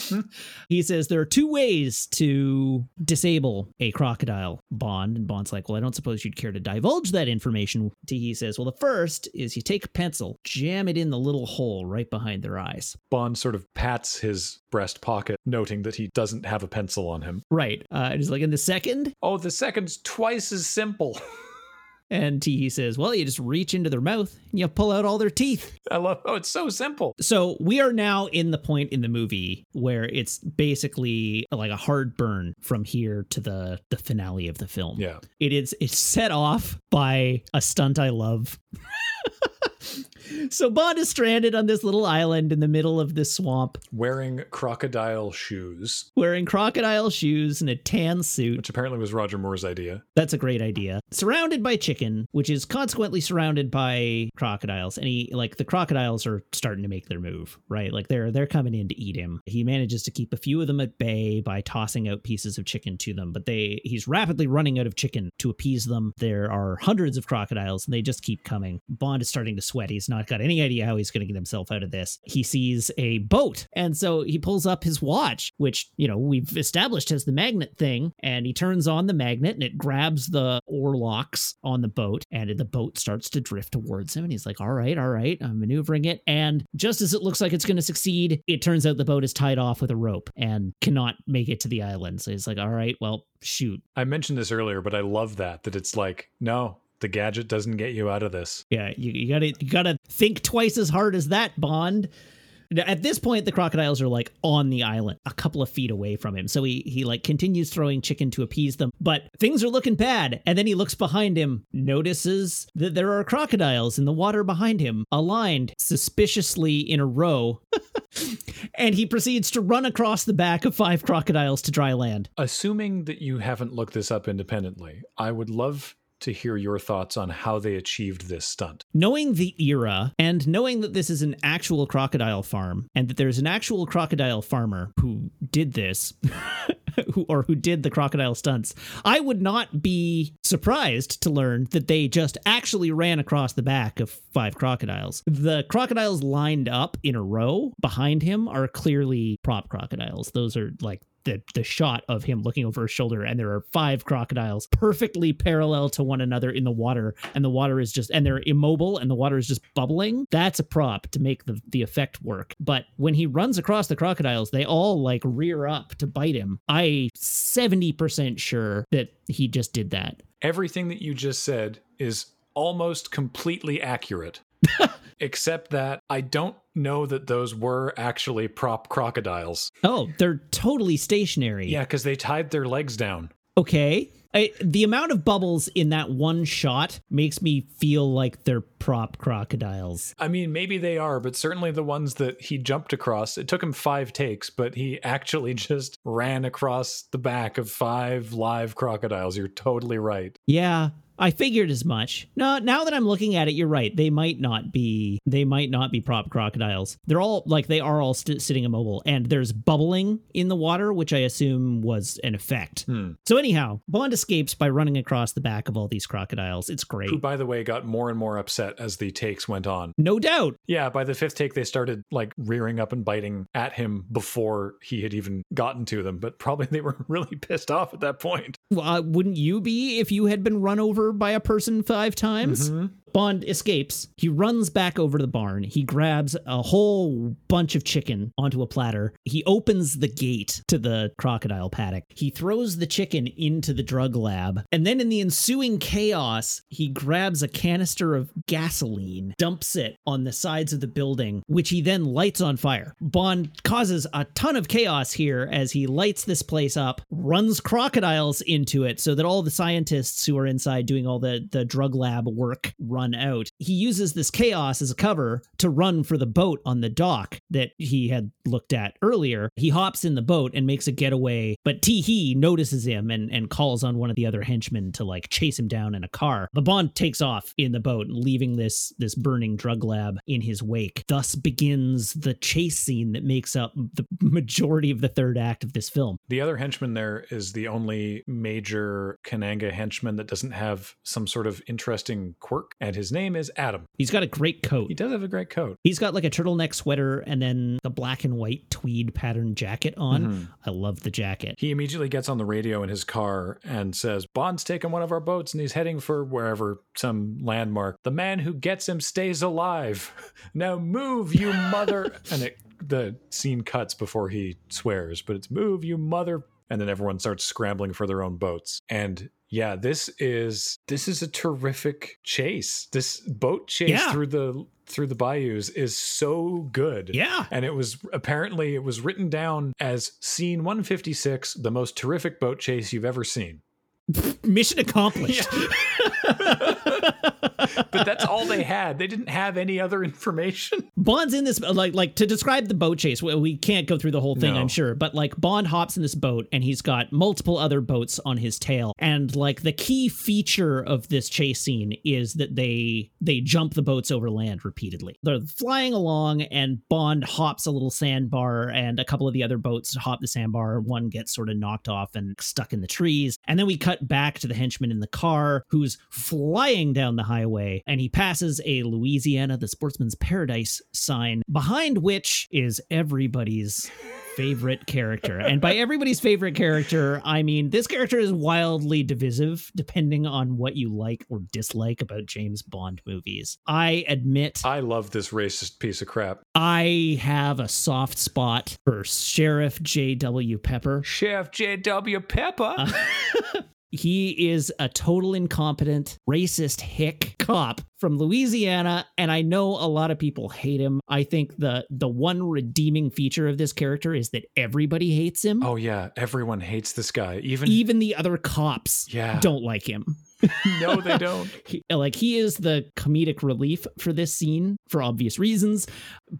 [SPEAKER 2] (laughs) he says there are two ways to disable a crocodile, Bond. And Bond's like, Well, I don't suppose you'd care to divulge that information. He says, Well, the first is you take a pencil, jam it in the little hole right behind their eyes.
[SPEAKER 1] Bond sort of pats his breast pocket, noting that he doesn't have a pencil on him.
[SPEAKER 2] Right. Uh, and he's like, And the second?
[SPEAKER 1] Oh, the second's twice as simple. (laughs)
[SPEAKER 2] And Teehee says, Well, you just reach into their mouth and you pull out all their teeth.
[SPEAKER 1] I love oh, it's so simple.
[SPEAKER 2] So we are now in the point in the movie where it's basically like a hard burn from here to the the finale of the film.
[SPEAKER 1] Yeah.
[SPEAKER 2] It is it's set off by a stunt I love. (laughs) so Bond is stranded on this little island in the middle of this swamp,
[SPEAKER 1] Wearing crocodile shoes,
[SPEAKER 2] wearing crocodile shoes and a tan suit.
[SPEAKER 1] which apparently was Roger Moore's idea.
[SPEAKER 2] That's a great idea. Surrounded by chicken, which is consequently surrounded by crocodiles. And he like the crocodiles are starting to make their move, right? Like they're they're coming in to eat him. He manages to keep a few of them at bay by tossing out pieces of chicken to them, but they he's rapidly running out of chicken to appease them. There are hundreds of crocodiles and they just keep coming. Bond is starting to sweat. He's not got any idea how he's going to get himself out of this. He sees a boat and so he pulls up his watch, which, you know, we've established as the magnet thing, and he turns on the magnet and it grabs the oar locks on the boat and the boat starts to drift towards him and he's like, "All right, all right, I'm maneuvering it." And just as it looks like it's going to succeed, it turns out the boat is tied off with a rope and cannot make it to the island. So he's like, "All right, well, shoot."
[SPEAKER 1] I mentioned this earlier, but I love that that it's like, no, the gadget doesn't get you out of this.
[SPEAKER 2] Yeah, you, you gotta you gotta think twice as hard as that, Bond. At this point, the crocodiles are like on the island, a couple of feet away from him. So he he like continues throwing chicken to appease them, but things are looking bad. And then he looks behind him, notices that there are crocodiles in the water behind him, aligned suspiciously in a row. (laughs) and he proceeds to run across the back of five crocodiles to dry land.
[SPEAKER 1] Assuming that you haven't looked this up independently, I would love to hear your thoughts on how they achieved this stunt.
[SPEAKER 2] Knowing the era and knowing that this is an actual crocodile farm and that there's an actual crocodile farmer who did this. (laughs) who or who did the crocodile stunts. I would not be surprised to learn that they just actually ran across the back of five crocodiles. The crocodiles lined up in a row behind him are clearly prop crocodiles. Those are like the the shot of him looking over his shoulder and there are five crocodiles perfectly parallel to one another in the water and the water is just and they're immobile and the water is just bubbling. That's a prop to make the the effect work. But when he runs across the crocodiles they all like rear up to bite him. I 70% sure that he just did that.
[SPEAKER 1] Everything that you just said is almost completely accurate. (laughs) Except that I don't know that those were actually prop crocodiles.
[SPEAKER 2] oh they're totally stationary
[SPEAKER 1] Yeah, because they tied their legs down.
[SPEAKER 2] okay I, the amount of bubbles in that one shot makes me feel like they're prop crocodiles
[SPEAKER 1] I mean, maybe they are, but certainly the ones that he jumped across, it took him five takes, but he actually (laughs) just ran across the back of five live crocodiles. You're totally right.
[SPEAKER 2] Yeah, I figured as much. No, now that I'm looking at it, you're right. They might not be. They might not be prop crocodiles. They're all like they are all st- sitting immobile, and there's bubbling in the water, which I assume was an effect.
[SPEAKER 1] Hmm.
[SPEAKER 2] So anyhow, Bond escapes by running across the back of all these crocodiles. It's great,
[SPEAKER 1] Who, by the way, got more and more upset as the takes went on.
[SPEAKER 2] no doubt.
[SPEAKER 1] Yeah, by the fifth take, they started like rearing up and biting at him before he had even gotten to them, but probably (laughs) they were really pissed off at that point.
[SPEAKER 2] Well, uh, wouldn't you be if you had been run over by a person five times? Mm-hmm. Bond escapes. He runs back over to the barn. He grabs a whole bunch of chicken onto a platter. He opens the gate to the crocodile paddock. He throws the chicken into the drug lab. And then in the ensuing chaos, he grabs a canister of gasoline, dumps it on the sides of the building, which he then lights on fire. Bond causes a ton of chaos here as he lights this place up, runs crocodiles into it so that all the scientists who are inside doing all the, the drug lab work run out. He uses this chaos as a cover to run for the boat on the dock that he had looked at earlier. He hops in the boat and makes a getaway, but Tee Hee notices him and, and calls on one of the other henchmen to like chase him down in a car. The Bond takes off in the boat, leaving this this burning drug lab in his wake. Thus begins the chase scene that makes up the majority of the third act of this film.
[SPEAKER 1] The other henchman there is the only major Kananga henchman that doesn't have some sort of interesting quirk, and his name is Adam.
[SPEAKER 2] He's got a great coat.
[SPEAKER 1] He does have a great coat.
[SPEAKER 2] He's got like a turtleneck sweater and then a black and white tweed pattern jacket on. Mm-hmm. I love the jacket.
[SPEAKER 1] He immediately gets on the radio in his car and says, Bond's taken one of our boats and he's heading for wherever, some landmark. The man who gets him stays alive. (laughs) Now move, you (laughs) mother. and it, the scene cuts before he swears, but it's move, you mother. And then everyone starts scrambling for their own boats. And yeah, this is this is a terrific chase. This boat chase
[SPEAKER 2] Yeah.
[SPEAKER 1] through the through the bayous is so good.
[SPEAKER 2] Yeah.
[SPEAKER 1] And it was apparently it was written down as scene 156, the most terrific boat chase you've ever seen. (laughs)
[SPEAKER 2] Mission accomplished. (laughs) (laughs)
[SPEAKER 1] But that's all they had. They didn't have any other information.
[SPEAKER 2] Bond's in this like like to describe the boat chase. We, we can't go through the whole thing,
[SPEAKER 1] No.
[SPEAKER 2] I'm sure, but like Bond hops in this boat and he's got multiple other boats on his tail. And like the key feature of this chase scene is that they they jump the boats over land repeatedly. They're flying along and Bond hops a little sandbar and a couple of the other boats hop the sandbar. One gets sort of knocked off and stuck in the trees. And then we cut back to the henchman in the car who's flying down the highway and he passes a Louisiana, the sportsman's paradise sign, behind which is everybody's favorite character. And by everybody's favorite character, I mean this character is wildly divisive depending on what you like or dislike about James Bond movies. I admit
[SPEAKER 1] I love this racist piece of crap.
[SPEAKER 2] I have a soft spot for Sheriff J.W. Pepper.
[SPEAKER 1] Chef J.W. Pepper.
[SPEAKER 2] Uh, (laughs) He is a total incompetent, racist hick cop from Louisiana, and I know a lot of people hate him. I think the the one redeeming feature of this character is that everybody hates him.
[SPEAKER 1] oh yeah, everyone hates this guy. Even
[SPEAKER 2] Even the other cops
[SPEAKER 1] Yeah.
[SPEAKER 2] don't like him. (laughs)
[SPEAKER 1] no, they don't. (laughs)
[SPEAKER 2] He, like he is the comedic relief for this scene for obvious reasons,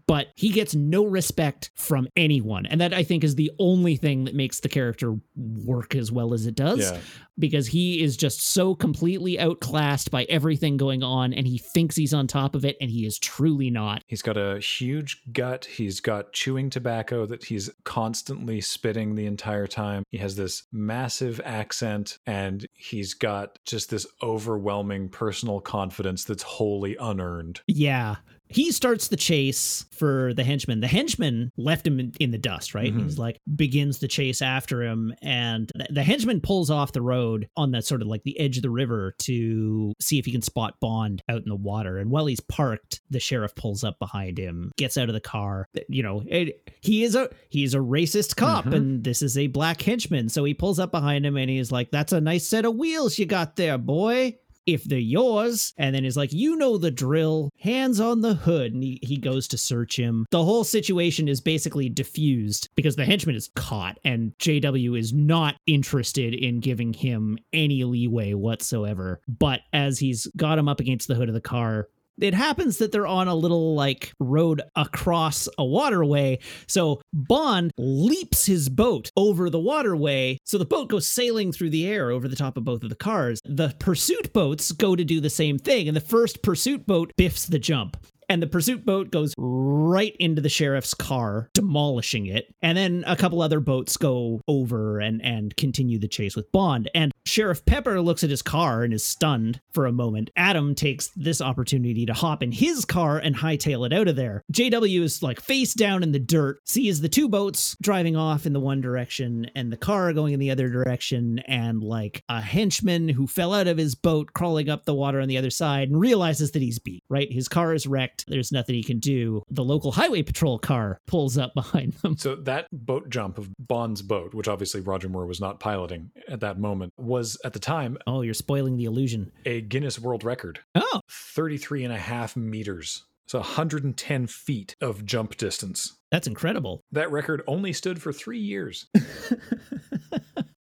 [SPEAKER 2] but he gets no respect from anyone, and that I think is the only thing that makes the character work as well as it does.
[SPEAKER 1] Yeah.
[SPEAKER 2] Because he is just so completely outclassed by everything going on, and he thinks he's on top of it, and he is truly not.
[SPEAKER 1] He's got a huge gut. He's got chewing tobacco that he's constantly spitting the entire time. He has this massive accent and he's got just this overwhelming personal confidence that's wholly unearned.
[SPEAKER 2] Yeah. He starts the chase for the henchman. The henchman left him in, in the dust, right?
[SPEAKER 1] Mhm.
[SPEAKER 2] He's like begins the chase after him, and the, the henchman pulls off the road on the sort of like the edge of the river to see if he can spot Bond out in the water. And while he's parked, the sheriff pulls up behind him, gets out of the car. You know, it, he is a he's a racist cop,
[SPEAKER 1] Mhm.
[SPEAKER 2] and this is a black henchman. So he pulls up behind him, and he's like, "That's a nice set of wheels you got there, boy." If they're yours. And then he's like, you know the drill, hands on the hood. And he, he goes to search him. The whole situation is basically diffused because the henchman is caught, and JW is not interested in giving him any leeway whatsoever. But as he's got him up against the hood of the car, it happens that they're on a little like road across a waterway. So Bond leaps his boat over the waterway. So the boat goes sailing through the air over the top of both of the cars. The pursuit boats go to do the same thing. And the first pursuit boat biffs the jump. And the pursuit boat goes right into the sheriff's car, demolishing it. And then a couple other boats go over and, and continue the chase with Bond. And Sheriff Pepper looks at his car and is stunned for a moment. Adam takes this opportunity to hop in his car and hightail it out of there. JW is like face down in the dirt, sees the two boats driving off in the one direction and the car going in the other direction, and like a henchman who fell out of his boat crawling up the water on the other side and realizes that he's beat, right? His car is wrecked. There's nothing he can do. The local highway patrol car pulls up (laughs) behind them.
[SPEAKER 1] So that boat jump of Bond's boat, which obviously Roger Moore was not piloting at that moment, was at the time
[SPEAKER 2] Oh, you're spoiling the illusion.
[SPEAKER 1] a Guinness World Record
[SPEAKER 2] Oh,
[SPEAKER 1] 33 and a half meters. So 110 feet of jump distance.
[SPEAKER 2] that's incredible.
[SPEAKER 1] That record only stood for three years. (laughs)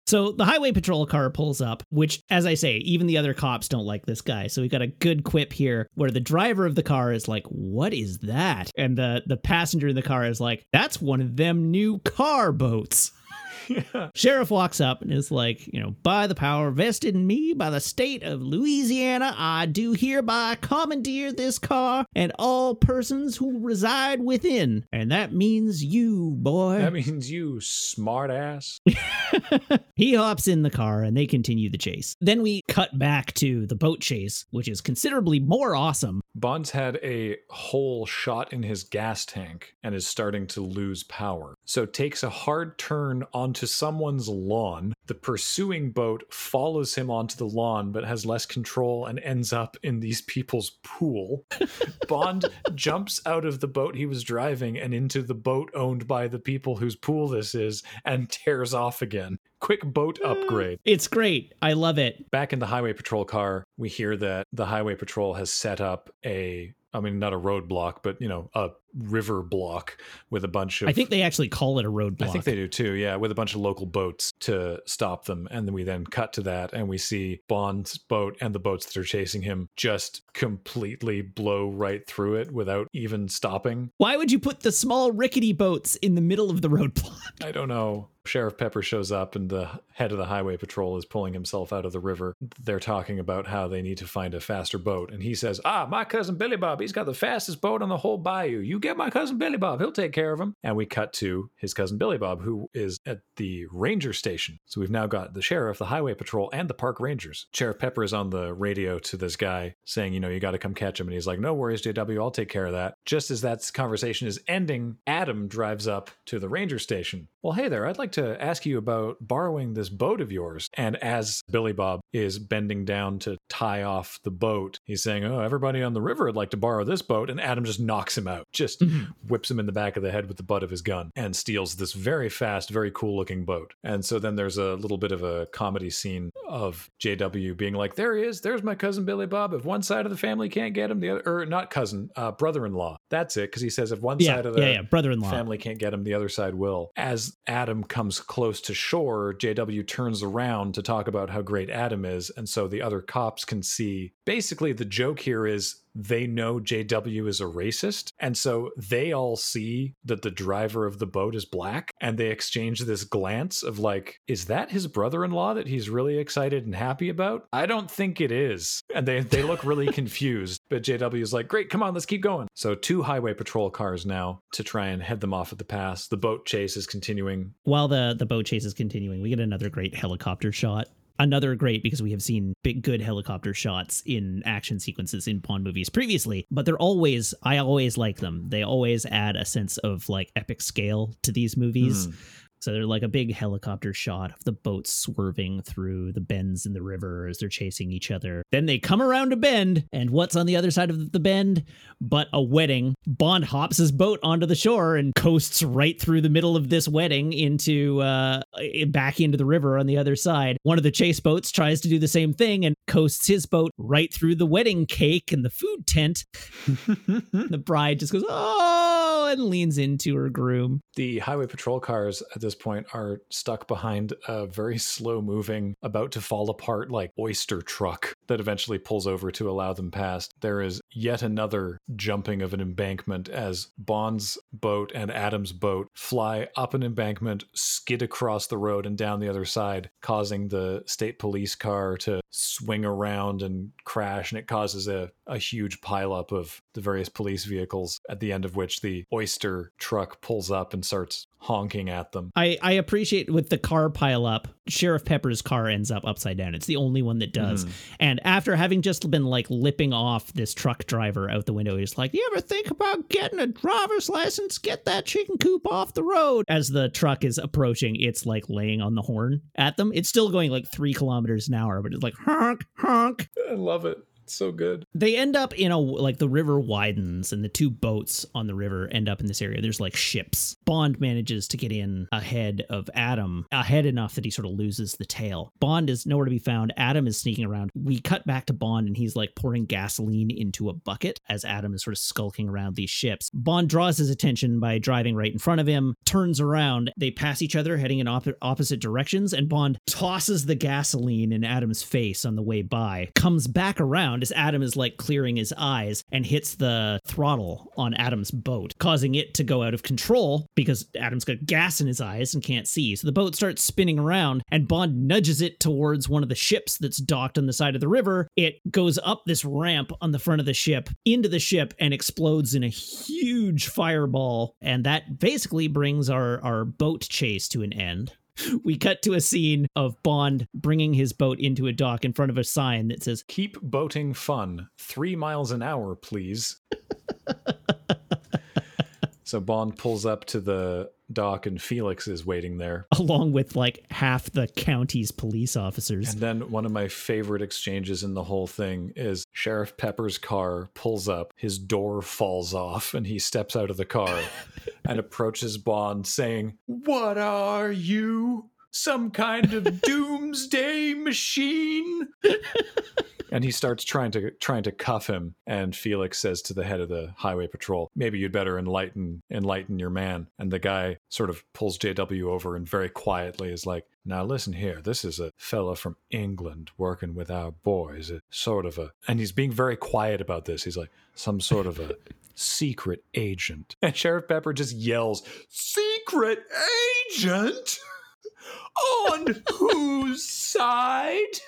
[SPEAKER 2] So the highway patrol car pulls up, which, as I say, even the other cops don't like this guy. So we got a good quip here where the driver of the car is like, What is that? And the, the passenger in the car is like, That's one of them new car boats. (laughs)
[SPEAKER 1] yeah. (laughs)
[SPEAKER 2] Sheriff walks up and is like, you know, by the power vested in me by the state of Louisiana, I do hereby commandeer this car and all persons who reside within. And that means you, boy.
[SPEAKER 1] That means you smart ass. (laughs)
[SPEAKER 2] he hops in the car and they continue the chase. Then we cut back to the boat chase, which is considerably more awesome.
[SPEAKER 1] Bond's had a hole shot in his gas tank and is starting to lose power. So takes a hard turn onto someone's lawn. The pursuing boat follows him onto the lawn but has less control and ends up in these people's pool. (laughs) Bond jumps out of the boat he was driving and into the boat owned by the people whose pool this is and tears off again. Quick boat mm. upgrade.
[SPEAKER 2] It's great. I love it.
[SPEAKER 1] Back in the highway patrol car, we hear that the highway patrol has set up a I mean, not a roadblock, but you know, a river block with a bunch of.
[SPEAKER 2] I think they actually call it a roadblock.
[SPEAKER 1] I think they do too. Yeah, with a bunch of local boats to stop them, and then we then cut to that, and we see Bond's boat and the boats that are chasing him just completely blow right through it without even stopping.
[SPEAKER 2] Why would you put the small rickety boats in the middle of the roadblock?
[SPEAKER 1] I don't know. Sheriff Pepper shows up and the head of the highway patrol is pulling himself out of the river. They're talking about how they need to find a faster boat. And he says, Ah, my cousin Billy Bob, he's got the fastest boat on the whole bayou. You get my cousin Billy Bob, he'll take care of him. And we cut to his cousin Billy Bob, who is at the ranger station. So we've now got the sheriff, the highway patrol, and the park rangers. Sheriff Pepper is on the radio to this guy saying, You know, you got to come catch him. And he's like, No worries, JW, I'll take care of that. Just as that conversation is ending, Adam drives up to the ranger station. Well, hey there, I'd like to ask you about borrowing this boat of yours. And as Billy Bob is bending down to tie off the boat, he's saying, Oh, everybody on the river would like to borrow this boat. And Adam just knocks him out, just
[SPEAKER 2] Mhm.
[SPEAKER 1] whips him in the back of the head with the butt of his gun and steals this very fast, very cool looking boat. And so then there's a little bit of a comedy scene of JW being like, There he is, there's my cousin Billy Bob. If one side of the family can't get him, the other, or not cousin, uh, brother in law. That's it. Because he says, If one
[SPEAKER 2] Yeah,
[SPEAKER 1] side of the
[SPEAKER 2] yeah, yeah. Brother-in-law.
[SPEAKER 1] family can't get him, the other side will. As Adam comes close to shore, JW turns around to talk about how great Adam is. And so the other cops can see. Basically, the joke here is they know JW is a racist. And so they all see that the driver of the boat is black. And they exchange this glance of like, is that his brother in law that he's really excited and happy about? I don't think it is. And they, they look really (laughs) confused. But JW is like, great, come on, let's keep going. So two highway patrol cars now to try and head them off at the pass. The boat chase is continuing.
[SPEAKER 2] While the, the boat chase is continuing, we get another great helicopter shot. Another great because we have seen big good helicopter shots in action sequences in Bond movies previously, but they're always I always like them. They always add a sense of like epic scale to these movies.
[SPEAKER 1] Hmm.
[SPEAKER 2] So they're like a big helicopter shot of the boat swerving through the bends in the river as they're chasing each other. Then they come around a bend, and what's on the other side of the bend but a wedding? Bond hops his boat onto the shore and coasts right through the middle of this wedding into uh back into the river on the other side. One of the chase boats tries to do the same thing and coasts his boat right through the wedding cake and the food tent. (laughs) the bride just goes, "Oh!" and leans into her groom.
[SPEAKER 1] The highway patrol cars at this point are stuck behind a very slow moving, about to fall apart, like oyster truck that eventually pulls over to allow them past. There is yet another jumping of an embankment as Bond's boat and Adam's boat fly up an embankment, skid across the road and down the other side, causing the state police car to swing around and crash. And it causes a, a huge pileup of the various police vehicles, at the end of which the oyster truck pulls up and starts honking at them.
[SPEAKER 2] I, I appreciate with the car pile up, Sheriff Pepper's car ends up upside down. It's the only one that does. Mm-hmm. And after having just been like lipping off this truck driver out the window, he's like, You ever think about getting a driver's license? Get that chicken coop off the road. As the truck is approaching, it's like laying on the horn at them. It's still going like three kilometers an hour, but it's like honk, honk.
[SPEAKER 1] I love it. So good.
[SPEAKER 2] They end up in a like the river widens and the two boats on the river end up in this area. There's like ships. Bond manages to get in ahead of Adam, ahead enough that he sort of loses the tail. Bond is nowhere to be found. Adam is sneaking around. We cut back to Bond and he's like pouring gasoline into a bucket as Adam is sort of skulking around these ships. Bond draws his attention by driving right in front of him, turns around. They pass each other heading in op- opposite directions and Bond tosses the gasoline in Adam's face on the way by. Comes back around as Adam is like clearing his eyes and hits the throttle on Adam's boat, causing it to go out of control because Adam's got gas in his eyes and can't see. So the boat starts spinning around and Bond nudges it towards one of the ships that's docked on the side of the river. It goes up this ramp on the front of the ship into the ship and explodes in a huge fireball. And that basically brings our, our boat chase to an end (laughs) we cut to a scene of Bond bringing his boat into a dock in front of a sign that says,
[SPEAKER 1] Keep boating fun. Three miles an hour, please. (laughs) so Bond pulls up to the dock and Felix is waiting there. (laughs)
[SPEAKER 2] along with like half the county's police officers.
[SPEAKER 1] And then one of my favorite exchanges in the whole thing is Sheriff Pepper's car pulls up, his door falls off, and he steps out of the car (laughs) and approaches Bond saying, What are you? Some kind of (laughs) doomsday machine? and he starts trying to trying to cuff him. And felix says to the head of the highway patrol maybe you'd better enlighten enlighten your man. And the guy sort of pulls jw over and very quietly is like now listen here. This is a fella from england working with our boys. A sort of a and he's being very quiet about this. He's like some sort of a (laughs) secret agent. And sheriff pepper just yells secret agent (laughs) on whose side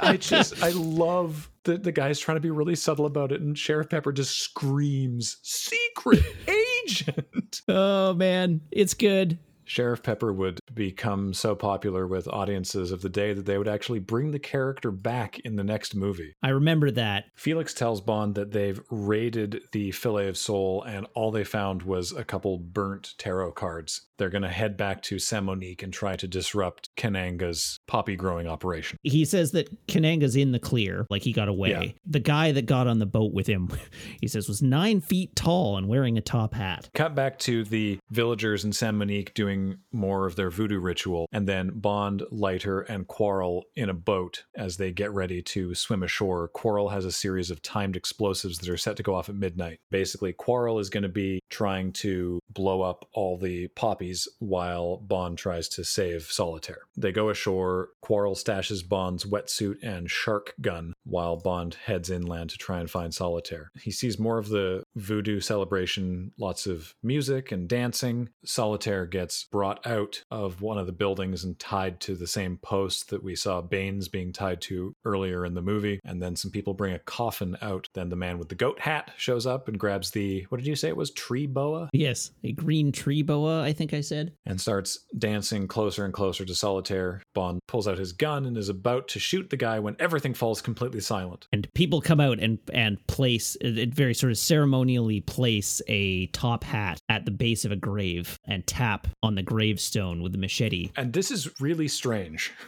[SPEAKER 1] I just I love that the guy's trying to be really subtle about it, and Sheriff Pepper just screams, "Secret agent!"
[SPEAKER 2] Oh man, it's good.
[SPEAKER 1] Sheriff Pepper would become so popular with audiences of the day that they would actually bring the character back in the next movie.
[SPEAKER 2] I remember that.
[SPEAKER 1] Felix tells Bond that they've raided the Filet of Soul and all they found was a couple burnt tarot cards. They're going to head back to Saint Monique and try to disrupt Kananga's poppy growing operation.
[SPEAKER 2] He says that Kananga's in the clear, like he got away.
[SPEAKER 1] Yeah.
[SPEAKER 2] The guy that got on the boat with him, (laughs) he says, was nine feet tall and wearing a top hat.
[SPEAKER 1] Cut back to the villagers in Saint Monique doing more of their voodoo ritual, and then Bond, Leiter, and Quarrel in a boat as they get ready to swim ashore. Quarrel has a series of timed explosives that are set to go off at midnight. Basically, Quarrel is going to be trying to blow up all the poppies while Bond tries to save Solitaire. They go ashore. Quarrel stashes Bond's wetsuit and shark gun while Bond heads inland to try and find Solitaire. He sees more of the voodoo celebration, lots of music and dancing. Solitaire gets brought out of one of the buildings and tied to the same post that we saw Baines being tied to earlier in the movie. And then some people bring a coffin out. Then the man with the goat hat shows up and grabs the, what did you say it was? Tree boa?
[SPEAKER 2] Yes, a green tree boa, I think I said.
[SPEAKER 1] and starts dancing closer and closer to Solitaire. Bond pulls out his gun and is about to shoot the guy when everything falls completely silent.
[SPEAKER 2] And people come out and and place it it very sort of ceremonially place a top hat at the base of a grave and tap on the gravestone with a machete.
[SPEAKER 1] And this is really strange. (laughs)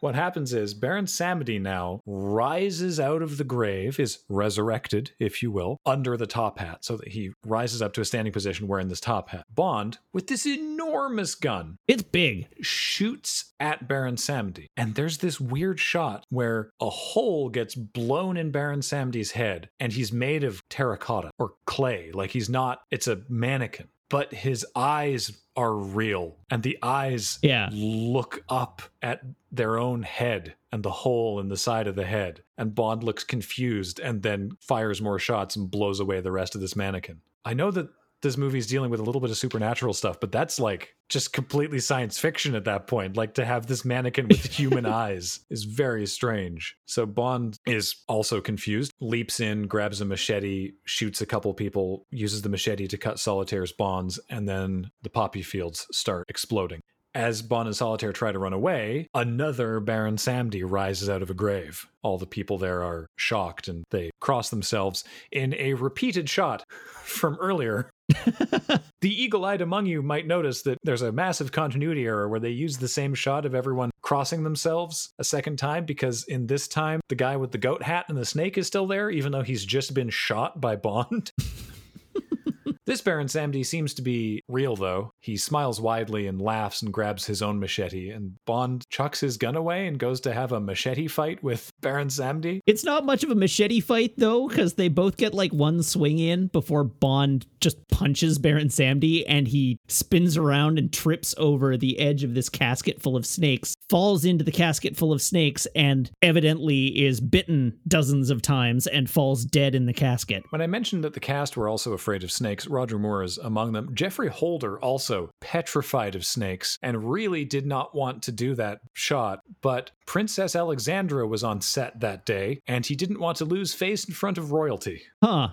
[SPEAKER 1] What happens is Baron Samedi now rises out of the grave, is resurrected, if you will, under the top hat, so that he rises up to a standing position wearing this top hat. Bond, with this enormous gun,
[SPEAKER 2] It's big.
[SPEAKER 1] shoots at Baron Samedi. And there's this weird shot where a hole gets blown in Baron Samedi's head, and he's made of terracotta or clay. Like he's not, it's a mannequin. But his eyes are real, and the eyes
[SPEAKER 2] Yeah.
[SPEAKER 1] look up at their own head and the hole in the side of the head. And Bond looks confused and then fires more shots and blows away the rest of this mannequin. I know that this movie's dealing with a little bit of supernatural stuff, but that's like just completely science fiction at that point. Like to have this mannequin with (laughs) human eyes is very strange. So Bond is also confused, leaps in, grabs a machete, shoots a couple people, uses the machete to cut Solitaire's bonds, and then the poppy fields start exploding. As Bond and Solitaire try to run away, another Baron Samedi rises out of a grave. All the people there are shocked and they cross themselves in a repeated shot from earlier. (laughs) the eagle eyed among you might notice that there's a massive continuity error where they use the same shot of everyone crossing themselves a second time because in this time, the guy with the goat hat and the snake is still there, even though he's just been shot by Bond. (laughs) This Baron Samedi seems to be real, though. He smiles widely and laughs and grabs his own machete, and Bond chucks his gun away and goes to have a machete fight with (laughs) Baron Samedi.
[SPEAKER 2] It's not much of a machete fight, though, because they both get like one swing in before Bond just punches Baron Samedi and he spins around and trips over the edge of this casket full of snakes, falls into the casket full of snakes, and evidently is bitten dozens of times and falls dead in the casket.
[SPEAKER 1] When I mentioned that the cast were also afraid of snakes, Roger Moore is among them. Geoffrey Holder also petrified of snakes and really did not want to do that shot, but Princess Alexandra was on set that day and he didn't want to lose face in front of royalty.
[SPEAKER 2] Huh.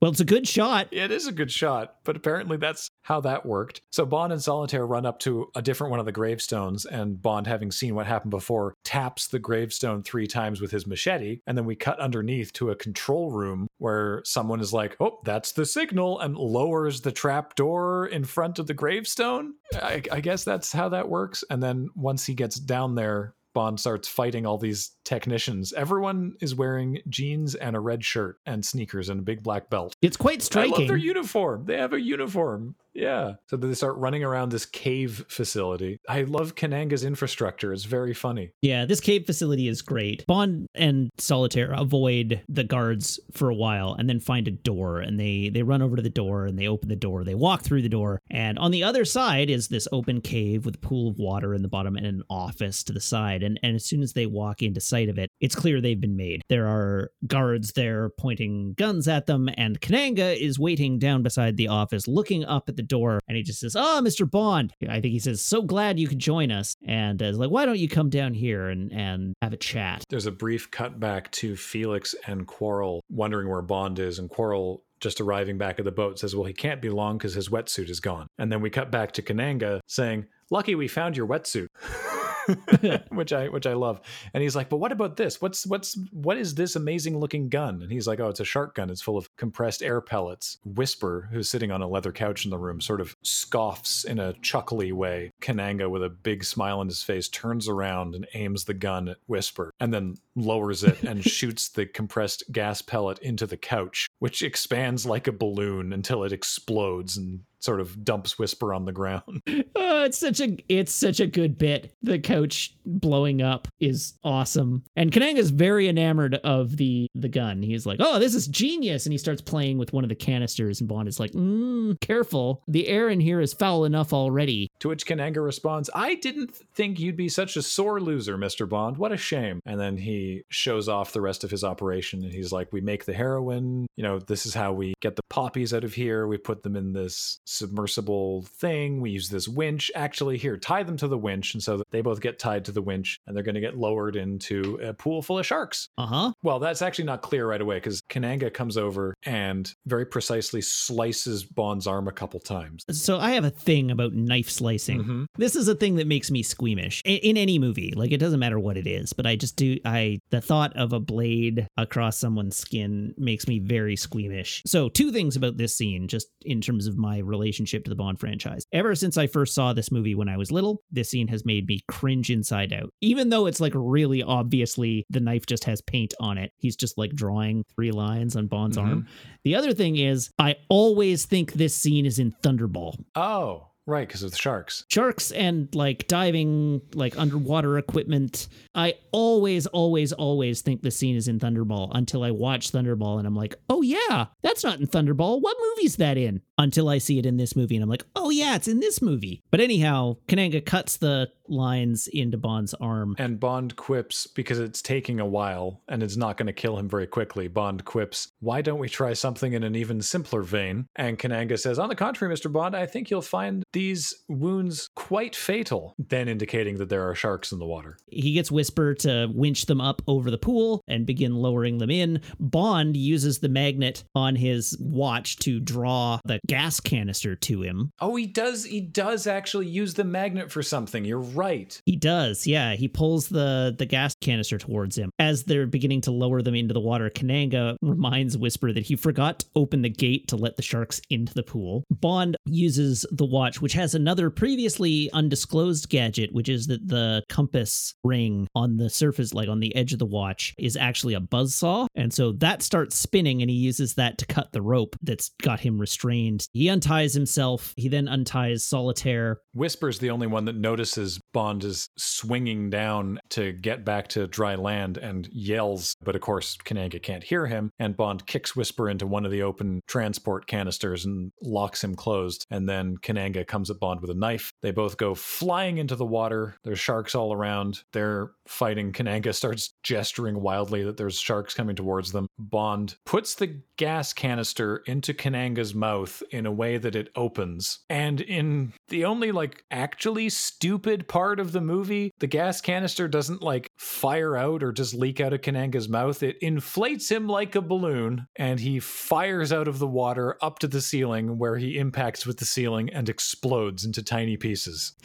[SPEAKER 2] Well, it's a good shot.
[SPEAKER 1] It is a good shot, but apparently that's how that worked. So Bond and Solitaire run up to a different one of the gravestones, and Bond, having seen what happened before, taps the gravestone three times with his machete. And then we cut underneath to a control room where someone is like, oh, that's the signal, and lowers the trap door in front of the gravestone. I, I guess that's how that works. And then once he gets down there, Bond starts fighting all these technicians. Everyone is wearing jeans and a red shirt and sneakers and a big black belt.
[SPEAKER 2] It's quite striking. I
[SPEAKER 1] love their uniform. They have a uniform. Yeah. So they start running around this cave facility. I love Kananga's infrastructure. It's very funny.
[SPEAKER 2] Yeah, this cave facility is great. Bond and Solitaire avoid the guards for a while and then find a door and they they run over to the door and they open the door. They walk through the door and on the other side is this open cave with a pool of water in the bottom and an office to the side. And and as soon as they walk into sight of it, it's clear they've been made. There are guards there pointing guns at them and Kananga is waiting down beside the office looking up at the door and he just says, Oh, Mr. Bond. I think he says, So glad you could join us. And uh, is like, Why don't you come down here and, and have a chat?
[SPEAKER 1] There's a brief cutback to Felix and Quarrel wondering where Bond is. And Quarrel just arriving back at the boat says, Well, he can't be long because his wetsuit is gone. And then we cut back to Kananga saying, Lucky we found your wetsuit. (laughs) (laughs) which I which I love. And he's like, "But what about this? What's what's what is this amazing looking gun?" And he's like, "Oh, it's a shark gun. It's full of compressed air pellets." Whisper, who's sitting on a leather couch in the room, sort of scoffs in a chuckly way. Kananga, with a big smile on his face, turns around and aims the gun at Whisper, and then lowers it and (laughs) shoots the compressed gas pellet into the couch, which expands like a balloon until it explodes and sort of dumps Whisper on the ground.
[SPEAKER 2] Oh, (laughs) it's such a it's such a good bit. The coach blowing up is awesome. And Kananga Kananga's very enamored of the the gun. He's like, "Oh, this is genius!" And he starts playing with one of the canisters. And Bond is like, mm, "Careful, the air in here is foul enough already."
[SPEAKER 1] To which Kananga responds, "I didn't think you'd be such a sore loser, Mister Bond. What a shame." And then he shows off the rest of his operation, and he's like, "We make the heroin. You know, this is how we get the poppies out of here. We put them in this submersible thing. We use this winch. Actually, here, tie them to the winch. And so they both get tied to the winch and they're going to get lowered into a pool full of sharks.
[SPEAKER 2] Uh huh.
[SPEAKER 1] Well, that's actually not clear right away because Kananga comes over and very precisely slices Bond's arm a couple times.
[SPEAKER 2] So I have a thing about knife slicing. Mm-hmm. This is a thing that makes me squeamish in, in any movie. Like it doesn't matter what it is, but I just do. I the thought of a blade across someone's skin makes me very squeamish. So two things about this scene, just in terms of my relationship to the Bond franchise. Ever since I first saw this movie when I was little, this scene has made me cringe inside out. Even though it's like really obviously the knife just has paint on it, he's just like drawing three lines on Bond's mm-hmm. arm. The other thing is, I always think this scene is in Thunderball.
[SPEAKER 1] Oh. Right, because of the sharks.
[SPEAKER 2] Sharks and like diving, like underwater equipment. I always, always, always think the scene is in Thunderball until I watch Thunderball and I'm like, oh yeah, that's not in Thunderball. What movie's that in? Until I see it in this movie and I'm like, oh yeah, it's in this movie. But anyhow, Kananga cuts the lines into Bond's arm.
[SPEAKER 1] And Bond quips, because it's taking a while and it's not going to kill him very quickly, Bond quips, Why don't we try something in an even simpler vein? And Kananga says, On the contrary, Mr. Bond, I think you'll find these wounds quite fatal, then indicating that there are sharks in the water.
[SPEAKER 2] He gets Whisper to winch them up over the pool and begin lowering them in. Bond uses the magnet on his watch to draw the gas canister to him.
[SPEAKER 1] Oh, he does he does actually use the magnet for something. You're right.
[SPEAKER 2] He does. Yeah, he pulls the the gas canister towards him. As they're beginning to lower them into the water, Kananga reminds Whisper that he forgot to open the gate to let the sharks into the pool. Bond uses the watch which has another previously undisclosed gadget, which is that the compass ring on the surface like on the edge of the watch is actually a buzz saw. And so that starts spinning and he uses that to cut the rope that's got him restrained. He unties himself. He then unties Solitaire.
[SPEAKER 1] Whisper's the only one that notices Bond is swinging down to get back to dry land and yells. But of course, Kananga can't hear him. And Bond kicks Whisper into one of the open transport canisters and locks him closed. And then Kananga comes at Bond with a knife. They both go flying into the water. There's sharks all around. They're fighting. Kananga starts gesturing wildly that there's sharks coming towards them. Bond puts the gas canister into Kananga's mouth in a way that it opens. And in the only like actually stupid part of the movie, the gas canister doesn't like fire out or just leak out of Kananga's mouth. It inflates him like a balloon and he fires out of the water up to the ceiling where he impacts with the ceiling and explodes into tiny pieces.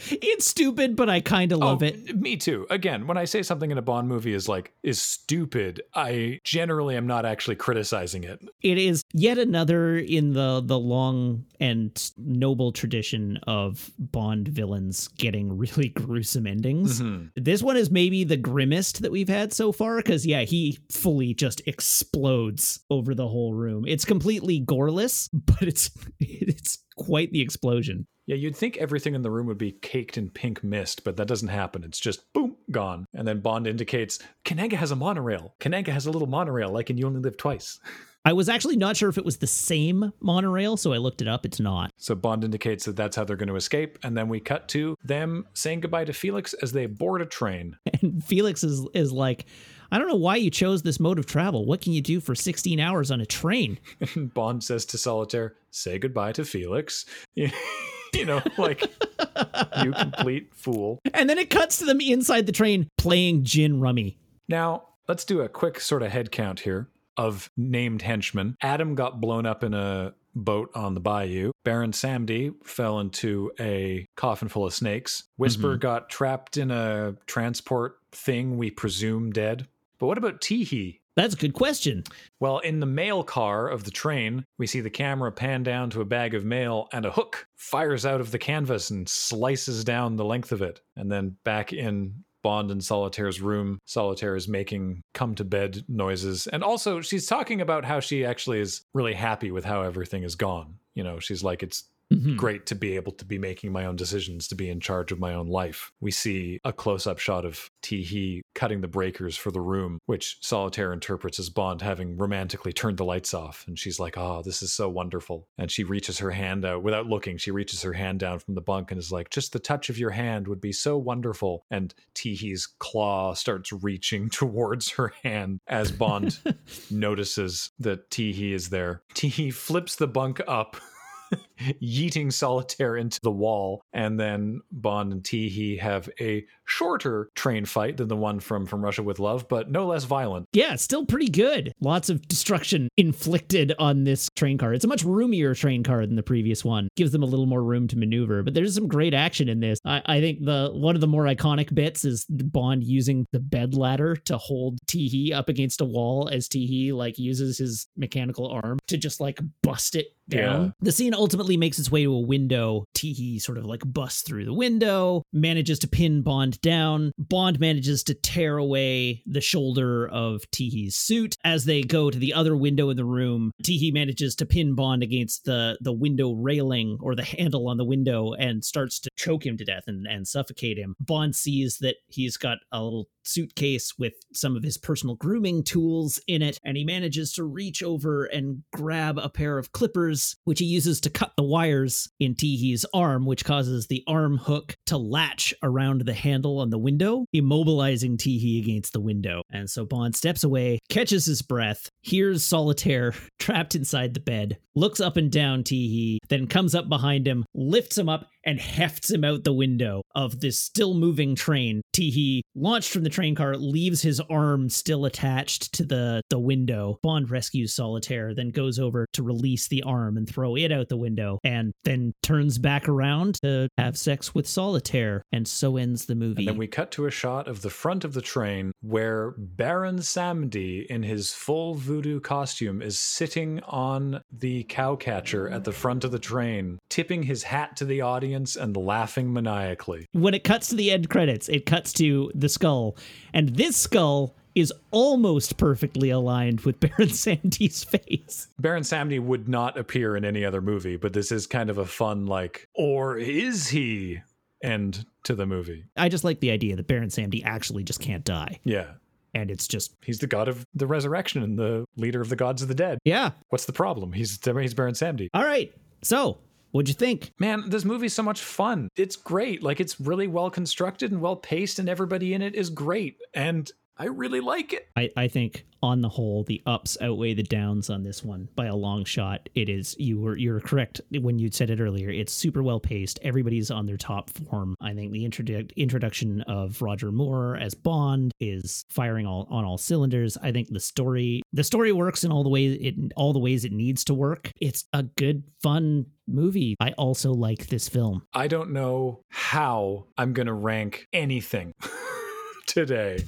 [SPEAKER 2] It's stupid, but I kind of love
[SPEAKER 1] oh,
[SPEAKER 2] it.
[SPEAKER 1] Me too. Again, when I say something in a Bond movie is like is stupid, I generally am not actually criticizing it.
[SPEAKER 2] It is yet another in the the long and noble tradition of Bond villains getting really (laughs) gruesome endings. Mm-hmm. This one is maybe the grimmest that we've had so far because yeah, he fully just explodes over the whole room. It's completely goreless, (laughs) but it's (laughs) it's quite the explosion.
[SPEAKER 1] Yeah, you'd think everything in the room would be caked in pink mist, but that doesn't happen. It's just boom, gone. And then Bond indicates Kananga has a monorail. Kananga has a little monorail, like in You Only Live Twice. (laughs)
[SPEAKER 2] I was actually not sure if it was the same monorail, so I looked it up. It's not.
[SPEAKER 1] So Bond indicates that that's how they're going to escape, and then we cut to them saying goodbye to Felix as they board a train. (laughs)
[SPEAKER 2] And Felix is is like, I don't know why you chose this mode of travel. What can you do for 16 hours on a train? (laughs)
[SPEAKER 1] Bond says to Solitaire, "Say goodbye to Felix." (laughs) you know, like you complete fool.
[SPEAKER 2] And then it cuts to them inside the train playing gin rummy.
[SPEAKER 1] Now, let's do a quick sort of head count here of named henchmen. Adam got blown up in a boat on the bayou. Baron Samedi fell into a coffin full of snakes. Whisper mm-hmm. got trapped in a transport thing, we presume dead. But what about Teehee?
[SPEAKER 2] That's a good question.
[SPEAKER 1] Well, in the mail car of the train, we see the camera pan down to a bag of mail and a hook fires out of the canvas and slices down the length of it. And then back in Bond and Solitaire's room. Solitaire is making come to bed noises. And also, she's talking about how she actually is really happy with how everything is gone. You know, she's like, it's Mm-hmm. Great to be able to be making my own decisions, to be in charge of my own life. We see a close up shot of Teehee cutting the breakers for the room, which Solitaire interprets as Bond having romantically turned the lights off. And she's like, oh, this is so wonderful. And she reaches her hand out without looking. She reaches her hand down from the bunk and is like, just the touch of your hand would be so wonderful. And Teehee's claw starts reaching (laughs) towards her hand as Bond (laughs) notices that Teehee is there. Teehee flips the bunk up. (laughs) yeeting solitaire into the wall. And then Bond and Teehee have a shorter train fight than the one from From Russia with Love, but no less violent.
[SPEAKER 2] Yeah, still pretty good. Lots of destruction inflicted on this train car. It's a much roomier train car than the previous one. Gives them a little more room to maneuver, but there's some great action in this. I, I think the one of the more iconic bits is Bond using the bed ladder to hold Teehee up against a wall as Teehee like uses his mechanical arm to just like bust it down. Yeah. The scene ultimately makes its way to a window. Teehee sort of like busts through the window, manages to pin Bond down. Bond manages to tear away the shoulder of Teehee's suit. As they go to the other window in the room, Teehee manages to pin Bond against the, the window railing or the handle on the window and starts to choke him to death and, and suffocate him. Bond sees that he's got a little suitcase with some of his personal grooming tools in it, and he manages to reach over and grab a pair of clippers, which he uses to cut the wires in Teehee's arm, which causes the arm hook to latch around the handle on the window, immobilizing Teehee against the window. And so Bond steps away, catches his breath, hears Solitaire (laughs) trapped inside the bed, looks up and down Teehee, then comes up behind him, lifts him up, and hefts him out the window of this still moving train. Teehee, launched from the train car, leaves his arm still attached to the, the window. Bond rescues Solitaire, then goes over to release the arm and throw it out the window, and then turns back around to have sex with Solitaire. And so ends the movie.
[SPEAKER 1] And then we cut to a shot of the front of the train where Baron Samedi, in his full voodoo costume, is sitting on the cowcatcher at the front of the train, tipping his hat to the audience and laughing maniacally.
[SPEAKER 2] when it cuts to the end credits, it cuts to the skull, and this skull is almost perfectly aligned with (laughs) Baron Samedi's face.
[SPEAKER 1] Baron Samedi would not appear in any other movie, but this is kind of a fun, like, or is he? End to the movie.
[SPEAKER 2] I just like the idea that Baron Samedi actually just can't die,
[SPEAKER 1] Yeah.
[SPEAKER 2] and it's just
[SPEAKER 1] He's the god of the resurrection and the leader of the gods of the dead.
[SPEAKER 2] yeah.
[SPEAKER 1] What's the problem? He's he's Baron Samedi.
[SPEAKER 2] All right, so what'd you think?
[SPEAKER 1] Man, this movie's so much fun. It's great. Like it's really well constructed and well paced, and everybody in it is great. And I really like it.
[SPEAKER 2] I, I think on the whole the ups outweigh the downs on this one by a long shot. It is you were you're correct when you said it earlier. It's super well paced. Everybody's on their top form. I think the introdu- introduction of Roger Moore as Bond is firing all on all cylinders. I think the story the story works in all the ways it all the ways it needs to work. It's a good fun movie. I also like this film.
[SPEAKER 1] I don't know how I'm gonna rank anything (laughs) today.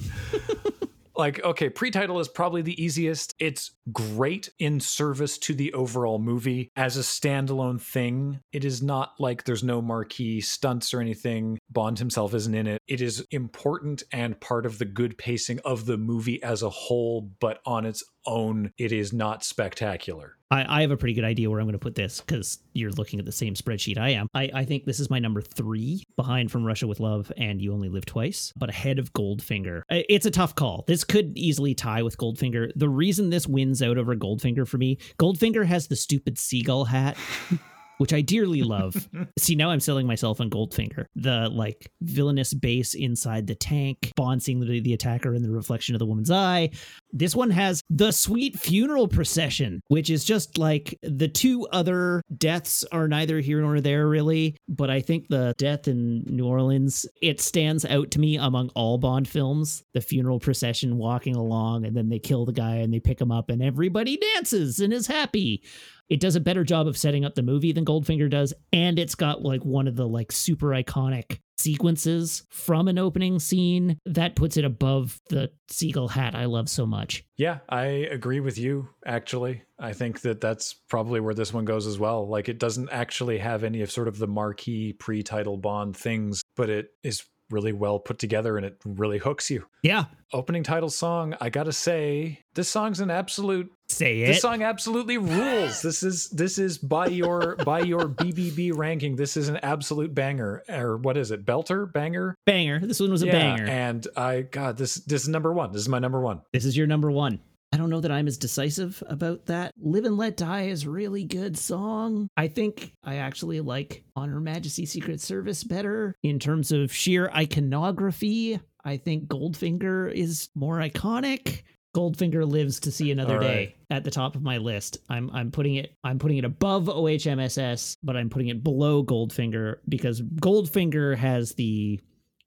[SPEAKER 1] (laughs) like, okay, pre-title is probably the easiest. It's great in service to the overall movie as a standalone thing. It is not like there's no marquee stunts or anything. Bond himself isn't in it. It is important and part of the good pacing of the movie as a whole, but on its own, it is not spectacular.
[SPEAKER 2] I, I have a pretty good idea where I'm going to put this because you're looking at the same spreadsheet I am. I, I think this is my number three behind From Russia with Love and You Only Live Twice, but ahead of Goldfinger. It's a tough call. This could easily tie with Goldfinger. The reason this wins out over Goldfinger for me, Goldfinger has the stupid seagull hat. (laughs) Which I dearly love. (laughs) See, now I'm selling myself on Goldfinger. The like villainous base inside the tank, Bond seeing the, the attacker in the reflection of the woman's eye, this one has the sweet funeral procession, which is just like the two other deaths are neither here nor there, really. But I think the death in New Orleans, it stands out to me among all Bond films. The funeral procession walking along, and then they kill the guy and they pick him up, and everybody dances and is happy. It does a better job of setting up the movie than Goldfinger does, and it's got like one of the like super iconic sequences from an opening scene that puts it above the seagull hat I love so much.
[SPEAKER 1] Yeah, I agree with you, actually. I think that that's probably where this one goes as well. Like, it doesn't actually have any of sort of the marquee pre title Bond things, but it is really well put together and it really hooks you.
[SPEAKER 2] Yeah,
[SPEAKER 1] Opening title song, I gotta say, this song's an absolute.
[SPEAKER 2] say it.
[SPEAKER 1] This song absolutely rules. This is this is by your by your BBB ranking. This is an absolute banger, or what is it? Belter, banger,
[SPEAKER 2] banger. This one was a banger.
[SPEAKER 1] And I, God, this this is number one. This is my number one.
[SPEAKER 2] This is your number one. I don't know that I'm as decisive about that. Live and Let Die is a really good song. I think I actually like On Her Majesty's Secret Service better in terms of sheer iconography. I think Goldfinger is more iconic. Goldfinger lives to see another
[SPEAKER 1] right.
[SPEAKER 2] day at the top of my list. I'm I'm putting it I'm putting it above OHMSS, but I'm putting it below Goldfinger because Goldfinger has the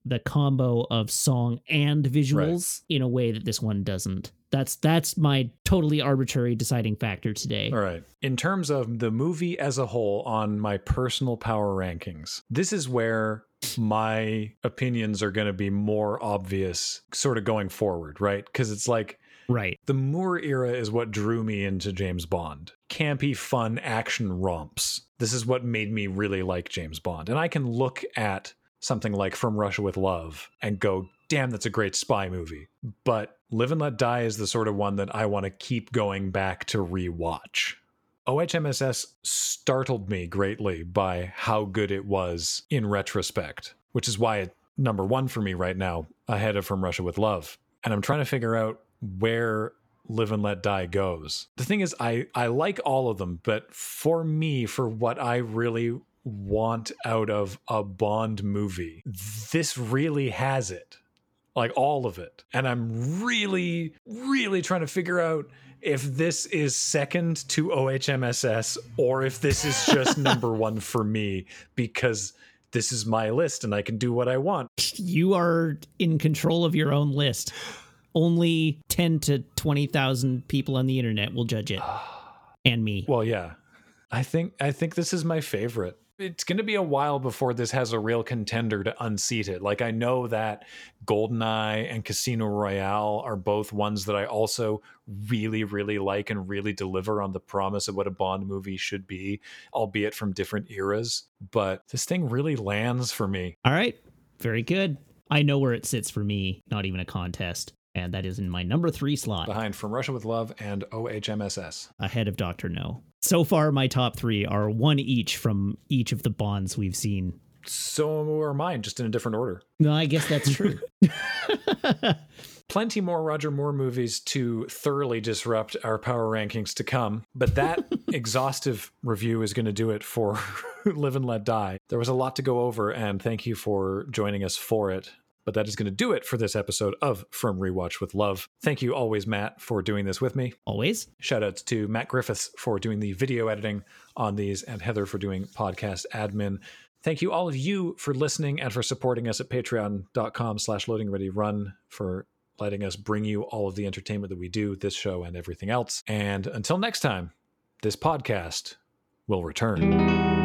[SPEAKER 2] the combo of song and visuals in a way that this one doesn't. That's that's my totally arbitrary deciding factor today.
[SPEAKER 1] All right. In terms of the movie as a whole on my personal power rankings, this is where my opinions are going to be more obvious sort of going forward, right? Because it's like
[SPEAKER 2] Right.
[SPEAKER 1] the Moore era is what drew me into James Bond. Campy, fun action romps. This is what made me really like James Bond. And I can look at something like From Russia with Love and go, damn, that's a great spy movie. But Live and Let Die is the sort of one that I want to keep going back to rewatch. OHMSS startled me greatly by how good it was in retrospect, which is why it number one for me right now ahead of From Russia with Love. And I'm trying to figure out where Live and Let Die goes. The thing is, I, I like all of them, but for me, for what I really want out of a Bond movie, this really has it. Like all of it. And I'm really, really trying to figure out if this is second to OHMSS or if this is just (laughs) number one for me because this is my list and I can do what I want.
[SPEAKER 2] You are in control of your own list. Only 10 to 20,000 people on the internet will judge it. (sighs) And me.
[SPEAKER 1] Well, yeah. I think I think this is my favorite it's going to be a while before this has a real contender to unseat it. Like I know that Goldeneye and Casino Royale are both ones that I also really, really like and really deliver on the promise of what a Bond movie should be, albeit from different eras. But this thing really lands for me.
[SPEAKER 2] All right. Very good. I know where it sits for me, not even a contest. And that is in my number three slot.
[SPEAKER 1] Behind From Russia with Love and OHMSS.
[SPEAKER 2] Ahead of Dr. No. So far, my top three are one each from each of the Bonds we've seen.
[SPEAKER 1] So are mine, just in a different order.
[SPEAKER 2] No, I guess that's true. (laughs) (laughs)
[SPEAKER 1] Plenty more Roger Moore movies to thoroughly disrupt our power rankings to come, but that (laughs) exhaustive review is going to do it for Live and Let Die. There was a lot to go over, and thank you for joining us for it. But that is going to do it for this episode of From Rewatch with Love. Thank you always, Matt, for doing this with me.
[SPEAKER 2] Always.
[SPEAKER 1] Shout outs to Matt Griffiths for doing the video editing on these and Heather for doing podcast admin. Thank you all of you for listening and for supporting us at patreon.com slash loading ready run for letting us bring you all of the entertainment that we do, this show and everything else. And until next time, this podcast will return.